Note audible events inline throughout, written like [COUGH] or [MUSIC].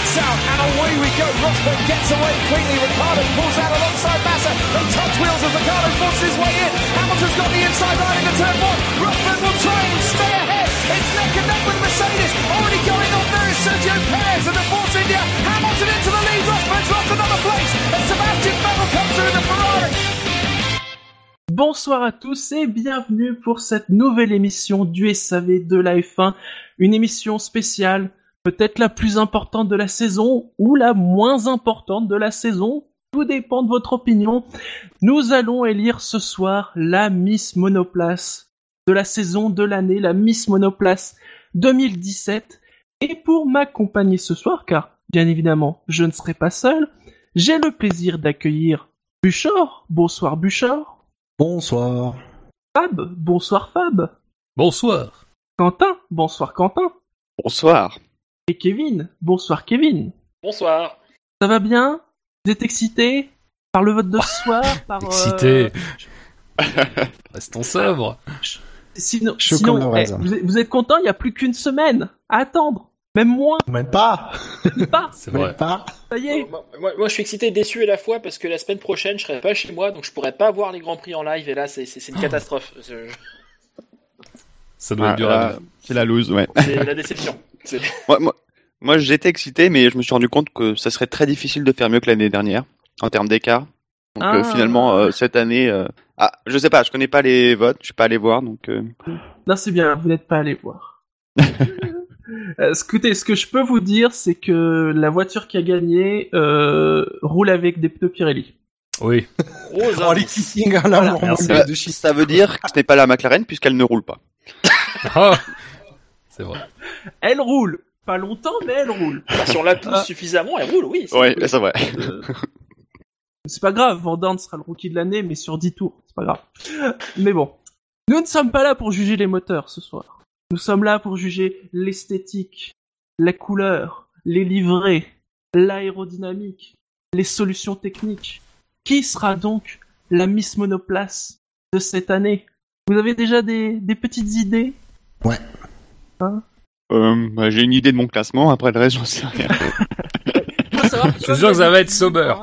Lights out and away we go. Rosberg gets away quickly. Ricardo pulls out alongside Massa. They touch wheels as Ricardo forces his way in. Hamilton's got the inside line into turn one. Rosberg will try and stay ahead. It's neck and neck with Mercedes. Already going on there is Sergio Perez and the Force India. Hamilton into the lead. Rosberg's lost another place. And Sebastian Vettel comes through the Ferrari. Bonsoir à tous et bienvenue pour cette nouvelle émission du SAV de la F1, une émission spéciale, peut-être la plus importante de la saison ou la moins importante de la saison, tout dépend de votre opinion. Nous allons élire ce soir la Miss Monoplace de la saison de l'année, la Miss Monoplace 2017. Et pour m'accompagner ce soir, car bien évidemment je ne serai pas seul, j'ai le plaisir d'accueillir Buchor. Bonsoir Buchor. Bonsoir. Fab, bonsoir Fab. Bonsoir. Quentin, bonsoir Quentin. Bonsoir. Et Kevin, bonsoir Kevin. Bonsoir. Ça va bien? Vous êtes excité par le vote de ce soir [LAUGHS] par, euh, [LAUGHS] Excité. Restons sobres. Sinon, sinon, eh, vous, êtes, vous êtes content Il n'y a plus qu'une semaine à attendre. Même moins, Même pas. pas. [LAUGHS] C'est Même vrai. pas. Ça y est. Moi, moi- moi, je suis excité et déçu à la fois parce que la semaine prochaine, je serai pas chez moi, donc je pourrai pas voir les grands prix en live. Et là, c'est c'est- c'est une catastrophe. Je- Ça doit être Ah, dur à là, vivre. c'est la loose, ouais. C'est la déception. Moi, moi, moi, j'étais excité, mais je me suis rendu compte que ça serait très difficile de faire mieux que l'année dernière en termes d'écart. Donc Ah. euh, finalement, euh, cette année, euh, ah, je sais pas, je connais pas les votes, je suis pas allé voir, donc euh, Non, c'est bien, vous n'êtes pas allé voir. [LAUGHS] Écoutez, ce que je peux vous dire, c'est que la voiture qui a gagné euh, roule avec des pneus Pirelli. Oui. Rose, [LAUGHS] Oh, les kissing Merci. mondial ça, de Chine. ça veut dire que ce n'est pas la McLaren puisqu'elle ne roule pas. Ah c'est vrai. [LAUGHS] Elle roule. Pas longtemps, mais elle roule. bah, si on la pousse Ah. suffisamment, elle roule, oui. c'est Ouais, cool. c'est vrai. Euh, c'est pas grave, Van sera le rookie de l'année, mais sur 10 tours, c'est pas grave. Mais bon, nous ne sommes pas là pour juger les moteurs ce soir. Nous sommes là pour juger l'esthétique, la couleur, les livrets, l'aérodynamique, les solutions techniques. Qui sera donc la Miss Monoplace de cette année? Vous avez déjà des, des petites idées? Euh, bah, j'ai une idée de mon classement, après le reste, j'en sais rien. [LAUGHS] Je suis sûr que ça va être sober.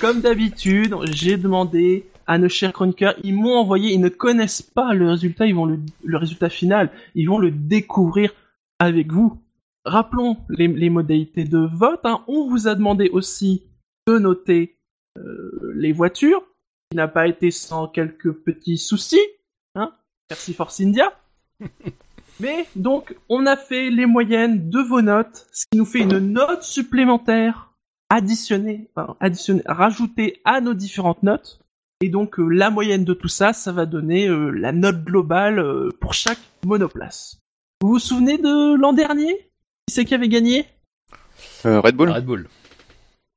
Comme d'habitude, j'ai demandé à nos chers chroniqueurs, ils m'ont envoyé, ils ne connaissent pas le résultat, ils vont le, le résultat final, ils vont le découvrir avec vous. Rappelons les, les modalités de vote. hein. On vous a demandé aussi de noter euh, les voitures, qui n'a pas été sans quelques petits soucis. Hein Merci Force India. [LAUGHS] Mais donc, on a fait les moyennes de vos notes, ce qui nous fait une note supplémentaire additionnée, enfin, additionnée, rajoutée à nos différentes notes. Et donc, euh, la moyenne de tout ça, ça va donner euh, la note globale euh, pour chaque monoplace. Vous vous souvenez de l'an dernier? Qui c'est qui avait gagné? Euh, Red Bull Red Bull.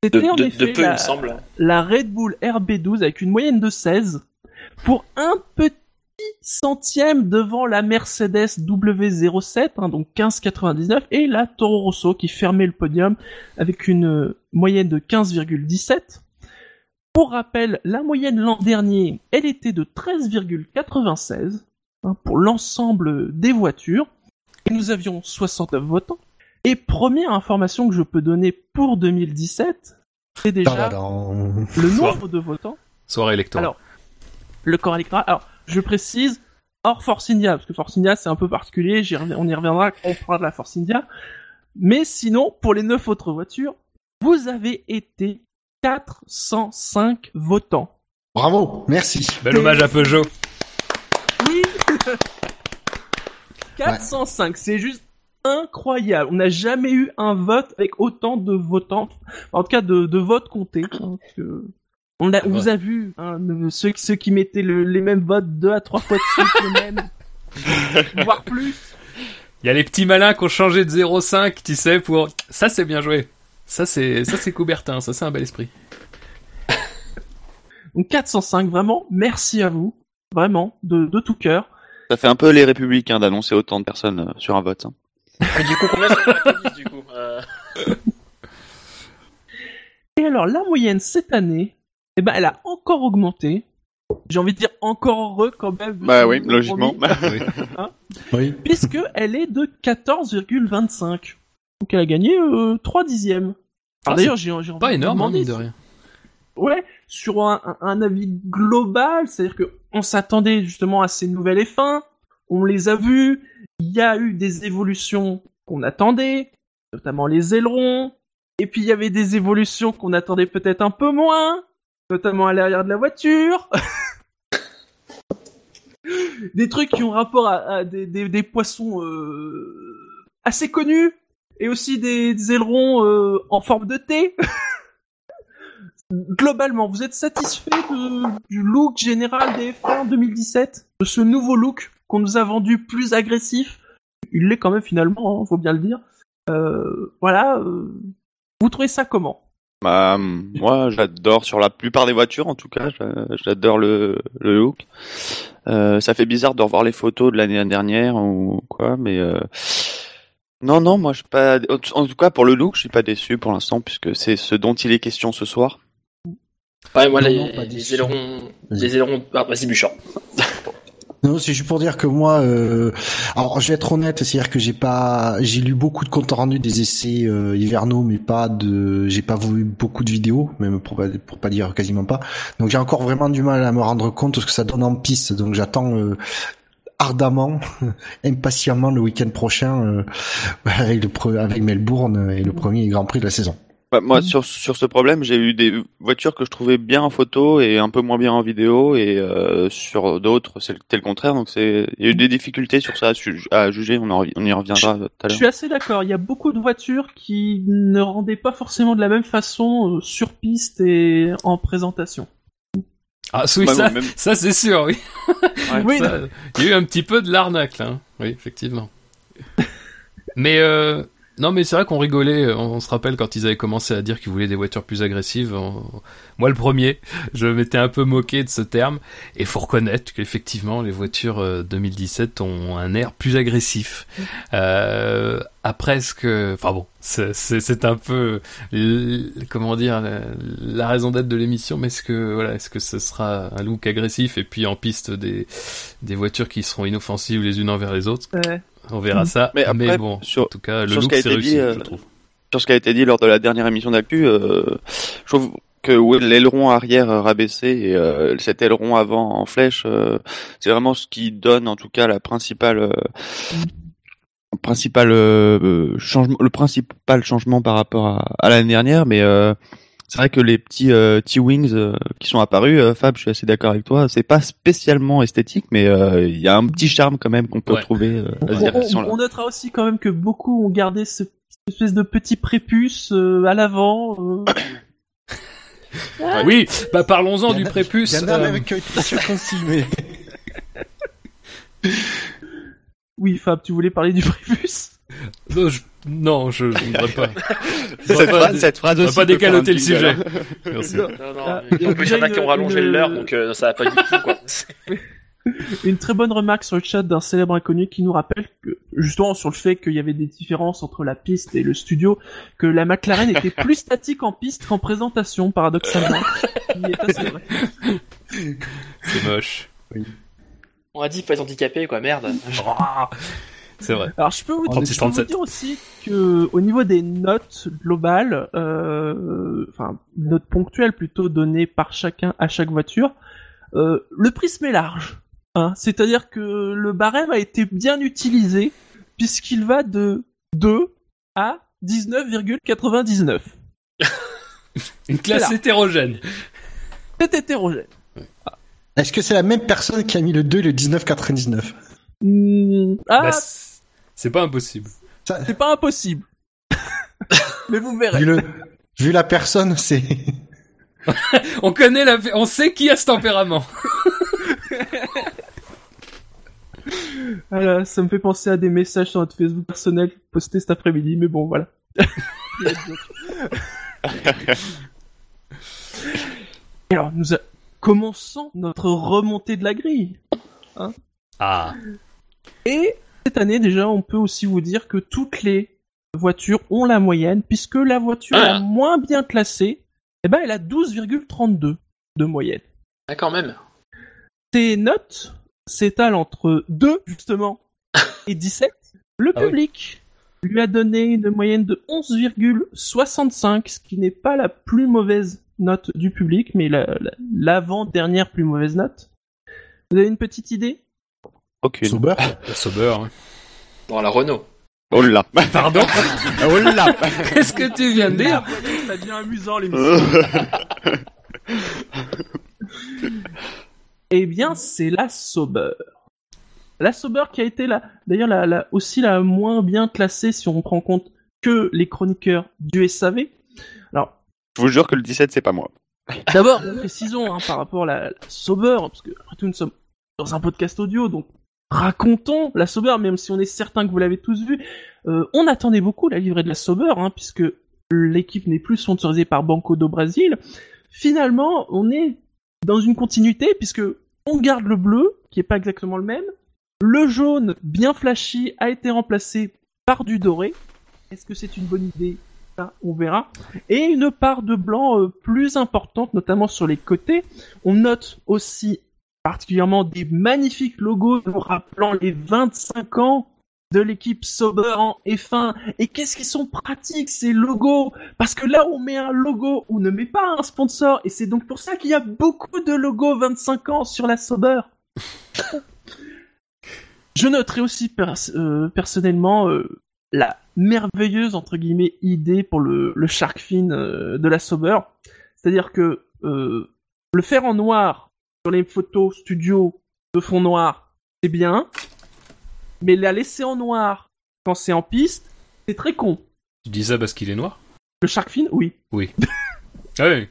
C'était en de- de effet peu, il la, me semble. la Red Bull RB12 avec une moyenne de 16 pour un petit centième devant la Mercedes W07, hein, donc 15,99, et la Toro Rosso qui fermait le podium avec une euh, moyenne de 15,17. Pour rappel, la moyenne l'an dernier, elle était de 13,96 hein, pour l'ensemble des voitures. Et nous avions 69 votants. Et première information que je peux donner pour 2017, c'est déjà Tadadam. le nombre de votants. Soirée électorale. Alors, le corps électoral. Alors, je précise, hors Force India, parce que Force India c'est un peu particulier, on y reviendra quand on parlera de la Force India. Mais sinon, pour les neuf autres voitures, vous avez été 405 votants. Bravo, merci. Bel hommage à Peugeot. Oui [LAUGHS] 405, c'est juste incroyable. On n'a jamais eu un vote avec autant de votants, en tout cas de, de votes comptés. hein, parce que on, a, on vous a vu, hein, ceux, ceux qui mettaient le- les mêmes votes deux à trois fois de suite, les mêmes, [LAUGHS] voire plus. Il y a les petits malins qui ont changé de 0,5, tu sais, pour... Ça, c'est bien joué. Ça, c'est ça c'est Coubertin. Ça, c'est un bel esprit. [LAUGHS] Donc 405, vraiment, merci à vous, vraiment, de, de tout cœur. Ça fait un peu les républicains d'annoncer autant de personnes euh, sur un vote. hein. Et du coup, combien du coup Euh, Et alors, la moyenne cette année, eh ben, elle a encore augmenté. J'ai envie de dire encore heureux quand même. Bah oui, logiquement. promis, Oui. Puisque elle est de 14,25. Donc elle a gagné euh, 3 dixièmes. Ah, Alors d'ailleurs, j'ai j'ai envie Pas de énorme, hein, demander mine de rien. Ouais, sur un, un- un avis global, c'est-à-dire que on s'attendait justement à ces nouvelles F1, on les a vues, il y a eu des évolutions qu'on attendait, notamment les ailerons, et puis il y avait des évolutions qu'on attendait peut-être un peu moins, notamment à l'arrière de la voiture. [LAUGHS] des trucs qui ont rapport à, des, poissons euh, assez connus, et aussi des, ailerons euh, en forme de T. [LAUGHS] Globalement, vous êtes satisfait du look général des F1 2017 De ce nouveau look qu'on nous a vendu plus agressif? Il l'est quand même finalement, hein, faut bien le dire. Euh, voilà, vous trouvez ça comment? Bah, moi, j'adore sur la plupart des voitures, en tout cas, j'a- j'adore le, le look. Euh, ça fait bizarre de revoir les photos de l'année dernière ou quoi, mais euh, non, non, moi, je suis pas. En tout cas, pour le look, je suis pas déçu pour l'instant puisque c'est ce dont il est question ce soir. Ouais, moi, Non, les, non, les ailerons, les ailerons, ah, vas-y, Bouchard. [LAUGHS] Non, c'est juste pour dire que moi, euh, alors je vais être honnête, c'est-à-dire que j'ai pas, j'ai lu beaucoup de comptes rendus des essais euh, hivernaux, mais pas de, j'ai pas vu beaucoup de vidéos, même pour pas, pour pas dire quasiment pas. Donc j'ai encore vraiment du mal à me rendre compte de ce que ça donne en piste. Donc j'attends euh, ardemment, [LAUGHS] impatiemment le week-end prochain euh, [LAUGHS] avec le avec Melbourne et le premier Grand Prix de la saison. Bah, moi, Mhm. sur, sur ce problème, j'ai eu des voitures que je trouvais bien en photo et un peu moins bien en vidéo, et euh, sur d'autres, c'était le contraire. Donc, c'est il y a eu des difficultés sur ça à, juger. On, en- on y reviendra tout à Je l'heure. suis assez d'accord, il y a beaucoup de voitures qui ne rendaient pas forcément de la même façon euh, sur piste et en présentation. Ah, oui, Bah, ça, même- ça c'est sûr, oui. [LAUGHS] Oui, Ça, Il y a eu un petit peu de l'arnaque, là. hein. Oui, effectivement. Mais, euh, non, mais c'est vrai qu'on rigolait. On, on se rappelle quand ils avaient commencé à dire qu'ils voulaient des voitures plus agressives. on- Moi, le premier, [LAUGHS] je m'étais un peu moqué de ce terme. Et faut reconnaître qu'effectivement, les voitures euh, 2017 ont un air plus agressif. Euh, après, ce que, enfin bon, c'est- un peu, comment dire, la, la raison d'être de l'émission. Mais est-ce que, voilà, est-ce que ce sera un look agressif et puis en piste des des voitures qui seront inoffensives les unes envers les autres? Ouais. On verra ça. Mais après, bon, sur- en tout cas, le look qui a c'est été réussi, dit, euh, je trouve. sur ce qui a été dit lors de la dernière émission d'actu, euh, je trouve que ouais, l'aileron arrière euh, rabaissé et euh, cet aileron avant en flèche, euh, c'est vraiment ce qui donne en tout cas la principale euh, principal euh, euh, changement, le principal changement par rapport à, à l'année dernière. Mais euh, c'est vrai que les petits euh, T-wings euh, qui sont apparus, euh, Fab, je suis assez d'accord avec toi. C'est pas spécialement esthétique, mais euh, il y a un petit charme quand même qu'on peut Ouais. trouver euh, à On, on- là. on notera aussi quand même que beaucoup ont gardé ce cette espèce de petit prépuce euh, à l'avant. euh. Oui, bah parlons-en du prépuce. Il y en a mais [LAUGHS] Oui, Fab, tu voulais parler du prépuce? Non, je, non, je, je voudrais pas. [LAUGHS] Cette pas phrase, dé- cette phrase on va aussi pas décaloter le sujet. hein. [LAUGHS] Merci. Non, non, Ah, mais en plus, il y en a qui ont une- rallongé une- l'heure, donc euh, ça va pas du tout, quoi. [LAUGHS] Une très bonne remarque sur le chat d'un célèbre inconnu qui nous rappelle que, justement, sur le fait qu'il y avait des différences entre la piste et le studio, que la McLaren était plus statique en piste qu'en présentation, paradoxalement. C'est moche. On a dit faut être handicapé, quoi, merde. C'est vrai. Alors, je peux vous, 36, je peux vous 37. dire aussi que, au niveau des notes globales, euh, enfin, notes ponctuelles plutôt données par chacun à chaque voiture, euh, le prisme est large. Hein, C'est-à-dire que le barème a été bien utilisé puisqu'il va de 2 à 19,99. [LAUGHS] Une classe hétérogène. C'est hétérogène. est-ce que c'est la même personne qui a mis le 2 et le 19,99 Hmm, ah, Bah, c'est pas impossible. Ça, c'est pas impossible. [LAUGHS] Mais vous verrez. vu, le, vu la personne, c'est... [LAUGHS] On connaît la, on sait qui a ce tempérament. Voilà, ça me fait penser à des messages sur notre Facebook personnel postés cet après-midi, mais bon, voilà. [LAUGHS] Alors, nous a- commençons notre remontée de la grille. Ah. Et cette année, déjà, on peut aussi vous dire que toutes les voitures ont la moyenne, puisque la voiture Ah. la moins bien classée, eh ben, elle a 12,32 de moyenne. Ah, quand même. Ces notes s'étalent entre 2, justement, [LAUGHS] et 17. Le Ah oui. public lui a donné une moyenne de 11,65, ce qui n'est pas la plus mauvaise note du public, mais la- la- l'avant-dernière plus mauvaise note. Vous avez une petite idée? Aucune. Sauber [LAUGHS] La Sauber. hein. Bon, la Renault. Oh là. Pardon [LAUGHS] oh là. Qu'est-ce que tu viens de dire Ça devient amusant l'émission. [LAUGHS] Eh bien, c'est la Sauber. La Sauber qui a été la, d'ailleurs la, la- aussi la moins bien classée si on prend en compte que les chroniqueurs du SAV. Alors, Je vous jure que le 17 c'est pas moi. d'abord, précisons hein, par rapport à la, la Sauber, parce que après tout, nous sommes dans un podcast audio, donc racontons la Sauber, même si on est certain que vous l'avez tous vu. Euh, on attendait beaucoup la livrée de la Sauber, hein, puisque l'équipe n'est plus sponsorisée par Banco do Brasil. Finalement, on est dans une continuité, puisque on garde le bleu, qui est pas exactement le même. Le jaune, bien flashy, a été remplacé par du doré. Est-ce que c'est une bonne idée? On verra. Et une part de blanc euh, plus importante, notamment sur les côtés. On note aussi particulièrement des magnifiques logos nous rappelant les 25 ans de l'équipe Sauber en F1. Et qu'est-ce qu'ils sont pratiques ces logos? Parce que là on met un logo, on ne met pas un sponsor. Et c'est donc pour ça qu'il y a beaucoup de logos 25 ans sur la Sauber. [LAUGHS] Je noterai aussi euh, personnellement euh, la merveilleuse entre guillemets idée pour le, shark fin euh, de la Sauber. C'est-à-dire que le faire en noir sur les photos studio de fond noir, c'est bien, mais la laisser en noir quand c'est en piste, c'est très con. Tu dis ça parce qu'il est noir? Le shark fin, oui. [LAUGHS] Ah oui.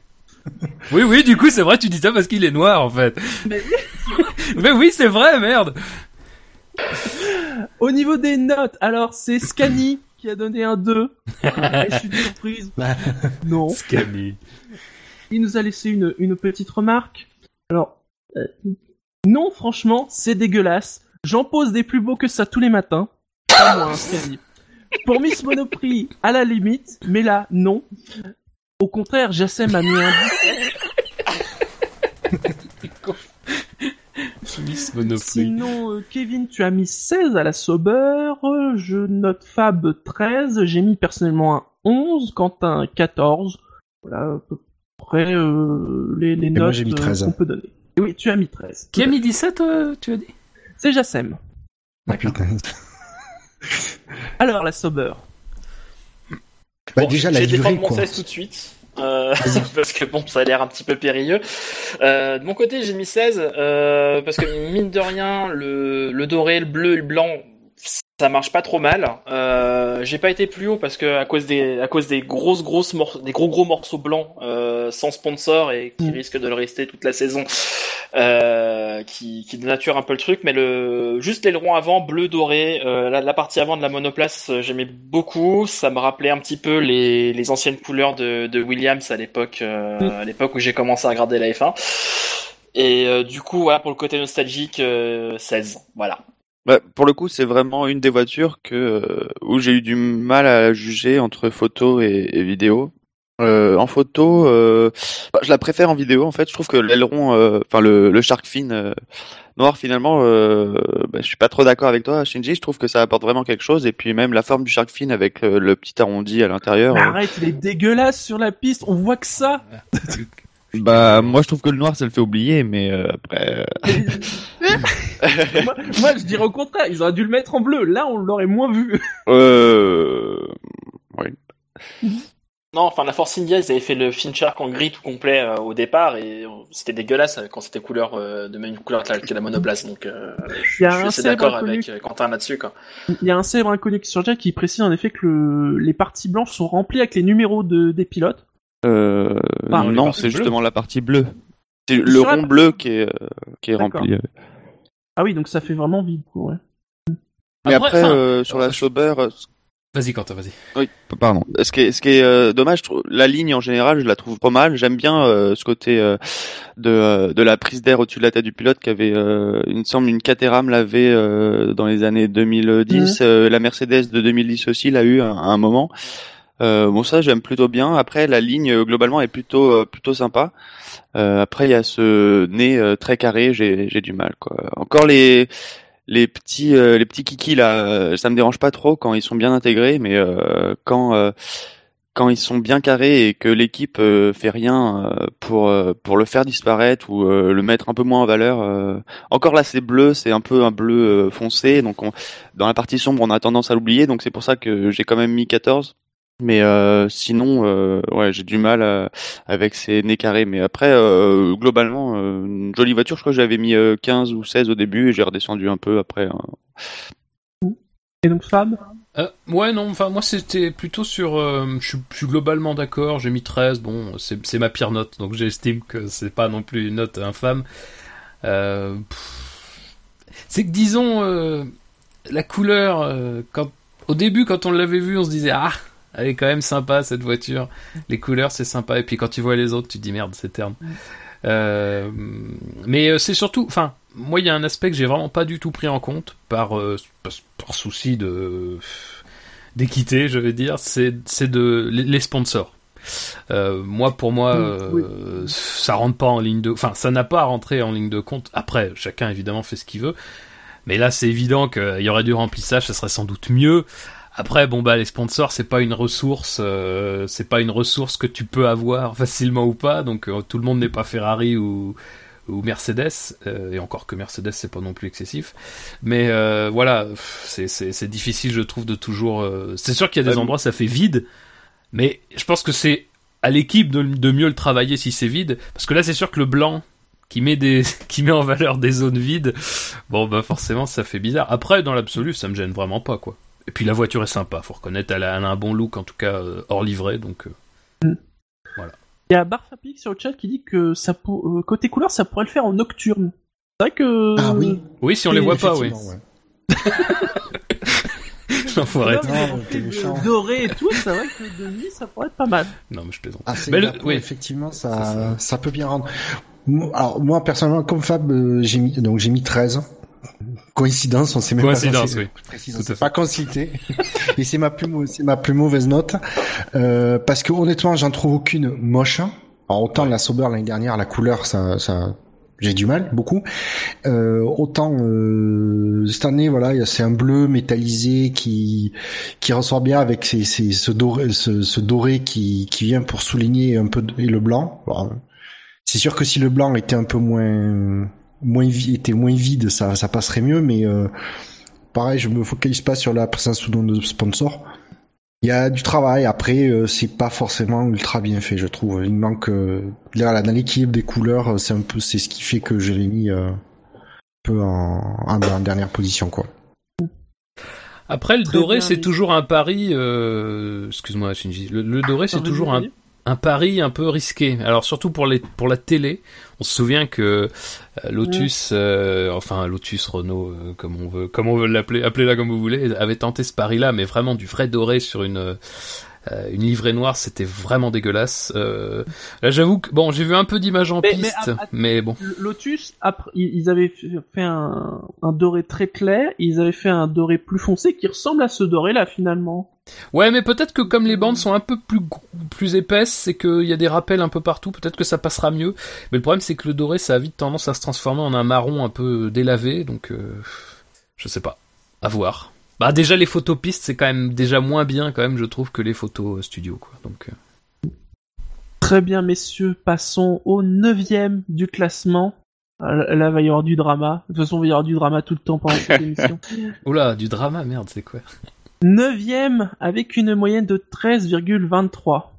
Oui, oui, du coup, c'est vrai, tu dis ça parce qu'il est noir, en fait. Mais [LAUGHS] Mais oui, c'est vrai, merde. Au niveau des notes, alors c'est Scani qui a donné un 2. [LAUGHS] Et je suis surprise. Bah. Non. Scami. Il nous a laissé une, une petite remarque. Alors, euh, non, franchement, c'est dégueulasse. J'en pose des plus beaux que ça tous les matins. Pas moi, hein. Pour Miss Monoprix, à la limite, mais là, non. Au contraire, Jassem a mis un 10. [LAUGHS] Miss Monoprix. Sinon, euh, Kevin, tu as mis 16 à la Sauber. Je note Fab 13. J'ai mis personnellement un 11. Quentin un 14. Voilà, à peu près euh, les, les notes euh, 13. qu'on peut donner. Et oui, tu as mis 13. Qui a mis 17, euh, tu as dit? C'est Jassem. Putain. [LAUGHS] Alors, la Sauber. Bah, Bon, déjà, je la vais livrée, défendre mon quoi. 16 tout de suite. euh, [LAUGHS] parce que bon, ça a l'air un petit peu périlleux. Euh, de mon côté, j'ai mis 16 euh, parce que mine de rien, le, le doré, le bleu et le blanc, ça marche pas trop mal. Euh, j'ai pas été plus haut parce que à cause des à cause des grosses grosses morceaux, des gros gros morceaux blancs euh, sans sponsor et qui Mm. risquent de le rester toute la saison, euh, qui qui dénature un peu le truc. Mais le juste l'aileron avant bleu doré, euh, la, la partie avant de la monoplace, euh, j'aimais beaucoup. Ça me rappelait un petit peu les les anciennes couleurs de de Williams à l'époque euh, Mm. à l'époque où j'ai commencé à regarder la F1. Et euh, du coup, voilà, pour le côté nostalgique, euh, 16. Voilà. Bah, pour le coup, c'est vraiment une des voitures que euh, où j'ai eu du mal à juger entre photo et, et vidéo. Euh, en photo, euh, bah, je la préfère en vidéo. En fait, je trouve que l'aileron, euh, enfin le, le shark fin euh, noir, finalement, euh, bah, je suis pas trop d'accord avec toi, Shinji. Je trouve que ça apporte vraiment quelque chose. Et puis même la forme du shark fin avec le, le petit arrondi à l'intérieur. Euh, arrête, il est dégueulasse sur la piste. On voit que ça. Bah, moi, je trouve que le noir, ça le fait oublier, mais euh, après. [LAUGHS] moi, moi, je dirais au contraire. Ils auraient dû le mettre en bleu. Là, on l'aurait moins vu. [LAUGHS] Euh... Non, enfin, la Force India, ils avaient fait le Finchar en gris tout complet euh, au départ et euh, c'était dégueulasse euh, quand c'était couleur euh, de même couleur que la, que la monoplace. Donc, euh, je suis assez d'accord avec euh, Quentin là-dessus. Quoi. Il y a un célèbre inconnu qui sur Jack qui précise en effet que le- les parties blanches sont remplies avec les numéros de, des pilotes. Euh, Enfin, les non, c'est justement la partie bleue. C'est le la- rond bleu qui est, qui est D'accord. rempli. Ah oui, donc ça fait vraiment vide. quoi, Ouais. Mais Après, euh, sur la Sauber, euh, Vas-y, Quentin, vas-y. oui, pardon. Ce qui est, ce qui est euh, dommage, je trouve- la ligne en général, je la trouve pas mal. J'aime bien euh, ce côté euh, de, de la prise d'air au-dessus de la tête du pilote, qui avait, euh, il me semble, une Caterham l'avait euh, dans les années 2010. Euh, la Mercedes de 2010 aussi l'a eu à, à un moment. Euh, bon, ça, j'aime plutôt bien. Après, la ligne euh, globalement est plutôt euh, plutôt sympa. Euh, après, il y a ce nez euh, très carré, j'ai j'ai du mal. Quoi. Encore les les petits euh, les petits kikis là, ça me dérange pas trop quand ils sont bien intégrés, mais quand quand ils sont bien carrés et que l'équipe euh, fait rien euh, pour euh, pour le faire disparaître ou le mettre un peu moins en valeur. Encore là, c'est bleu, c'est un peu un bleu foncé, donc on, dans la partie sombre, on a tendance à l'oublier, donc c'est pour ça que j'ai quand même mis 14. Mais euh, sinon, euh, ouais, j'ai du mal euh, avec ces nez carrés. Mais après, euh, globalement, euh, une jolie voiture. Je crois que j'avais mis euh, 15 ou 16 au début et j'ai redescendu un peu après. hein. Et donc Fab? Euh, ouais, non, enfin, moi c'était plutôt sur. euh, je, suis, globalement d'accord, j'ai mis 13, bon, c'est ma pire note, donc j'estime que c'est pas non plus une note infâme. Euh, c'est que disons, euh, la couleur, euh, quand, au début, quand on l'avait vu, on se disait, ah, elle est quand même sympa cette voiture, les couleurs c'est sympa, et puis quand tu vois les autres, tu te dis merde, c'est terne. Euh, mais euh, c'est surtout, enfin, moi il y a un aspect que j'ai vraiment pas du tout pris en compte par, euh, par, par souci de d'équité, je vais dire, c'est c'est de les sponsors. Euh, moi, pour moi, euh, ça rentre pas en ligne de, enfin, ça n'a pas à rentrer en ligne de compte. Après, chacun évidemment fait ce qu'il veut, mais là, c'est évident qu'il y aurait du remplissage, ça serait sans doute mieux. Après, bon bah les sponsors, c'est pas une ressource, euh, c'est pas une ressource que tu peux avoir [LAUGHS] facilement ou pas. Donc euh, tout le monde n'est pas Ferrari ou ou Mercedes, euh, et encore que Mercedes c'est pas non plus excessif. Mais euh, voilà, c'est difficile, je trouve, de toujours. euh, C'est sûr qu'il y a des Ouais, endroits ça fait vide, mais je pense que c'est à l'équipe de, de mieux le travailler si c'est vide, parce que là c'est sûr que le blanc qui met des [LAUGHS] qui met en valeur des zones vides, bon bah forcément ça fait bizarre. Après dans l'absolu ça me gêne vraiment pas quoi. Et puis la voiture est sympa, faut reconnaître, elle a, elle a un bon look en tout cas euh, hors livré donc. euh, Il y a Barfapik sur le chat qui dit que ça pour- euh, côté couleur, ça pourrait le faire en nocturne. C'est vrai que. Ah oui. Oui si on les voit pas, oui. Ouais. [LAUGHS] Non, mais Non, t'es le méchant. doré et tout, c'est vrai que de nuit, ça pourrait être pas mal. Non mais je plaisante. Ah, c'est Mais le- après, oui. effectivement, ça, ça peut bien rendre. Alors, moi, personnellement, comme Fab, euh, j'ai mis, donc j'ai mis 13. Coïncidence, on sait même Coïncidence, pas. oui. je précise, on s'est pas consulté. [LAUGHS] Et c'est ma plus, c'est ma plus mauvaise note. Euh, parce que honnêtement, j'en trouve aucune moche. Alors, autant la Sauber l'année dernière, la couleur, ça, ça, j'ai du mal, beaucoup. Euh, autant euh, cette année, voilà, c'est un bleu métallisé qui qui ressort bien avec ces, ces- ce doré, ce, ce doré qui qui vient pour souligner un peu de- et le blanc. C'est sûr que si le blanc était un peu moins moins était moins vide, ça ça passerait mieux, mais euh, pareil, je me focalise pas sur la présence ou non de sponsor. Il y a du travail. Après, euh, c'est pas forcément ultra bien fait, je trouve. Il manque euh, là, dans l'équilibre des couleurs, c'est un peu c'est ce qui fait que je l'ai mis euh, un peu en, en, en dernière position, quoi. Après le Très doré c'est toujours un pari. Euh... Excuse-moi Shinji. Le, le doré c'est toujours un. Un pari un peu risqué. Alors surtout pour les pour la télé, on se souvient que euh, Lotus, euh, enfin Lotus Renault, euh, comme on veut, comme on veut l'appeler, appelez-la comme vous voulez, avait tenté ce pari-là, mais vraiment du vrai doré sur une euh, une livrée noire, c'était vraiment dégueulasse. Euh, là, j'avoue que bon, j'ai vu un peu d'images en Mais- mais piste, att- mais bon. Lotus, après, ils avaient fait un, un doré très clair, ils avaient fait un doré plus foncé qui ressemble à ce doré-là finalement. Ouais, mais peut-être que comme les bandes sont un peu plus plus épaisses, c'est qu'il y a des rappels un peu partout. Peut-être que ça passera mieux. Mais le problème, c'est que le doré, ça a vite tendance à se transformer en un marron un peu délavé. Donc, euh, je sais pas. À voir. Bah déjà les photos pistes, c'est quand même déjà moins bien quand même, je trouve, que les photos euh, studio. Quoi. Donc, euh, Très bien, messieurs, passons au neuvième du classement. Euh, Là, va y avoir du drama. De toute façon, il va y avoir du drama tout le temps pendant cette [LAUGHS] émission. oula, du drama, merde, c'est quoi? Neuvième avec une moyenne de 13,23.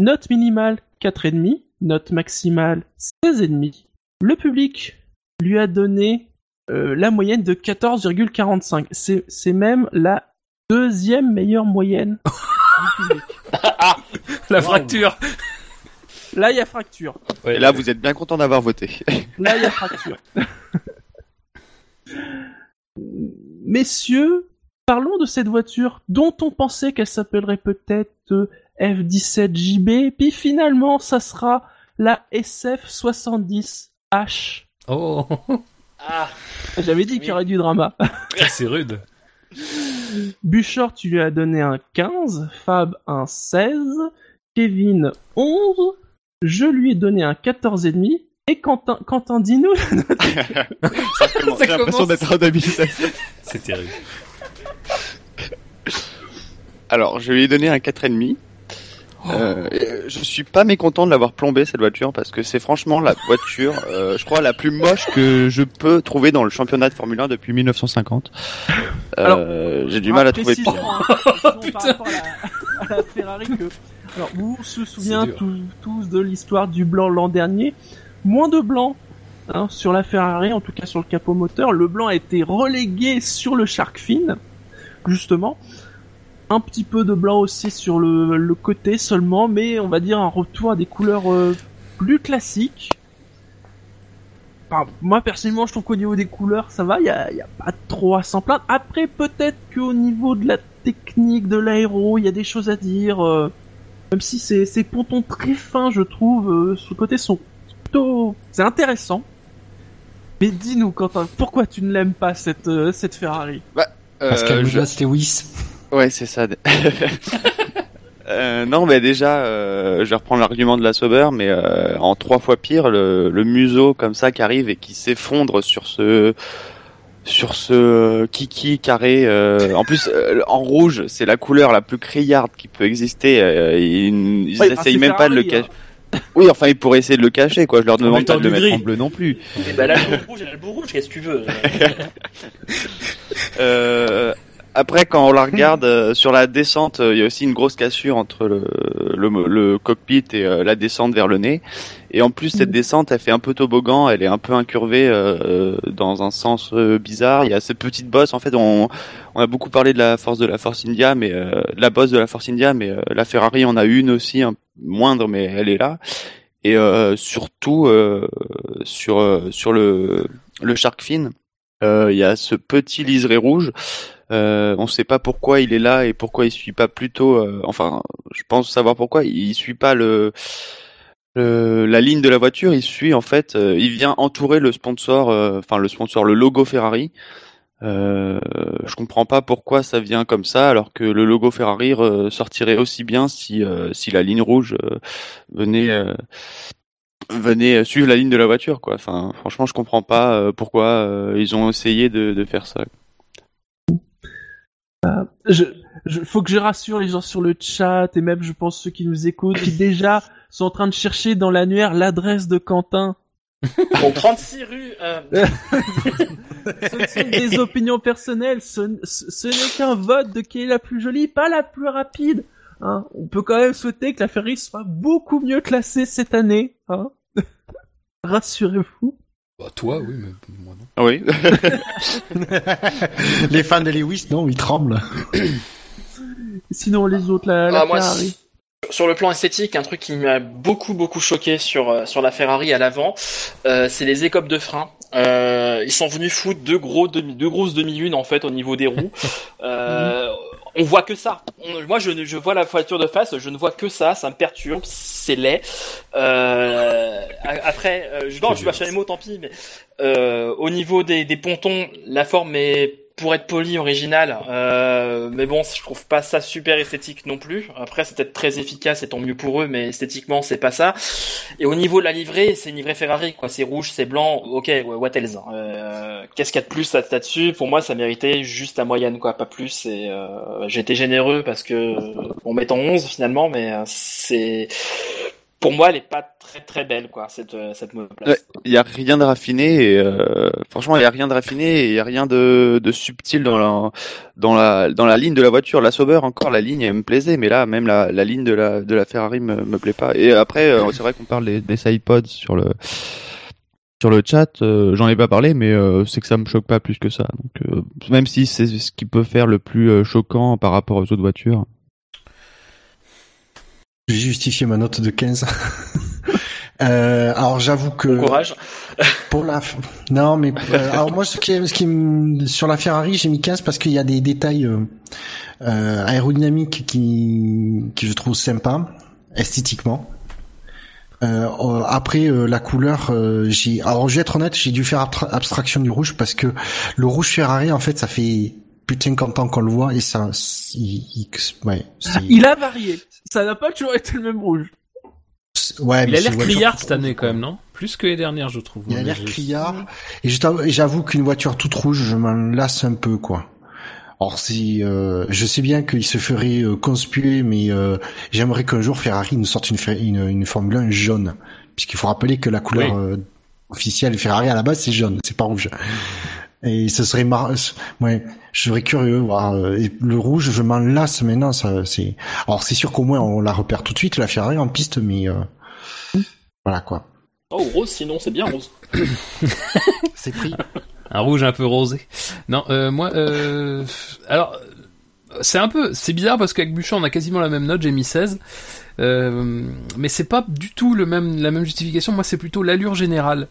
Note minimale 4,5. Note maximale 16,5. Le public lui a donné euh, la moyenne de 14,45. C'est c'est même la deuxième meilleure moyenne du [LAUGHS] public. La Wow. fracture. Là, il y a fracture. Et là, vous êtes bien content d'avoir voté. [LAUGHS] Là, il y a fracture. [LAUGHS] Messieurs, parlons de cette voiture dont on pensait qu'elle s'appellerait peut-être euh, F17JB, puis finalement, ça sera la SF70H. Oh, Ah, J'avais dit qu'il y aurait du drama. ça, c'est rude. Bouchard, tu lui as donné un 15, Fab un 16, Kevin 11, je lui ai donné un 14,5, Et Quentin, Quentin, dis-nous. [LAUGHS] Ça commence- Ça J'ai l'impression commence. d'être en habilitation. C'est terrible. Alors, je lui ai donné un 4,5. Euh, et je suis pas mécontent de l'avoir plombé cette voiture parce que c'est franchement la voiture, euh, je crois, la plus moche que je peux trouver dans le championnat de Formule 1 depuis 1950. Euh, j'ai du mal à trouver pire. hein, précisons par rapport [LAUGHS] à la, à la Ferrari que. Alors, vous se dur. tous, tous de l'histoire du blanc l'an dernier? Moins de blanc hein, sur la Ferrari, en tout cas sur le capot moteur. Le blanc a été relégué sur le Shark Fin, justement. Un petit peu de blanc aussi sur le, le côté seulement, mais on va dire un retour à des couleurs euh, plus classiques. Enfin, moi personnellement, je trouve qu'au niveau des couleurs, ça va, il y a, y a pas trop à s'en plaindre. Après, peut-être qu'au niveau de la technique de l'aéro, il y a des choses à dire. euh, même si ces, ces pontons très fins, je trouve, euh, sur le côté sont plutôt, c'est intéressant. Mais dis-nous, Quentin, pourquoi tu ne l'aimes pas cette euh, cette Ferrari? Parce Euh, qu'elle je- Lewis. Ouais, c'est ça. [LAUGHS] Euh, non, mais déjà, euh, je vais reprendre l'argument de la Sauber, mais euh, en trois fois pire, le, le museau comme ça qui arrive et qui s'effondre sur ce sur ce kiki carré. euh, en plus, euh, en rouge, c'est la couleur la plus criarde qui peut exister. euh, ils ils Ouais, essayent même pas de le cacher. Oui, enfin, ils pourraient essayer de le cacher, quoi. Je leur demande pas de le mettre gris. en bleu non plus. Et bah là, le rouge, le rouge, qu'est-ce que tu veux Euh, [LAUGHS] après, quand on la regarde euh, sur la descente, euh, il y a aussi une grosse cassure entre le, le, le cockpit et euh, la descente vers le nez. Et en plus, cette descente, elle fait un peu toboggan, elle est un peu incurvée euh, dans un sens euh, bizarre. Il y a cette petite bosse. En fait, on, on a beaucoup parlé de la force de la Force India, mais euh, la bosse de la Force India, mais euh, la Ferrari en a une aussi, un, moindre, mais elle est là. Et euh, surtout euh, sur euh, sur le le Shark Fin, euh, il y a ce petit liseré rouge. Euh, on ne sait pas pourquoi il est là et pourquoi il suit pas plutôt. euh, enfin, je pense savoir pourquoi il suit pas le, le- la ligne de la voiture. Il suit en fait. euh, il vient entourer le sponsor, euh, enfin le sponsor, le logo Ferrari. Euh, je comprends pas pourquoi ça vient comme ça, alors que le logo Ferrari euh, sortirait aussi bien si euh, si la ligne rouge venait venait suivre la ligne de la voiture, quoi. Enfin, franchement, je comprends pas pourquoi ils ont essayé de, de faire ça. Je, je, faut que je rassure les gens sur le chat et même je pense ceux qui nous écoutent qui déjà sont en train de chercher dans l'annuaire l'adresse de Quentin. [LAUGHS] Bon, 36 rue. euh, [LAUGHS] Ce sont des opinions personnelles, ce, ce- ce n'est qu'un vote de qui est la plus jolie, pas la plus rapide. Hein. On peut quand même souhaiter que la Ferrari soit beaucoup mieux classée cette année. Hein. [LAUGHS] Rassurez-vous. Bah, toi, oui, mais moi non. Ah Oui. [LAUGHS] Les fans de Lewis, non, ils tremblent. [COUGHS] Sinon les autres, la, la Ah, moi, Ferrari. si- sur le plan esthétique, un truc qui m'a beaucoup beaucoup choqué sur euh, sur la Ferrari à l'avant, euh, c'est les écopes de frein. Euh, ils sont venus foutre deux gros demi, deux grosses demi-lunes en fait au niveau des roues. [LAUGHS] Euh, on voit que ça. On- moi, je, je vois la voiture de face, je ne vois que ça. Ça me perturbe, c'est laid. Euh, après, euh, je, non, je pas chez les mots, tant pis. Mais euh, au niveau des, des pontons, la forme est pour être poli originale, euh, mais bon, je trouve pas ça super esthétique non plus. Après, c'est peut-être très efficace et tant mieux pour eux, mais esthétiquement, c'est pas ça. Et au niveau de la livrée, c'est une livrée Ferrari, quoi. C'est rouge, c'est blanc. Ok, what else hein. euh, Qu'est-ce qu'il y a de plus là- là-dessus? Pour moi, ça méritait juste la moyenne, quoi, pas plus. Et euh, généreux parce que on met en 11 finalement, mais euh, c'est pour moi, elle est pas très très belle, quoi, cette euh, cette monoplace. Il y a rien de raffiné et euh, franchement, il y a rien de raffiné il y a rien de, de subtil dans la dans la dans la ligne de la voiture. La Sauber encore la ligne elle me plaisait, mais là même la, la ligne de la de la Ferrari me me plaît pas. Et après, euh, c'est vrai qu'on parle des, des sidepods sur le sur le chat, euh, j'en ai pas parlé, mais euh, c'est que ça me choque pas plus que ça. Donc euh, même si c'est ce qui peut faire le plus euh, choquant par rapport aux autres voitures. J'ai justifié ma note de 15. [LAUGHS] Euh, alors j'avoue que Bon courage. pour la non mais euh, alors moi ce qui est, ce qui sur la Ferrari j'ai mis 15 parce qu'il y a des détails euh, euh, aérodynamiques qui qui je trouve sympas esthétiquement. Euh, euh, après euh, la couleur euh, j'ai alors je vais être honnête j'ai dû faire abstraction du rouge parce que le rouge Ferrari en fait ça fait plus de 50 ans qu'on le voit et ça il, il- ouais, [LAUGHS] Il a varié. Ça n'a pas toujours été le même rouge. ouais, Il mais a c'est l'air une voiture criard cette année quand même, non? Plus que les dernières, je trouve. Il a Mais l'air criard. Et j'avoue qu'une voiture toute rouge, je m'en lasse un peu, quoi. Or si euh, je sais bien qu'il se ferait euh, conspuer, mais euh, j'aimerais qu'un jour Ferrari nous sorte une, une, une Formule 1 jaune, puisqu'il faut rappeler que la couleur Oui. Officielle Ferrari à la base c'est jaune, c'est pas rouge. Et ce serait mar... ouais, je serais curieux. Voir, euh, et le rouge, je m'en lasse maintenant. Ça, c'est. Alors c'est sûr qu'au moins on la repère tout de suite la Ferrari en piste, mais euh, voilà quoi. Oh, rose, sinon, c'est bien rose. [LAUGHS] C'est pris. Un rouge un peu rosé. Non, euh, moi, euh, alors, c'est un peu, c'est bizarre parce qu'avec Bouchard, on a quasiment la même note, j'ai mis 16. Euh, mais c'est pas du tout le même, la même justification. Moi, c'est plutôt l'allure générale.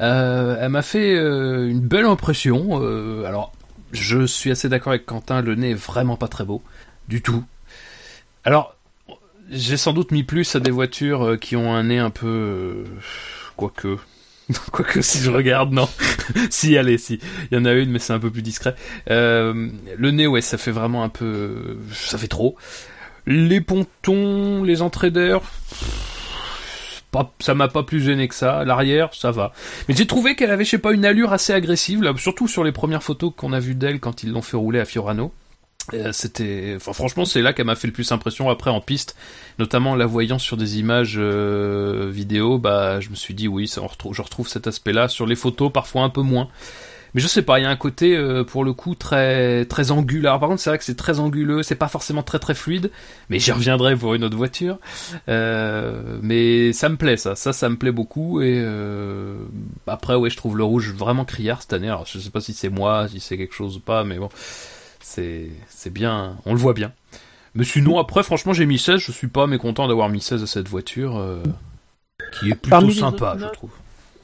Euh, elle m'a fait euh, une belle impression. Alors, je suis assez d'accord avec Quentin. Le nez est vraiment pas très beau, du tout. Alors, j'ai sans doute mis plus à des voitures qui ont un nez un peu, quoique. [LAUGHS] Quoique si je regarde, non. [LAUGHS] si, allez, si. Il y en a une, mais c'est un peu plus discret. Le nez, ouais, ça fait vraiment un peu... Ça fait trop. Les pontons, les entrées d'air... Ça m'a pas plus gêné que ça. L'arrière, ça va. Mais j'ai trouvé qu'elle avait, je sais pas, une allure assez agressive, là, surtout sur les premières photos qu'on a vues d'elle quand ils l'ont fait rouler à Fiorano. Euh, C'était, enfin, franchement, c'est là qu'elle m'a fait le plus impression. Après, en piste, notamment en la voyant sur des images euh, vidéo, bah, je me suis dit oui, ça, retrouve, je retrouve cet aspect-là. Sur les photos, parfois un peu moins. Mais je sais pas, il y a un côté euh, pour le coup très très anguleux. Alors, par contre, c'est vrai que c'est très anguleux, c'est pas forcément très très fluide, mais j'y reviendrai pour une autre voiture. Euh, mais ça me plaît ça, ça ça me plaît beaucoup et euh, après ouais, je trouve le rouge vraiment criard cette année. Alors je sais pas si c'est moi, si c'est quelque chose ou pas, mais bon, c'est c'est bien, on le voit bien. Mais sinon après franchement j'ai mis 16, je suis pas mécontent d'avoir mis 16 à cette voiture euh, qui est plutôt Parmi sympa, autres je trouve.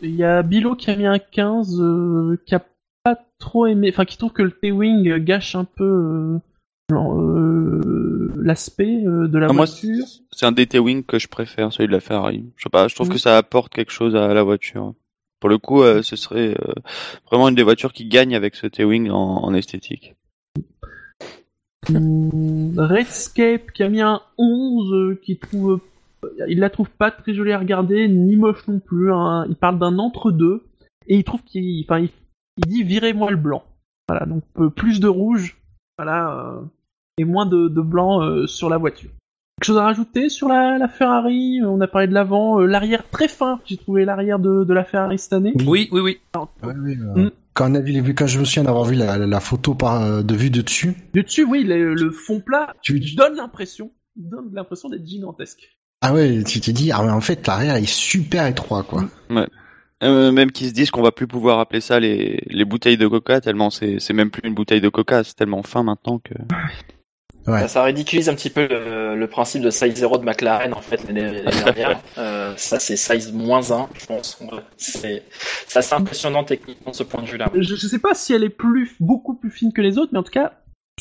Il y a Bilo qui a mis un 15, euh, qui a trop aimé, enfin qui trouve que le T-Wing gâche un peu euh, euh, l'aspect euh, de la Ah, voiture. c'est un DT Wing que je préfère, celui de la Ferrari. Je sais pas, je trouve que ça apporte quelque chose à la voiture. Pour le coup, euh, ce serait euh, vraiment une des voitures qui gagne avec ce T-Wing en, en esthétique. Hum, Redscape qui a mis un 11, euh, qui trouve, il la trouve pas très jolie à regarder, ni moche non plus. hein. Il parle d'un entre-deux et il trouve qu'il, enfin, il, il dit virez-moi le blanc. Voilà, donc euh, plus de rouge, voilà, euh, et moins de, de blanc euh, sur la voiture. Quelque chose à rajouter sur la, la Ferrari? On a parlé de l'avant, euh, l'arrière très fin. J'ai trouvé l'arrière de, de la Ferrari cette année. Oui, oui, oui. Ouais, oui, euh, Mm. Quand on a vu quand je me souviens d'avoir vu la, photo par de vue de dessus, De dessus, oui, le, le fond plat tu donne l'impression, donne l'impression d'être gigantesque. ah ouais, tu t'es dit ah mais en fait l'arrière est super étroit quoi. Euh, même qu'ils se disent qu'on va plus pouvoir appeler ça les, les bouteilles de coca tellement c'est c'est même plus une bouteille de coca, c'est tellement fin maintenant que. Ouais. Ça, ça ridiculise un petit peu le, le principe de size 0 de McLaren en fait l'année dernière. [LAUGHS] Euh, ça c'est size moins 1, je pense. C'est c'est assez impressionnant techniquement de ce point de vue-là. je, je sais pas si elle est plus beaucoup plus fine que les autres, mais en tout cas,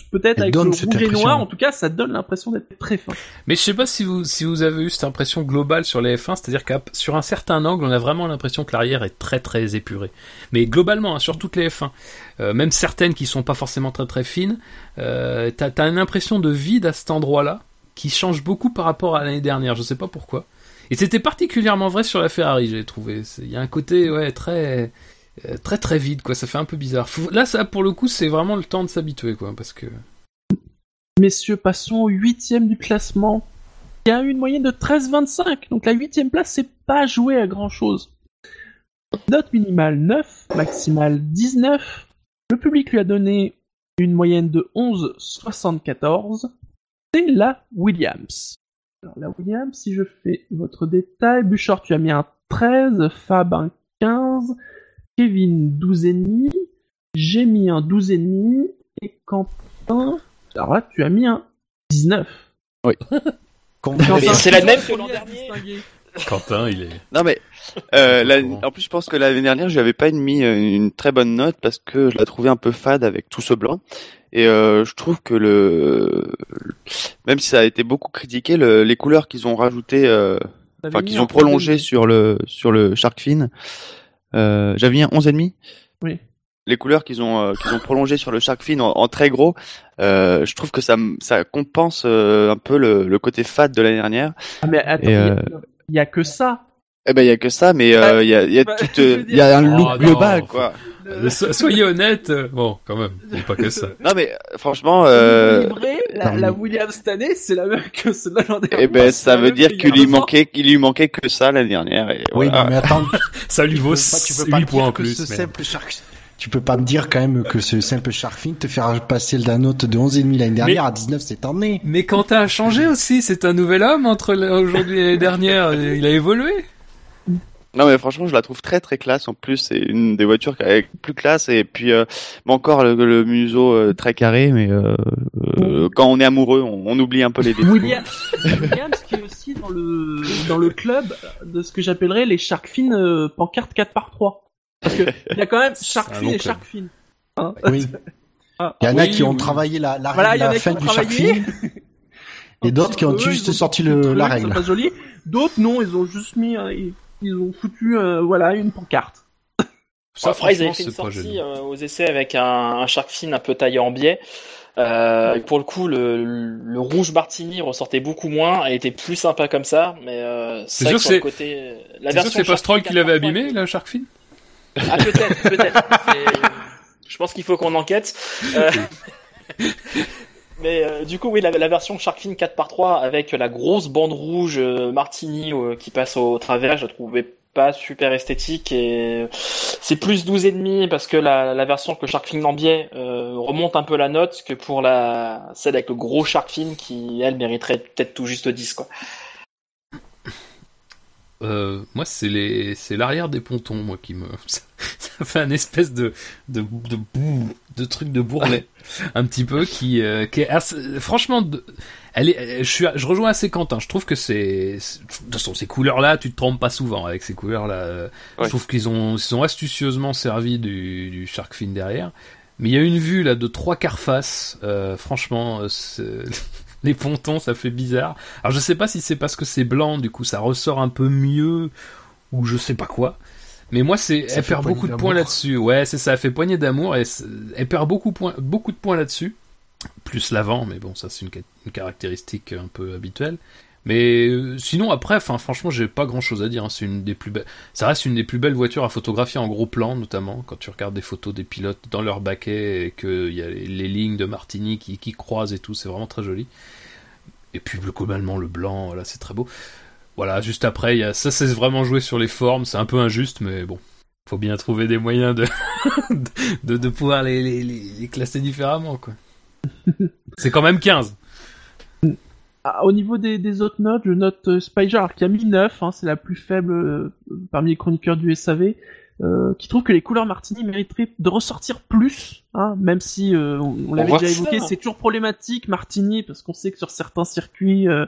peut-être avec donne le rouge et noir, en tout cas, ça donne l'impression d'être très fin. Mais je sais pas si vous, si vous avez eu cette impression globale sur les F1, c'est-à-dire qu'à sur un certain angle, on a vraiment l'impression que l'arrière est très très épuré. Mais globalement, hein, sur toutes les F1, euh, même certaines qui sont pas forcément très très fines, euh, t'as t'as une impression de vide à cet endroit-là qui change beaucoup par rapport à l'année dernière. Je sais pas pourquoi. Et c'était particulièrement vrai sur la Ferrari, j'ai trouvé. Il y a un côté ouais très euh, très très vide quoi. Ça fait un peu bizarre. Là, ça pour le coup, c'est vraiment le temps de s'habituer quoi, parce que Messieurs, passons au huitième du classement. Il a eu une moyenne de 13,25, donc la huitième place, c'est pas joué à grand chose. Note minimale 9, maximale 19. Le public lui a donné une moyenne de 11,74. C'est la Williams. Alors la Williams, si je fais votre détail, Bouchard, tu as mis un 13, Fab un 15, Kevin 12,5, j'ai mis un 12,5, et Quentin, alors là, tu as mis un 19. [LAUGHS] Quentin, Mais c'est la même que l'an dernier. Quentin, il est. Non mais euh, la- en plus je pense que l'année dernière je n'avais pas mis euh, une très bonne note parce que je la trouvais un peu fade avec tout ce blanc et euh, je trouve que le même si ça a été beaucoup critiqué le- les couleurs qu'ils ont rajoutées euh, enfin qu'ils ont prolongé sur le sur le Shark Fin euh, j'avais mis un 11 et demi Oui. les couleurs qu'ils ont euh, qu'ils ont prolongé sur le Shark Fin en, en très gros euh, je trouve que ça m- ça compense euh, un peu le, le côté fade de l'année dernière Ah, mais attends, Et, il y a- euh, il y, a que ça. Eh ben, il y a que ça, mais euh, il y a, il y a bah, tout, euh, il y a un Oh, look non. global, quoi. Euh, so- Soyez honnête. euh, Bon, quand même, pas que ça. [LAUGHS] Non, mais franchement, euh, livré, la, la mais- Williams cette année, c'est la même que celle de l'an dernier. eh ben, ça veut dire qu'il lui manquait, qu'il lui manquait que ça l'année dernière. Et Oui, non, mais attends, [LAUGHS] Ça lui vaut peux pas- tu peux pas 8 dire points en que plus. ce merde. simple Shark- Tu peux pas me dire quand même que ce simple Sharkfin te faire passer de la note de 11,5 l'année dernière à 19 cette année. Mais Quentin a changé aussi, c'est un nouvel homme entre aujourd'hui et l'année dernière, il a évolué. Non mais franchement je la trouve très très classe en plus c'est une des voitures qui est plus classe et puis euh, mais encore le, le museau euh, très carré mais euh, euh, quand on est amoureux on, on oublie un peu les défauts. William, Williams qui est aussi dans le dans le club de ce que j'appellerais les Shark Fin euh, pancartes 4 par 3 Parce que il y a quand même [LAUGHS] Shark Fin et. Shark Fin. Hein Oui. [LAUGHS] Ah, Il y en a oui, qui ont oui. travaillé la, la, Voilà, la fin du travaillé. Sharkfin. Et d'autres qui ont Eux, juste sorti foutu le, truc, la c'est règle. pas joli. D'autres non, ils ont juste mis ils, ils ont foutu euh, voilà une pancarte. Ça, Après, ils avaient fait une c'est sortie euh, aux essais avec un, un shark fin un peu taillé en biais. Euh, et pour le coup, le, le rouge Martini ressortait beaucoup moins. Elle était plus sympa comme ça, mais euh, c'est sûr que le côté, la C'est sûr que version c'est pas Stroll qui l'avait 4x3, abîmé, la Shark Fin Ah peut-être, peut-être. [LAUGHS] C'est- Je pense qu'il faut qu'on enquête. Euh, [LAUGHS] Mais euh, du coup, oui, la, la version Shark Fin 4x3 avec la grosse bande rouge euh, Martini euh, qui passe au travers, je la trouvais pas super esthétique et c'est plus 12 et demi parce que la, la version que Shark Fin en biais euh, remonte un peu la note que pour la celle avec le gros Shark Fin qui elle mériterait peut-être tout juste 10 quoi. Euh, moi, c'est les, c'est l'arrière des pontons, moi, qui me, [LAUGHS] ça, ça fait un espèce de, de, de boue, de truc de bourrelet, un petit peu, qui, euh, qui est, assez- franchement, de- elle est, je suis, je rejoins assez Quentin. Je trouve que c'est, de toute façon, ces couleurs-là, tu te trompes pas souvent avec ces couleurs-là. Euh, Je trouve qu'ils ont, ils ont astucieusement servi du, du shark fin derrière. Mais il y a une vue là de trois quarts face. euh, franchement, euh, c'est- [LAUGHS] les pontons, ça fait bizarre. Alors je sais pas si c'est parce que c'est blanc, du coup ça ressort un peu mieux ou je sais pas quoi. Mais moi c'est, elle perd beaucoup de points là-dessus. Ouais, c'est ça, elle fait poignée d'amour et elle perd beaucoup, point, beaucoup de points là-dessus. Plus l'avant, mais bon, ça c'est une caractéristique un peu habituelle. Mais euh, sinon après, enfin franchement, j'ai pas grand-chose à dire. hein. C'est une des plus belles. Ça reste une des plus belles voitures à photographier en gros plan, notamment quand tu regardes des photos des pilotes dans leur baquet et qu'il y a les, lignes de Martini qui, croisent et tout. C'est vraiment très joli. Et puis le- globalement le blanc, voilà, c'est très beau. Voilà, juste après, ça, c'est vraiment joué sur les formes. C'est un peu injuste, mais bon, faut bien trouver des moyens de [LAUGHS] de, pouvoir les, les classer différemment, quoi. C'est quand même 15. Ah, au niveau des, des autres notes, je note Spiger qui a mis 9, hein, c'est la plus faible euh, parmi les chroniqueurs du SAV, euh, qui trouve que les couleurs Martini mériteraient de ressortir plus, hein, même si euh, on, on l'avait déjà évoqué, c'est toujours problématique Martini parce qu'on sait que sur certains circuits, euh,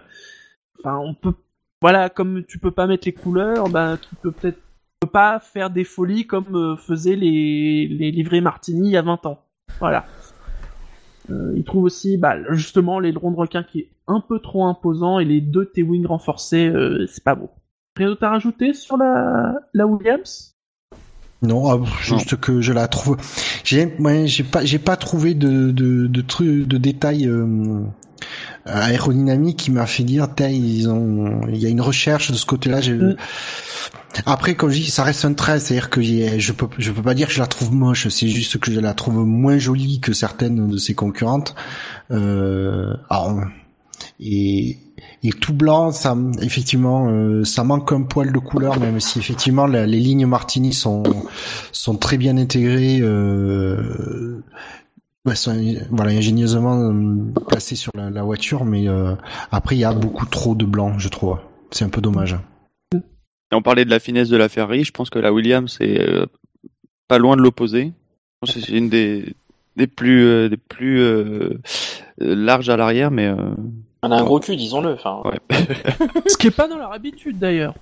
enfin on peut, voilà, comme tu peux pas mettre les couleurs, ben tu peux peut-être peux pas faire des folies comme faisaient les, les livrets Martini il y a 20 ans. Voilà. Euh, il trouve aussi, bah, justement, l'aileron de requin qui est un peu trop imposant et les deux T-wing renforcés, euh, c'est pas beau. Rien d'autre à rajouter sur la, la Williams? Non, ah, juste que je la trouve. J'ai, ouais, j'ai pas, j'ai pas trouvé de de de détails euh, aérodynamiques qui m'a fait dire, ils ont, il y a une recherche de ce côté-là. j'ai- Mm. Après, comme je dis, ça reste un trait, c'est-à-dire que je peux, je peux pas dire que je la trouve moche. C'est juste que je la trouve moins jolie que certaines de ses concurrentes. Euh, alors, et et tout blanc, ça, effectivement, euh, ça manque un poil de couleur, même si effectivement la- les lignes Martini sont sont très bien intégrées, euh, sont, voilà, ingénieusement euh, placées sur la, la voiture, mais euh, après il y a beaucoup trop de blanc, je trouve. C'est un peu dommage. Et on parlait de la finesse de la Ferrari, je pense que la Williams est euh, pas loin de l'opposé. Je pense que c'est une des des plus euh, des plus larges à l'arrière, mais euh, On a un gros cul, disons-le. Ouais. [LAUGHS] Ce qui est pas dans leur habitude d'ailleurs.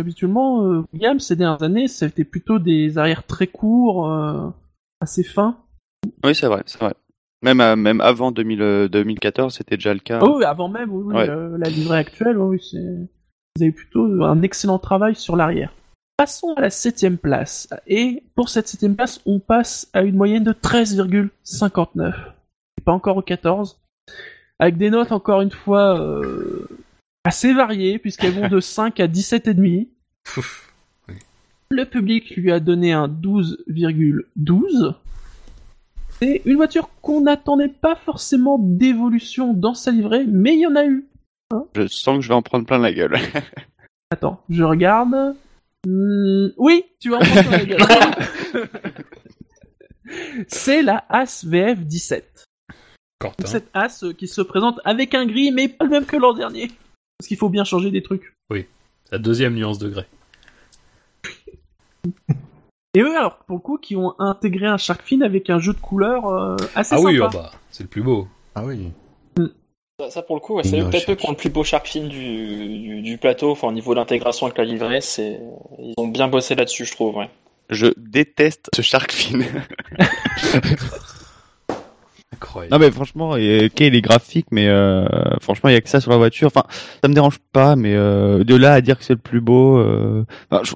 Habituellement, euh, Williams ces dernières années, c'était plutôt des arrières très courts, euh, assez fins. Oui, c'est vrai, c'est vrai. Même à- même avant 2000, euh, 2014, c'était déjà le cas. Oh oui, avant même, oui, oui, Ouais. euh, la livrée actuelle, oui, c'est... Vous avez plutôt un excellent travail sur l'arrière. Passons à la septième place. Et pour cette septième place, on passe à une moyenne de 13,59. C'est pas encore au 14. Avec des notes, encore une fois, euh, assez variées, puisqu'elles vont de [LAUGHS] 5 à 17,5. Ouf. Le public lui a donné un 12,12. C'est une voiture qu'on n'attendait pas forcément d'évolution dans sa livrée, mais il y en a eu. Je sens que je vais en prendre plein la gueule. [LAUGHS] Attends, je regarde. Hmm, oui, tu vas en prendre plein la gueule. [LAUGHS] C'est la As VF 17. Quentin. Cette As euh, qui se présente avec un gris, mais pas le même que l'an dernier. Parce qu'il faut bien changer des trucs. La deuxième nuance de grès. [LAUGHS] Et eux, alors, pour le coup, qui ont intégré un Shark Fin avec un jeu de couleurs euh, assez Ah sympa. oui, oh bah, c'est le plus beau. Ah oui. Ça, ça, pour le coup, ouais, c'est eux, peut-être eux qui ont le plus beau shark fin du, du, du plateau, enfin au niveau d'intégration avec la livrée, c'est ils ont bien bossé là-dessus, je trouve. Ouais. Je déteste ce Shark Fin. [LAUGHS] Incroyable. Non mais franchement, et, ok, il est graphique, mais euh, franchement, il y a que ça sur la voiture. Enfin, ça me dérange pas, mais euh, de là à dire que c'est le plus beau, euh, enfin, je-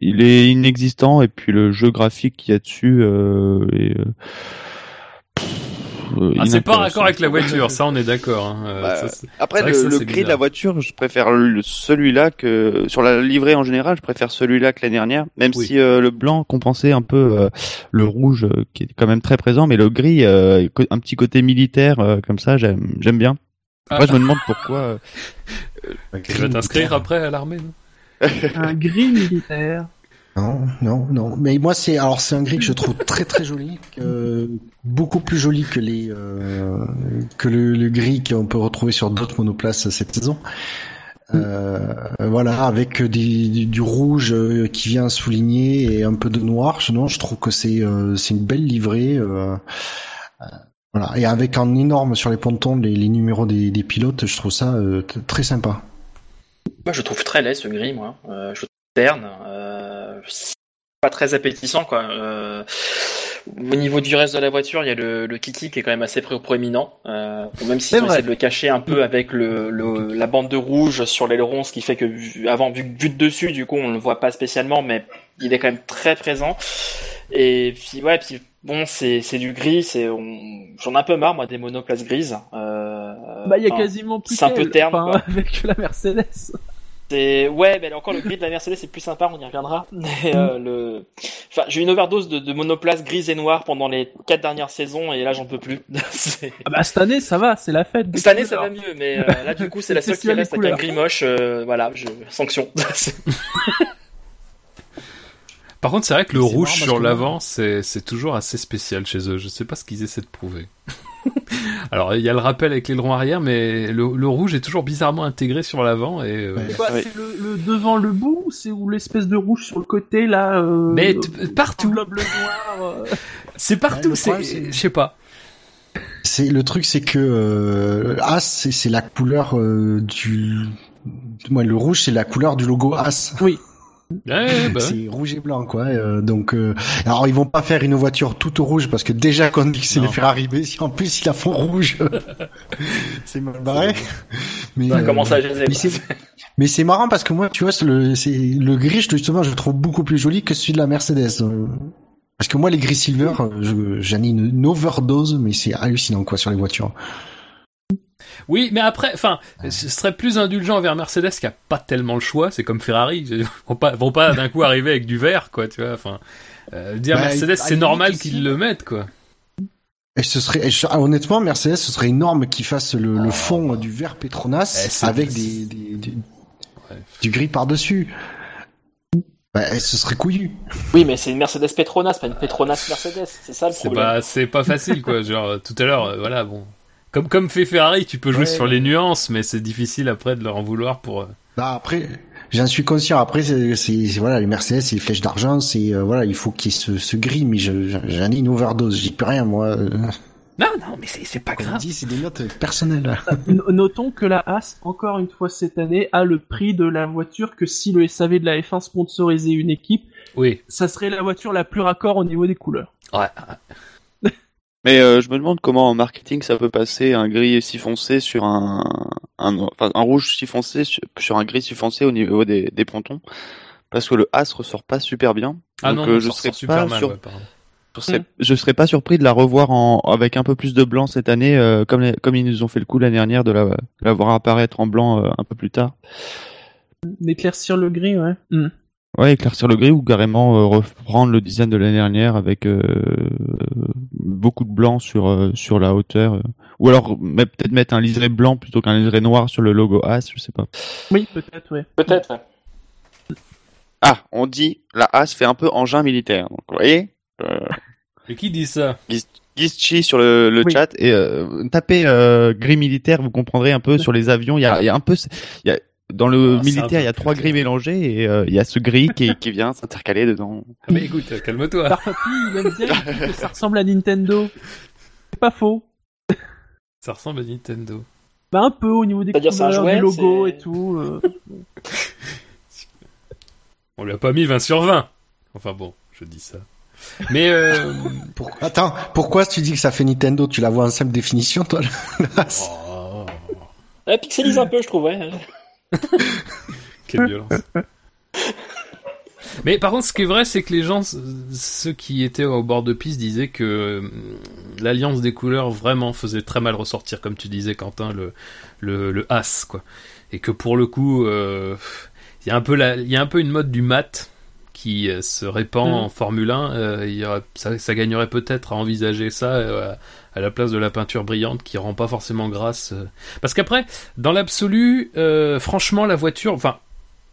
il est inexistant. Et puis le jeu graphique qu'il y a dessus euh, est, euh, Ah, c'est pas raccord avec la voiture, ça on est d'accord. Hein. Euh, Bah, Après, le, ça, le gris de la voiture, je préfère celui-là que sur la livrée en général, je préfère celui-là que l'année dernière, même Oui. si euh, le blanc compensait un peu euh, le rouge euh, qui est quand même très présent, mais le gris, euh, un petit côté militaire euh, comme ça, j'aime j'aime bien. Ah. je me demande pourquoi. euh, [LAUGHS] tu vas t'inscrire [LAUGHS] après à l'armée, non? [LAUGHS] Un gris militaire. Non, non, non. Mais moi, c'est alors c'est un gris que je trouve très très joli, euh, beaucoup plus joli que les euh, que le, gris qu'on peut retrouver sur d'autres monoplaces cette saison. Euh, voilà, avec du, rouge euh, qui vient souligner et un peu de noir. Non, je trouve que c'est euh, c'est une belle livrée. euh, voilà, et avec un énorme sur les pontons les, les numéros des, des pilotes, je trouve ça très sympa. Moi, je trouve très laid ce gris, moi. Euh, je trouve terne. Euh, c'est pas très appétissant, quoi. Euh, au niveau du reste de la voiture, il y a le, le kiki qui est quand même assez pré- proéminent. Euh, même si on essaie de le cacher un peu avec le, le- la bande de rouge sur l'aileron, ce qui fait que avant vu, vu de dessus, du coup, on le voit pas spécialement, mais il est quand même très présent. Et puis ouais, puis bon, c'est du gris. J'en ai un peu marre moi des monoplaces grises. Euh, Bah, il y a quasiment plus c'est un peu terne, enfin, avec la Mercedes. C'est ouais, mais encore le gris de la Mercedes c'est plus sympa, on y reviendra. [LAUGHS] Mais euh, le, enfin, j'ai eu une overdose de, de monoplaces grises et noires pendant les quatre dernières saisons et là j'en peux plus. [LAUGHS] Ah bah, cette année, ça va, c'est la fête. Cette année ça couleurs. va mieux, mais euh, là du coup [LAUGHS] c'est la seule qui reste avec un couleurs. gris moche. euh, voilà, je sanction. Par contre, c'est vrai que le marrant rouge sur l'avant, c'est c'est toujours assez spécial chez eux. Je sais pas ce qu'ils essaient de prouver. [LAUGHS] Alors, il y a le rappel avec l'aileron arrière, mais le, le rouge est toujours bizarrement intégré sur l'avant et. euh, Ouais. C'est quoi, Ouais. c'est le, le devant le bout ou c'est où l'espèce de rouge sur le côté là euh, Mais euh, t- partout. noir euh. [LAUGHS] C'est partout. Ouais, c'est, problème, c'est- je sais pas. C'est le truc, c'est que euh, As, c'est c'est la couleur euh, du, moi le rouge, c'est la couleur du logo As. Oui. Ouais, bah ouais. C'est rouge et blanc, quoi. euh, donc, euh, alors ils vont pas faire une voiture toute rouge parce que déjà qu'on dit que c'est les Ferrari, mais si en plus ils la font rouge, [LAUGHS] c'est mal barré. Mais, Ça euh, commence à gêner. mais c'est- mais marrant parce que moi, tu vois, le, c'est le gris, justement, je le trouve beaucoup plus joli que celui de la Mercedes. euh. Parce que moi, les gris silver, euh, je- j'en ai une, une overdose, mais c'est hallucinant, quoi, sur les voitures. Oui, mais après, enfin, ce serait plus indulgent vers Mercedes qui a pas tellement le choix. C'est comme Ferrari, [LAUGHS] ils vont pas, vont pas d'un coup arriver avec du vert, quoi, tu vois. Enfin, euh, dire Bah, Mercedes, c'est normal qu'ils le mettent, quoi. Et ce serait, et je- ah, honnêtement, Mercedes, ce serait énorme qu'ils fassent le, le fond du vert Petronas Eh, avec c'est- des, des- des- Ouais. du gris par-dessus. Bah, ce serait couillu. Oui, mais c'est une Mercedes Petronas, pas une Petronas Mercedes. C'est ça le C'est problème. pas, c'est pas facile, quoi. Genre, tout à l'heure, euh, voilà, bon. Comme, comme fait Ferrari, tu peux jouer Ouais. sur les nuances, mais c'est difficile après de leur en vouloir pour. euh, Bah après, j'en suis conscient. Après, c'est, c'est, c'est- voilà, les Mercedes, c'est les flèches d'argent, c'est euh, voilà, il faut qu'il y ait ce, ce gris, mais je- je- j'en ai une overdose. J'y peux rien, moi. Euh, Non, non, mais c'est, c'est pas Comme grave. dit, c'est des notes personnelles. [LAUGHS] N- Notons que la As, encore une fois cette année, a le prix de la voiture que si le SAV de la F1 sponsorisait une équipe, Oui. ça serait la voiture la plus raccord au niveau des couleurs. Ouais. Mais euh, je me demande comment en marketing ça peut passer un gris si foncé sur un, un, enfin, un rouge si foncé sur, sur un gris si foncé au niveau des, des pontons, parce que le As ressort pas super bien. Ah Donc, non, euh, je serais pas mal, sur- ouais. Je serais, pas surpris de la revoir en, avec un peu plus de blanc cette année, euh, comme, les- comme ils nous ont fait le coup l'année dernière de la, de la voir apparaître en blanc euh, un peu plus tard. D'éclaircir le gris, ouais. Hmm. Ouais, éclaircir le gris ou carrément euh, reprendre le design de l'année dernière avec euh, beaucoup de blanc sur euh, sur la hauteur, ou alors peut-être mettre un liseré blanc plutôt qu'un liseré noir sur le logo As, je sais pas. Oui, peut-être, ouais. Peut-être. ouais. Ah, on dit la As fait un peu engin militaire. Donc, vous voyez, euh, Et qui dit ça? Gizchi sur le, le Oui. chat et euh, tapez euh, gris militaire, vous comprendrez un peu sur les avions. Il y a, il y a un peu, il y a dans le Ah, militaire, il y a trois gris mélangés et euh, il y a ce gris qui, qui vient s'intercaler dedans. Mais écoute, calme-toi. Il aime bien que ça ressemble à Nintendo. C'est pas faux. Ça ressemble à Nintendo. Bah un peu au niveau des couleurs, jouet, du logo et tout. euh. [LAUGHS] On lui a pas mis 20 sur 20. Enfin bon, je dis ça. Mais euh... [LAUGHS] Pour- Attends, pourquoi si tu dis que ça fait Nintendo? Tu la vois en simple définition, toi là? Oh, Elle pixelise un peu, je trouve, ouais. Quelle violence. Mais par contre, ce qui est vrai, c'est que les gens, ceux qui étaient au bord de piste, disaient que euh, l'alliance des couleurs vraiment faisait très mal ressortir, comme tu disais, Quentin, le le, le as, quoi. Et que pour le coup, euh, il y a un peu la, il y a un peu une mode du mat qui euh, se répand Mhm. en Formule 1. euh, il y aurait- ça, ça gagnerait peut-être à envisager ça euh, à, la place de la peinture brillante qui rend pas forcément grâce. euh. Parce qu'après, dans l'absolu, euh, franchement, la voiture, enfin,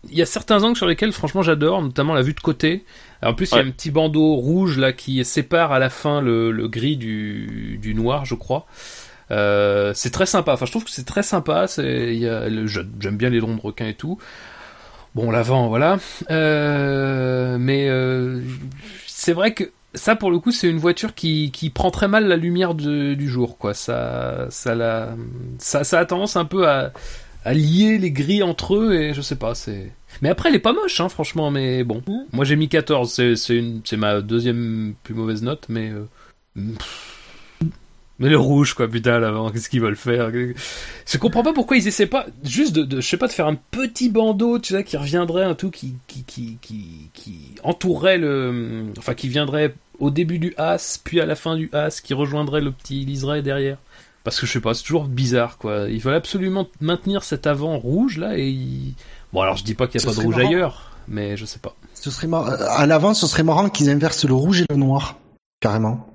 il y a certains angles sur lesquels, franchement, j'adore, notamment la vue de côté. Alors, en plus, il y a un petit bandeau rouge là qui sépare à la fin le, le gris du, du noir, je crois. Euh, c'est très sympa. Enfin, je trouve que c'est très sympa. C'est, j'aime bien les longs de requin et tout. Bon, l'avant, voilà. Euh, mais euh, c'est vrai que ça, pour le coup, c'est une voiture qui, qui prend très mal la lumière de- du jour, quoi. Ça, ça, la, ça, ça a tendance un peu à, à lier les gris entre eux et je sais pas, c'est. Mais après, elle est pas moche, hein, franchement. Mais bon, moi j'ai mis 14. C'est, c'est une, c'est ma deuxième plus mauvaise note, mais. euh, pff. Mais le rouge, quoi, putain, l'avant, qu'est-ce qu'ils veulent faire? Je comprends pas pourquoi ils essaient pas juste de, de je sais pas, de faire un petit bandeau, tu sais, qui reviendrait un tout qui, qui, qui, qui, qui entourerait le, enfin, qui viendrait au début du as, puis à la fin du as, qui rejoindrait le petit liseré derrière. Parce que je sais pas, c'est toujours bizarre, quoi. Ils veulent absolument maintenir cet avant rouge là et ils... bon, alors je dis pas qu'il y a Ce pas de rouge marrant. ailleurs, mais je sais pas. Ce serait mar- euh, À l'avant, ce serait marrant qu'ils inversent le rouge et le noir. Carrément.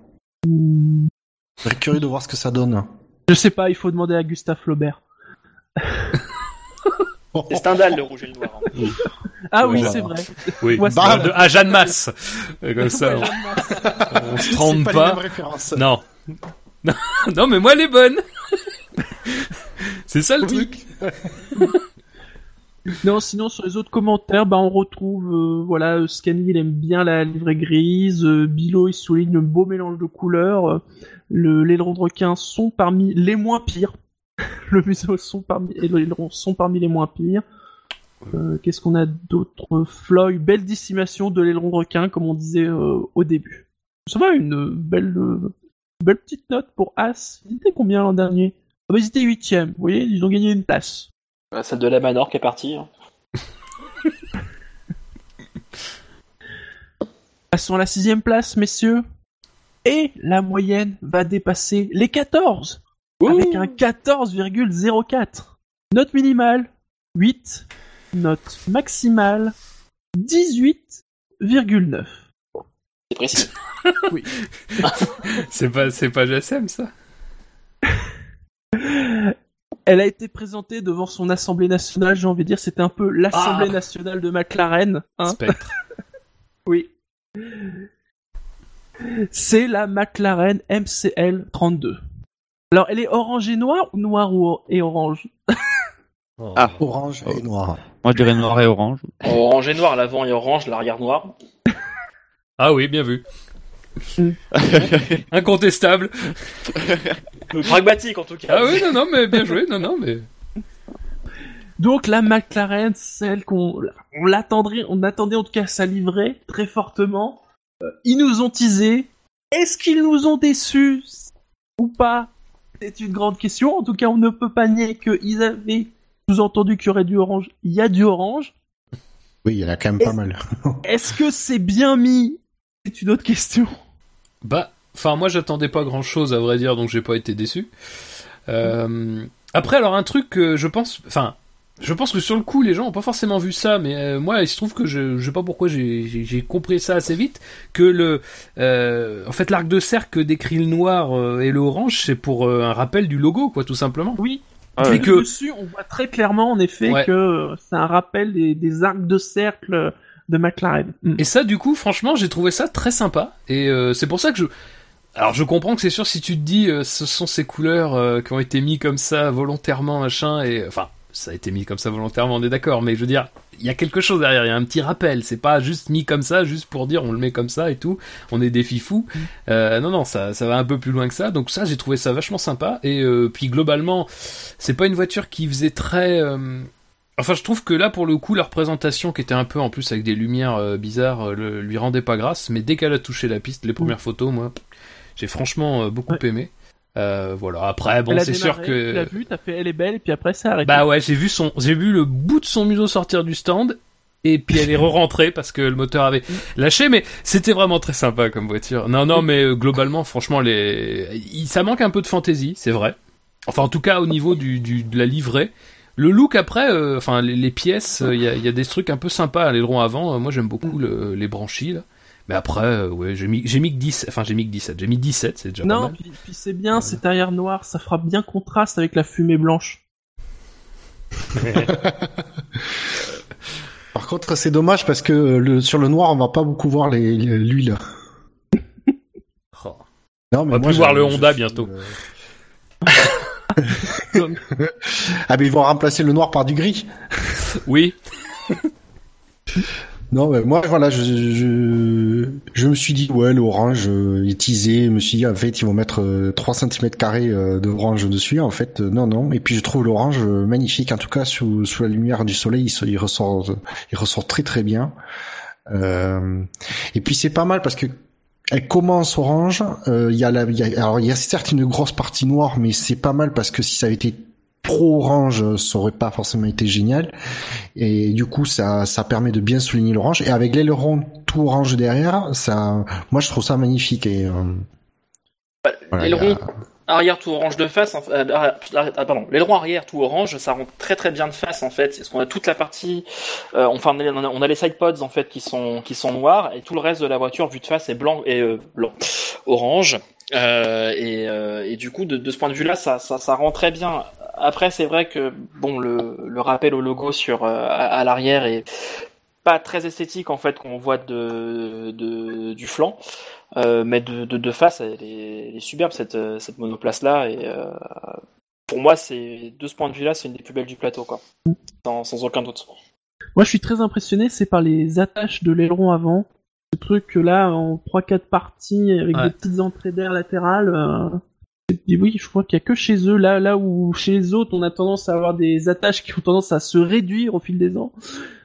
Je serais curieux de voir ce que ça donne. Je sais pas, il faut demander à Gustave Flaubert. C'est Stendhal, le rouge et le noir. hein. Ah oui, c'est vrai. Oui, Ouais, Bah, de, à Jeanne Masse. Comme ça, on, on se trompe pas, pas. les mêmes références. Non. non. [LAUGHS] Non, mais moi, elle est bonne. [LAUGHS] C'est ça le Oui. truc. [LAUGHS] Non, sinon sur les autres commentaires, bah on retrouve euh, voilà, euh, Scani il aime bien la livrée grise, euh, Bilo il souligne le beau mélange de couleurs, euh, le l'aileron de requin sont parmi les moins pires, [LAUGHS] le museau sont parmi et l'aileron sont parmi les moins pires. Euh, Qu'est-ce qu'on a d'autre? Floyd, belle dissimulation de l'aileron de requin comme on disait euh, au début. Ça va une belle euh, belle petite note pour As. Ils étaient combien l'an dernier? Ah bah, Ils étaient huitième, vous voyez, ils ont gagné une place. Euh, Celle de la Manor qui est partie. hein. [LAUGHS] Passons à la sixième place, messieurs. Et la moyenne va dépasser les 14 avec un 14,04. Note minimale 8. Note maximale 18,9. C'est précis. [LAUGHS] C'est pas, c'est pas GSM, ça. Elle a été présentée devant son assemblée nationale, j'ai envie de dire, c'était un peu l'assemblée Ah. nationale de McLaren. Hein Spectre. [LAUGHS] oui. C'est la McLaren MCL 32. Alors, elle est orange et noire ou noire ou- et orange? Ah. Orange et noir. Moi, je dirais noir et orange. Orange et noir, l'avant est orange, l'arrière noir. Ah oui, bien vu. [LAUGHS] Incontestable. Pragmatique en tout cas. Ah oui, non, non, mais bien joué. Non, non, mais. Donc la McLaren, celle qu'on on l'attendrait, on attendait en tout cas sa livrée très fortement. Ils nous ont teasé. Est-ce qu'ils nous ont déçus ou pas? C'est une grande question. En tout cas, on ne peut pas nier qu'ils avaient sous-entendu qu'il y aurait du orange. Il y a du orange. Oui, il y en a quand même pas mal. [LAUGHS] Est-ce que c'est bien mis? C'est une autre question. Bah, enfin, moi, j'attendais pas grand chose, à vrai dire, donc j'ai pas été déçu. Euh, Après, alors, un truc que je pense. Enfin, Je pense que sur le coup, les gens ont pas forcément vu ça, mais euh, moi, il se trouve que je, je sais pas pourquoi j'ai- j'ai j'ai compris ça assez vite, que le, euh, en fait, l'arc de cercle décrit le noir euh, et le orange, c'est pour euh, un rappel du logo, quoi, tout simplement. Oui. Ah Et que- Dessus, on voit très clairement, en effet, Ouais. que c'est un rappel des, des arcs de cercle de McLaren. Mm. Et ça, du coup, franchement, j'ai trouvé ça très sympa, et euh, c'est pour ça que je, alors je comprends que c'est sûr si tu te dis, euh, ce sont ces couleurs euh, qui ont été mis comme ça volontairement, machin, et enfin. Ça a été mis comme ça volontairement, on est d'accord, mais je veux dire, il y a quelque chose derrière, il y a un petit rappel, c'est pas juste mis comme ça, juste pour dire on le met comme ça et tout, on est des fifous. Euh, non, non, ça, ça va un peu plus loin que ça, donc ça j'ai trouvé ça vachement sympa, et euh, puis globalement, c'est pas une voiture qui faisait très... euh, Enfin, je trouve que là, pour le coup, leur présentation, qui était un peu en plus avec des lumières bizarres, le- lui rendait pas grâce, mais dès qu'elle a touché la piste, les premières photos, moi, j'ai franchement beaucoup Ouais. aimé. Euh, voilà, après, bon, c'est sûr Tu l'as que... vu, t'as fait elle est belle, et puis après ça arrête. Bah ouais, j'ai vu son, j'ai vu le bout de son museau sortir du stand et puis elle est [LAUGHS] re-rentrée parce que le moteur avait lâché, mais c'était vraiment très sympa comme voiture. Non, non, mais euh, globalement, franchement, les, il- ça manque un peu de fantaisie, c'est vrai. Enfin, en tout cas, au niveau du, du de la livrée. Le look après, euh, enfin les, les pièces, euh, il y, a, y a des trucs un peu sympas. L'aileron avant, euh, moi j'aime beaucoup le- les branchies là. Mais après, euh, ouais, j'ai mis, j'ai mis que 10, enfin j'ai mis que 17, j'ai mis 17, c'est déjà pas non, mal. puis, puis c'est bien, cet arrière noir, ça fera bien contraste avec la fumée blanche. [LAUGHS] Par contre, c'est dommage parce que le, sur le noir, on va pas beaucoup voir les- les- l'huile. [LAUGHS] Oh. Non, mais va moi, plus voir le Honda bientôt. euh, [LAUGHS] ah, mais ils vont remplacer le noir par du gris. Oui, Non, mais moi, voilà, je, je, je me suis dit, ouais, l'orange euh, est teasé. Je me suis dit, en fait, ils vont mettre euh, 3 cm euh, d'orange dessus. En fait, euh, non, non. Et puis, je trouve l'orange euh, magnifique. En tout cas, sous, sous la lumière du soleil, il, ressort, il ressort très, très bien. Et puis, c'est pas mal parce que elle commence orange. Il y a la, y a, alors, il y a certes une grosse partie noire, mais c'est pas mal parce que si ça avait été trop orange, ça aurait pas forcément été génial. Et du coup, ça, ça permet de bien souligner l'orange. Et avec l'aileron tout orange derrière, ça, moi, je trouve ça magnifique. Et, euh, voilà, l'aileron a- Arrière tout orange de face, en euh, ah, ah, pardon, l'aileron arrière tout orange, ça rend très très bien de face en fait. Parce qu'on a toute la partie, euh, enfin on a, on a les side pods en fait qui sont qui sont noirs et tout le reste de la voiture vu de face est blanc et euh, blanc, orange. Euh, et, euh, et du coup de, de ce point de vue-là, ça, ça ça rend très bien. Après c'est vrai que bon le, le rappel au logo sur euh, à, à l'arrière est pas très esthétique en fait qu'on voit de, de du flanc. Euh, mais de, de, de face, elle est, elle est superbe cette, euh, cette monoplace là. Et euh, pour moi, c'est de ce point de vue-là, c'est une des plus belles du plateau, quoi. Sans, sans aucun doute. Moi, je suis très impressionné, c'est par les attaches de l'aileron avant. Ce truc là, en 3-4 parties, avec Ouais. des petites entrées d'air latérales. euh, et oui, je crois qu'il y a que chez eux, là, là où chez les autres, on a tendance à avoir des attaches qui ont tendance à se réduire au fil des ans.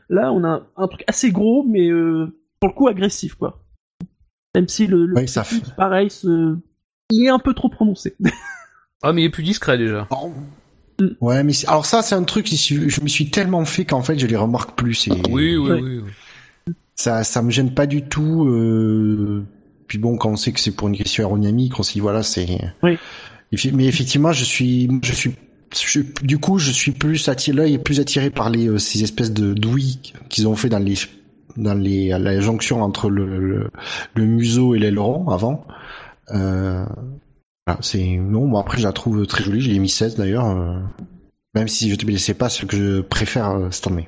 Là, on a un truc assez gros, mais euh, pour le coup agressif, quoi. Même si le, le Ouais, ça fait- pareil, il est un peu trop prononcé. [LAUGHS] ah mais il est plus discret déjà. Alors, Ouais, mais alors ça, c'est un truc. Je me suis tellement fait qu'en fait, je les remarque plus. Oui, oui, Ouais. oui. oui. Ça, ça me gêne pas du tout. Euh... Puis bon, quand on sait que c'est pour une question aérodynamique, on se dit voilà, c'est. Oui. Mais effectivement, je suis, je suis, je- du coup, je suis plus attiré, l'œil est plus attiré par les euh, ces espèces de douilles qu'ils ont fait dans les dans les à la jonction entre le le, le museau et l'aileron avant. Euh... Voilà, c'est non, bon après je la trouve très jolie. Je l'ai mis 16 d'ailleurs. euh, Même si je te sais pas ce que je préfère euh, cette année.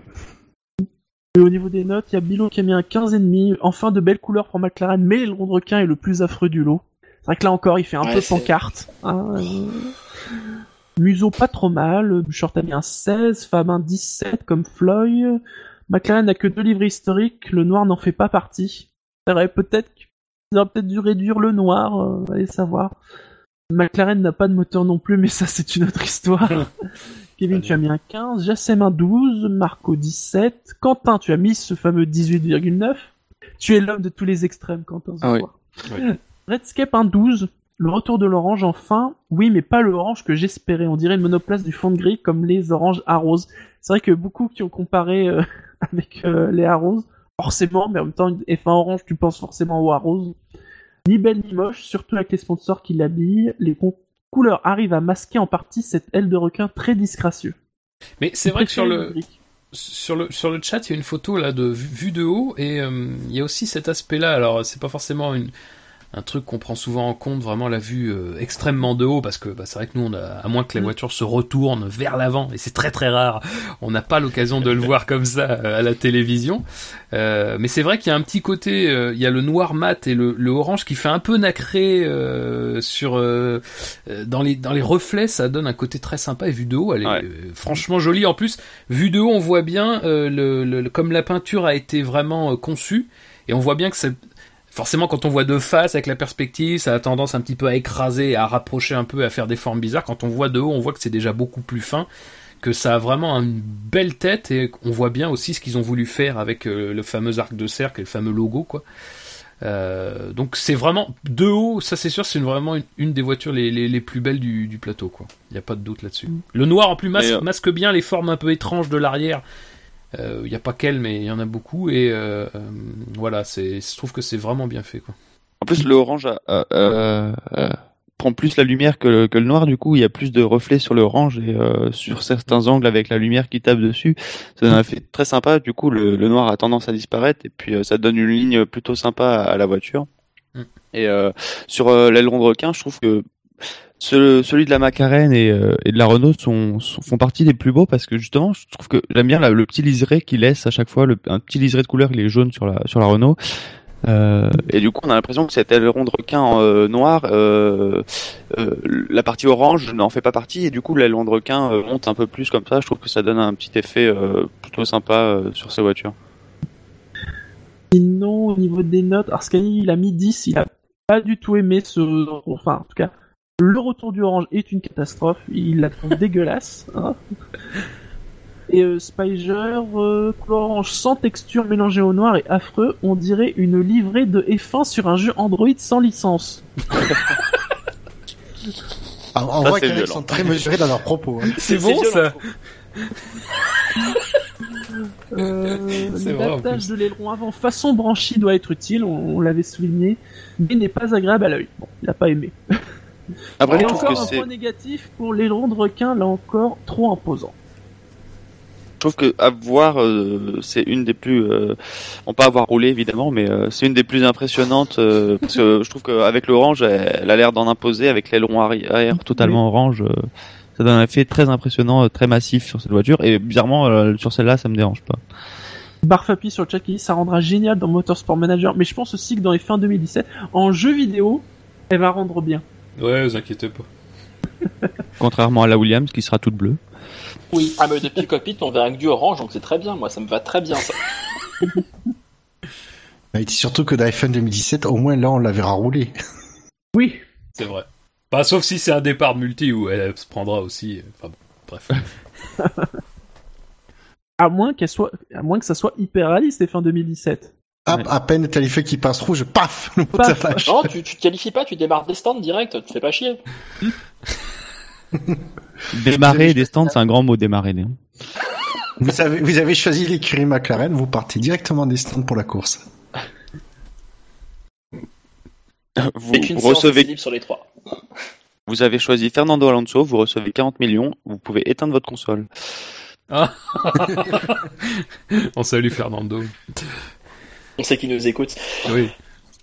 Et au niveau des notes, il y a Bilo qui a mis un 15,5. Enfin, de belles couleurs pour McLaren, mais le requin est le plus affreux du lot. C'est vrai que là encore, il fait un Ouais, peu pancarte. hein, euh. Museau pas trop mal. Short a mis un 16. Fab un 17 comme Floyd. McLaren n'a que deux livres historiques. Le noir n'en fait pas partie. C'est vrai, peut-être qu'ils auraient peut-être dû réduire le noir. euh, allez savoir. McLaren n'a pas de moteur non plus, mais ça, c'est une autre histoire. [LAUGHS] Kevin, tu as mis un 15, Jassem un 12, Marco 17, Quentin, tu as mis ce fameux 18,9. Tu es l'homme de tous les extrêmes, Quentin. Ah oui. [LAUGHS] Redscape un 12, le retour de l'orange enfin. Oui, mais pas l'orange que j'espérais. On dirait une monoplace du fond de gris comme les oranges Arrows. C'est vrai que beaucoup qui ont comparé euh, [LAUGHS] avec euh, les Arrows, forcément, mais en même temps, une F1 orange, tu penses forcément aux Arrows. Ni belle ni moche, surtout avec les sponsors qui l'habillent. Les con- couleurs arrivent à masquer en partie cette aile de requin très disgracieux. Mais c'est vrai que sur le, Brick. sur le sur le chat, il y a une photo là de vue de haut et euh, il y a aussi cet aspect-là. Alors c'est pas forcément une un truc qu'on prend souvent en compte, vraiment la vue euh, extrêmement de haut, parce que bah, c'est vrai que nous, on a, à moins que les Mm. voitures se retournent vers l'avant, et c'est très très rare, on n'a pas l'occasion de le [LAUGHS] voir comme ça euh, à la télévision. Euh, mais c'est vrai qu'il y a un petit côté, euh, il y a le noir mat et le, le orange qui fait un peu nacré euh, sur euh, dans les dans les reflets, ça donne un côté très sympa et vue de haut, elle est Ouais. franchement jolie. En plus, vue de haut, on voit bien euh, le, le- comme la peinture a été vraiment conçue et on voit bien que c'est forcément quand on voit de face avec la perspective, ça a tendance un petit peu à écraser, à rapprocher un peu, à faire des formes bizarres. Quand on voit de haut, on voit que c'est déjà beaucoup plus fin, que ça a vraiment une belle tête et on voit bien aussi ce qu'ils ont voulu faire avec euh, le fameux arc de cercle et le fameux logo quoi. Euh, donc c'est vraiment de haut, ça c'est sûr, c'est vraiment une, une des voitures les, les, les plus belles du, du plateau quoi. Il n'y a pas de doute là-dessus. Le noir en plus masque, euh, masque bien les formes un peu étranges de l'arrière. Euh, Il n'y a pas qu'elle, mais il y en a beaucoup et euh, euh, voilà, c'est, je trouve que c'est vraiment bien fait quoi. En plus, le orange prend plus la lumière que le, que le noir. Du coup, il y a plus de reflets sur le orange et euh, sur certains angles avec la lumière qui tape dessus. Ça donne un effet très sympa. Du coup, le, le noir a tendance à disparaître et puis euh, ça donne une ligne plutôt sympa à, à la voiture. Mm. Et euh, sur euh, l'aileron de requin, je trouve que ce- celui de la McLaren et, euh, et de la Renault sont, sont- font partie des plus beaux parce que justement, je trouve que j'aime bien le petit liseré qu'il laisse à chaque fois, le, un petit liseré de couleur, il est jaune sur la sur la Renault. Euh, et du coup, on a l'impression que cet aileron de requin euh, noir, euh, euh, la partie orange n'en fait pas partie, et du coup, l'aileron de requin euh, monte un peu plus comme ça. Je trouve que ça donne un petit effet plutôt sympa sur ces voitures. Sinon, au niveau des notes, Arscani, il a mis 10, il a pas du tout aimé ce... Enfin, en tout cas, le retour du orange est une catastrophe, il la trouve [LAUGHS] dégueulasse. hein. Et euh, Spiger, euh, couleur orange sans texture mélangée au noir et affreux, on dirait une livrée de F1 sur un jeu Android sans licence. Ah, on Ça, voit c'est qu'ils sont très mesurés dans leurs propos. hein. C'est bon violent, ça. Euh, [LAUGHS] plus. de l'aileron avant façon branchie doit être utile, on, on l'avait souligné, mais n'est pas agréable à l'œil. Bon, il a pas aimé. [LAUGHS] Après, Et je trouve que encore un c'est, point négatif pour l'aileron de requin, là encore, trop imposant. je trouve que à voir, euh, c'est une des plus, euh, on pas avoir roulé évidemment, mais euh, c'est une des plus impressionnantes euh, [LAUGHS] parce que je trouve qu'avec l'orange, elle, elle a l'air d'en imposer avec l'aileron arri- arrière totalement orange. ça donne un effet très impressionnant, très massif sur cette voiture. Et bizarrement, sur celle-là, ça me dérange pas. Barfapi sur le chat qui dit ça rendra génial dans Motorsport Manager, mais je pense aussi que dans les fins 2017, en jeu vidéo, elle va rendre bien. Ouais, vous inquiétez pas. [LAUGHS] Contrairement à la Williams qui sera toute bleue. Oui. Ah, mais depuis le cockpit, on verra que du orange, donc c'est très bien. Moi, ça me va très bien, ça. [LAUGHS] Mais surtout que dans F1 2017, au moins là, on la verra rouler. [LAUGHS] Oui, C'est vrai. Pas sauf si c'est un départ multi où elle se prendra aussi. euh, Enfin bon, bref. à moins qu'elle soit, à moins que ça soit hyper réaliste les fins 2017. Hop, Ouais. à peine t'as les feux qui passent rouge, paf, le moteur Paf. lâche. Non, tu, tu te qualifies pas, tu démarres des stands direct, tu fais pas chier. [LAUGHS] Démarrer des stands, c'est un grand mot démarrer. [LAUGHS] Vous avez, vous avez choisi l'écurie McLaren, vous partez directement des stands pour la course. [LAUGHS] Vous recevez, sur les trois. vous avez choisi Fernando Alonso, vous recevez 40 millions, vous pouvez éteindre votre console. On salue Fernando. [LAUGHS] On sait qui nous écoute. Oui.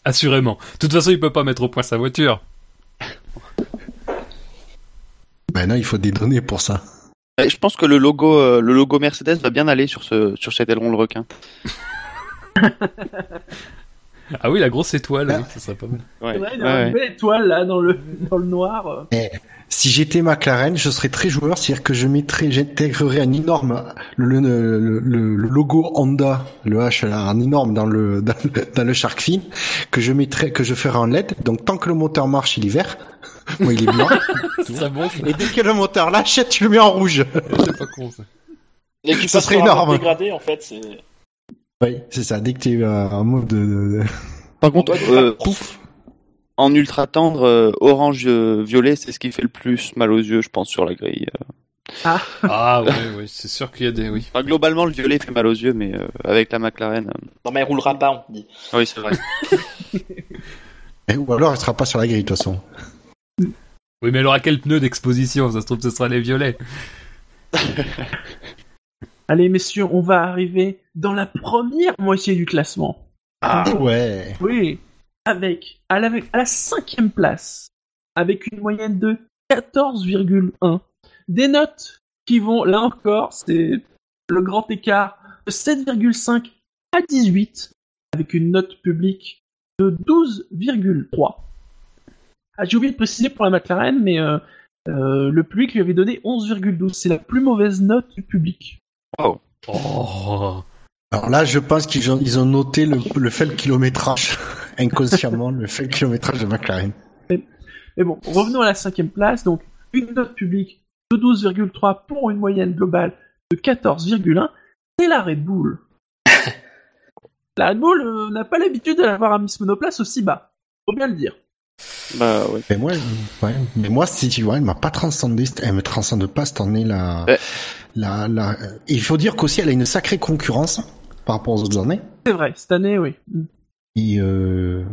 Assurément. De toute façon, il peut pas mettre au point sa voiture. Ben non, il faut des données pour ça. Et je pense que le logo, euh, le logo Mercedes va bien aller sur ce, sur cet aileron de requin. [LAUGHS] Ah oui, la grosse étoile, Ah. oui, ça serait pas mal. Ouais, une belle étoile là dans le, dans le noir. Si j'étais McLaren, je serais très joueur, c'est-à-dire que je mettrais, j'intégrerais un énorme, le, le, le- le- le logo Honda, le H, là, un énorme dans le, [LAUGHS] dans le, dans le Shark Fin, que je mettrais, que je ferais en LED. Donc tant que le moteur marche, il est vert. Moi, il est blanc. [LAUGHS] C'est bon, ça. Et dès que le moteur lâche, tu le mets en rouge. C'est pas con, ça. Et Ça serait énorme. dégradé, en fait, c'est... Oui, c'est ça. Dès que tu es en mode de, de- de- [LAUGHS] Par contre, euh, pouf, en ultra tendre, euh, orange euh, violet, c'est ce qui fait le plus mal aux yeux, je pense, sur la grille. euh. [LAUGHS] Ah ouais, ouais, c'est sûr qu'il y a des... Oui. Enfin, globalement, le violet fait mal aux yeux, mais euh, avec la McLaren, euh, Non, mais elle roulera pas, on dit. oui, c'est vrai. [LAUGHS] Eh, Ou alors, elle sera pas sur la grille, de toute façon. Oui, mais elle aura quel pneu d'exposition? Ça se trouve, ce sera les violets. Allez, messieurs, on va arriver dans la première moitié du classement. Ah ouais. Oui, avec à la, à la cinquième place, avec une moyenne de 14,1. Des notes qui vont, là encore, c'est le grand écart de 7,5 à 18, avec une note publique de 12,3. Ah, j'ai oublié de préciser pour la McLaren, mais euh, euh, le public lui avait donné 11,12. C'est la plus mauvaise note du public. Oh. Alors là, je pense qu'ils ont, ils ont noté le, le faible kilométrage, [LAUGHS] inconsciemment, le faible kilométrage de McLaren. Mais bon, revenons à la cinquième place. Donc, une note publique de 12,3 pour une moyenne globale de 14,1. C'est la Red Bull. [LAUGHS] la Red Bull euh, n'a pas l'habitude d'avoir un Miss Monoplace aussi bas. Faut bien le dire. Bah ouais. Mais moi, ouais, mais moi, si tu vois, elle m'a pas transcendé, elle me transcende pas cette année là. Ouais. La, la, il faut dire qu'aussi, elle a une sacrée concurrence par rapport aux autres années. C'est vrai, cette année, oui. Et euh,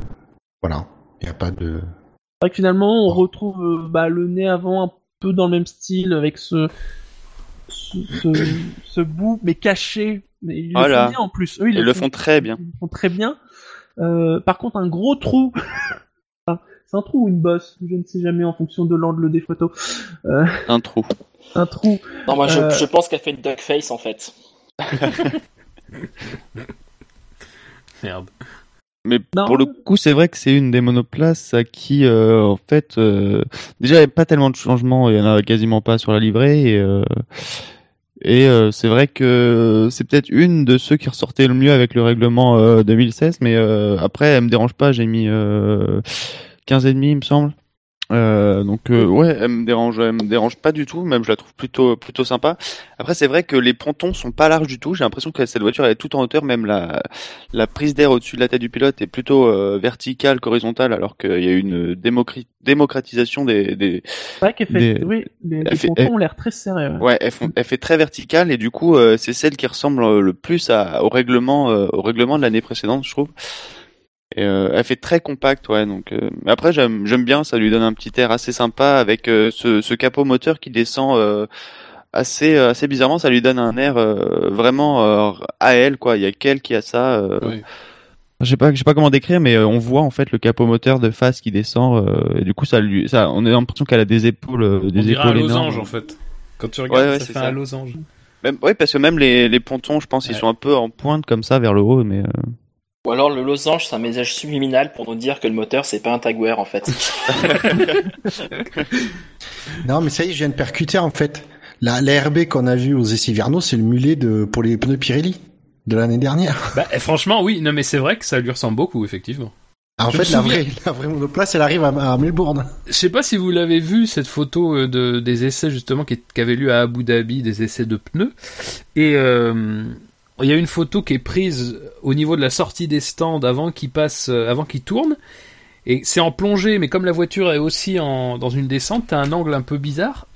voilà, il y a pas de. C'est vrai que finalement, on retrouve euh, bah, le nez avant un peu dans le même style, avec ce, ce, ce, [COUGHS] ce bout, mais caché. Mais ils le Voilà. font bien en plus. Eux, ils, Ils le font très bien. Ils le font très bien. Euh, par contre, un gros trou. C'est un trou ou une bosse? Je ne sais jamais en fonction de l'angle des photos. Euh, Un trou. un trou. Non, moi, je, Euh. je pense qu'elle fait une duck face en fait. [LAUGHS] Merde. Mais Non. pour le coup, c'est vrai que c'est une des monoplaces à qui, euh, en fait, euh, déjà, il n'y a pas tellement de changements, il y en a quasiment pas sur la livrée, et, euh, et euh, c'est vrai que c'est peut-être une de ceux qui ressortaient le mieux avec le règlement euh, 2016, mais euh, après, elle me dérange pas, j'ai mis euh, 15 et demi, il me semble. Euh, donc euh, ouais, elle me dérange, elle me dérange pas du tout. Même je la trouve plutôt plutôt sympa. Après c'est vrai que les pontons sont pas larges du tout. J'ai l'impression que cette voiture elle est toute en hauteur. Même la la prise d'air au-dessus de la tête du pilote est plutôt euh, verticale qu'horizontale, alors qu'il y a une démocratisation des, des C'est vrai qu'elle fait. Des- Oui, les, les Elle fait- pontons elle- ont l'air très serrés. ouais. Ouais, elle, font- elle fait très verticale et du coup, euh, c'est celle qui ressemble le plus à, au règlement, euh, au règlement de l'année précédente, je trouve. Et euh, elle fait très compacte, ouais. Donc, euh, après, j'aime, j'aime bien, ça lui donne un petit air assez sympa avec euh, ce, ce capot moteur qui descend euh, assez, euh, assez bizarrement. Ça lui donne un air euh, vraiment euh, à elle, quoi. Il y a qu'elle qui a ça. euh, Oui. Je sais pas, je sais pas comment décrire, mais euh, on voit en fait le capot moteur de face qui descend, euh, et du coup, ça lui, ça, on a l'impression qu'elle a des épaules, euh, On des dirait un losange en fait. Quand tu regardes, Ouais, ouais, ça c'est fait ça. un losange. Même, ouais, parce que même les, les pontons, je pense, ils sont un peu en Pointe comme ça vers le haut, mais euh, Ou alors le losange, c'est un message subliminal pour nous dire que le moteur, c'est pas un Tagware en fait. [LAUGHS] Non, mais ça y est, je viens de percuter en fait. La, la RB qu'on a vue aux essais hivernaux, c'est le mulet de pour les pneus Pirelli de l'année dernière. [LAUGHS] Bah, eh, franchement, oui, non, mais c'est vrai que ça lui ressemble beaucoup, effectivement. Ah, en Je fait, la souviens- vraie, la vraie monoplace, elle arrive à, à Melbourne. Je sais pas si vous l'avez vu, cette photo euh, de, des essais, justement, qui, qui avait lieu à Abu Dhabi, des essais de pneus. Et euh, il y a une photo qui est prise au niveau de la sortie des stands avant qu'il passe, euh, avant qu'il tourne. Et c'est en plongée, mais comme la voiture est aussi dans une descente, t'as un angle un peu bizarre.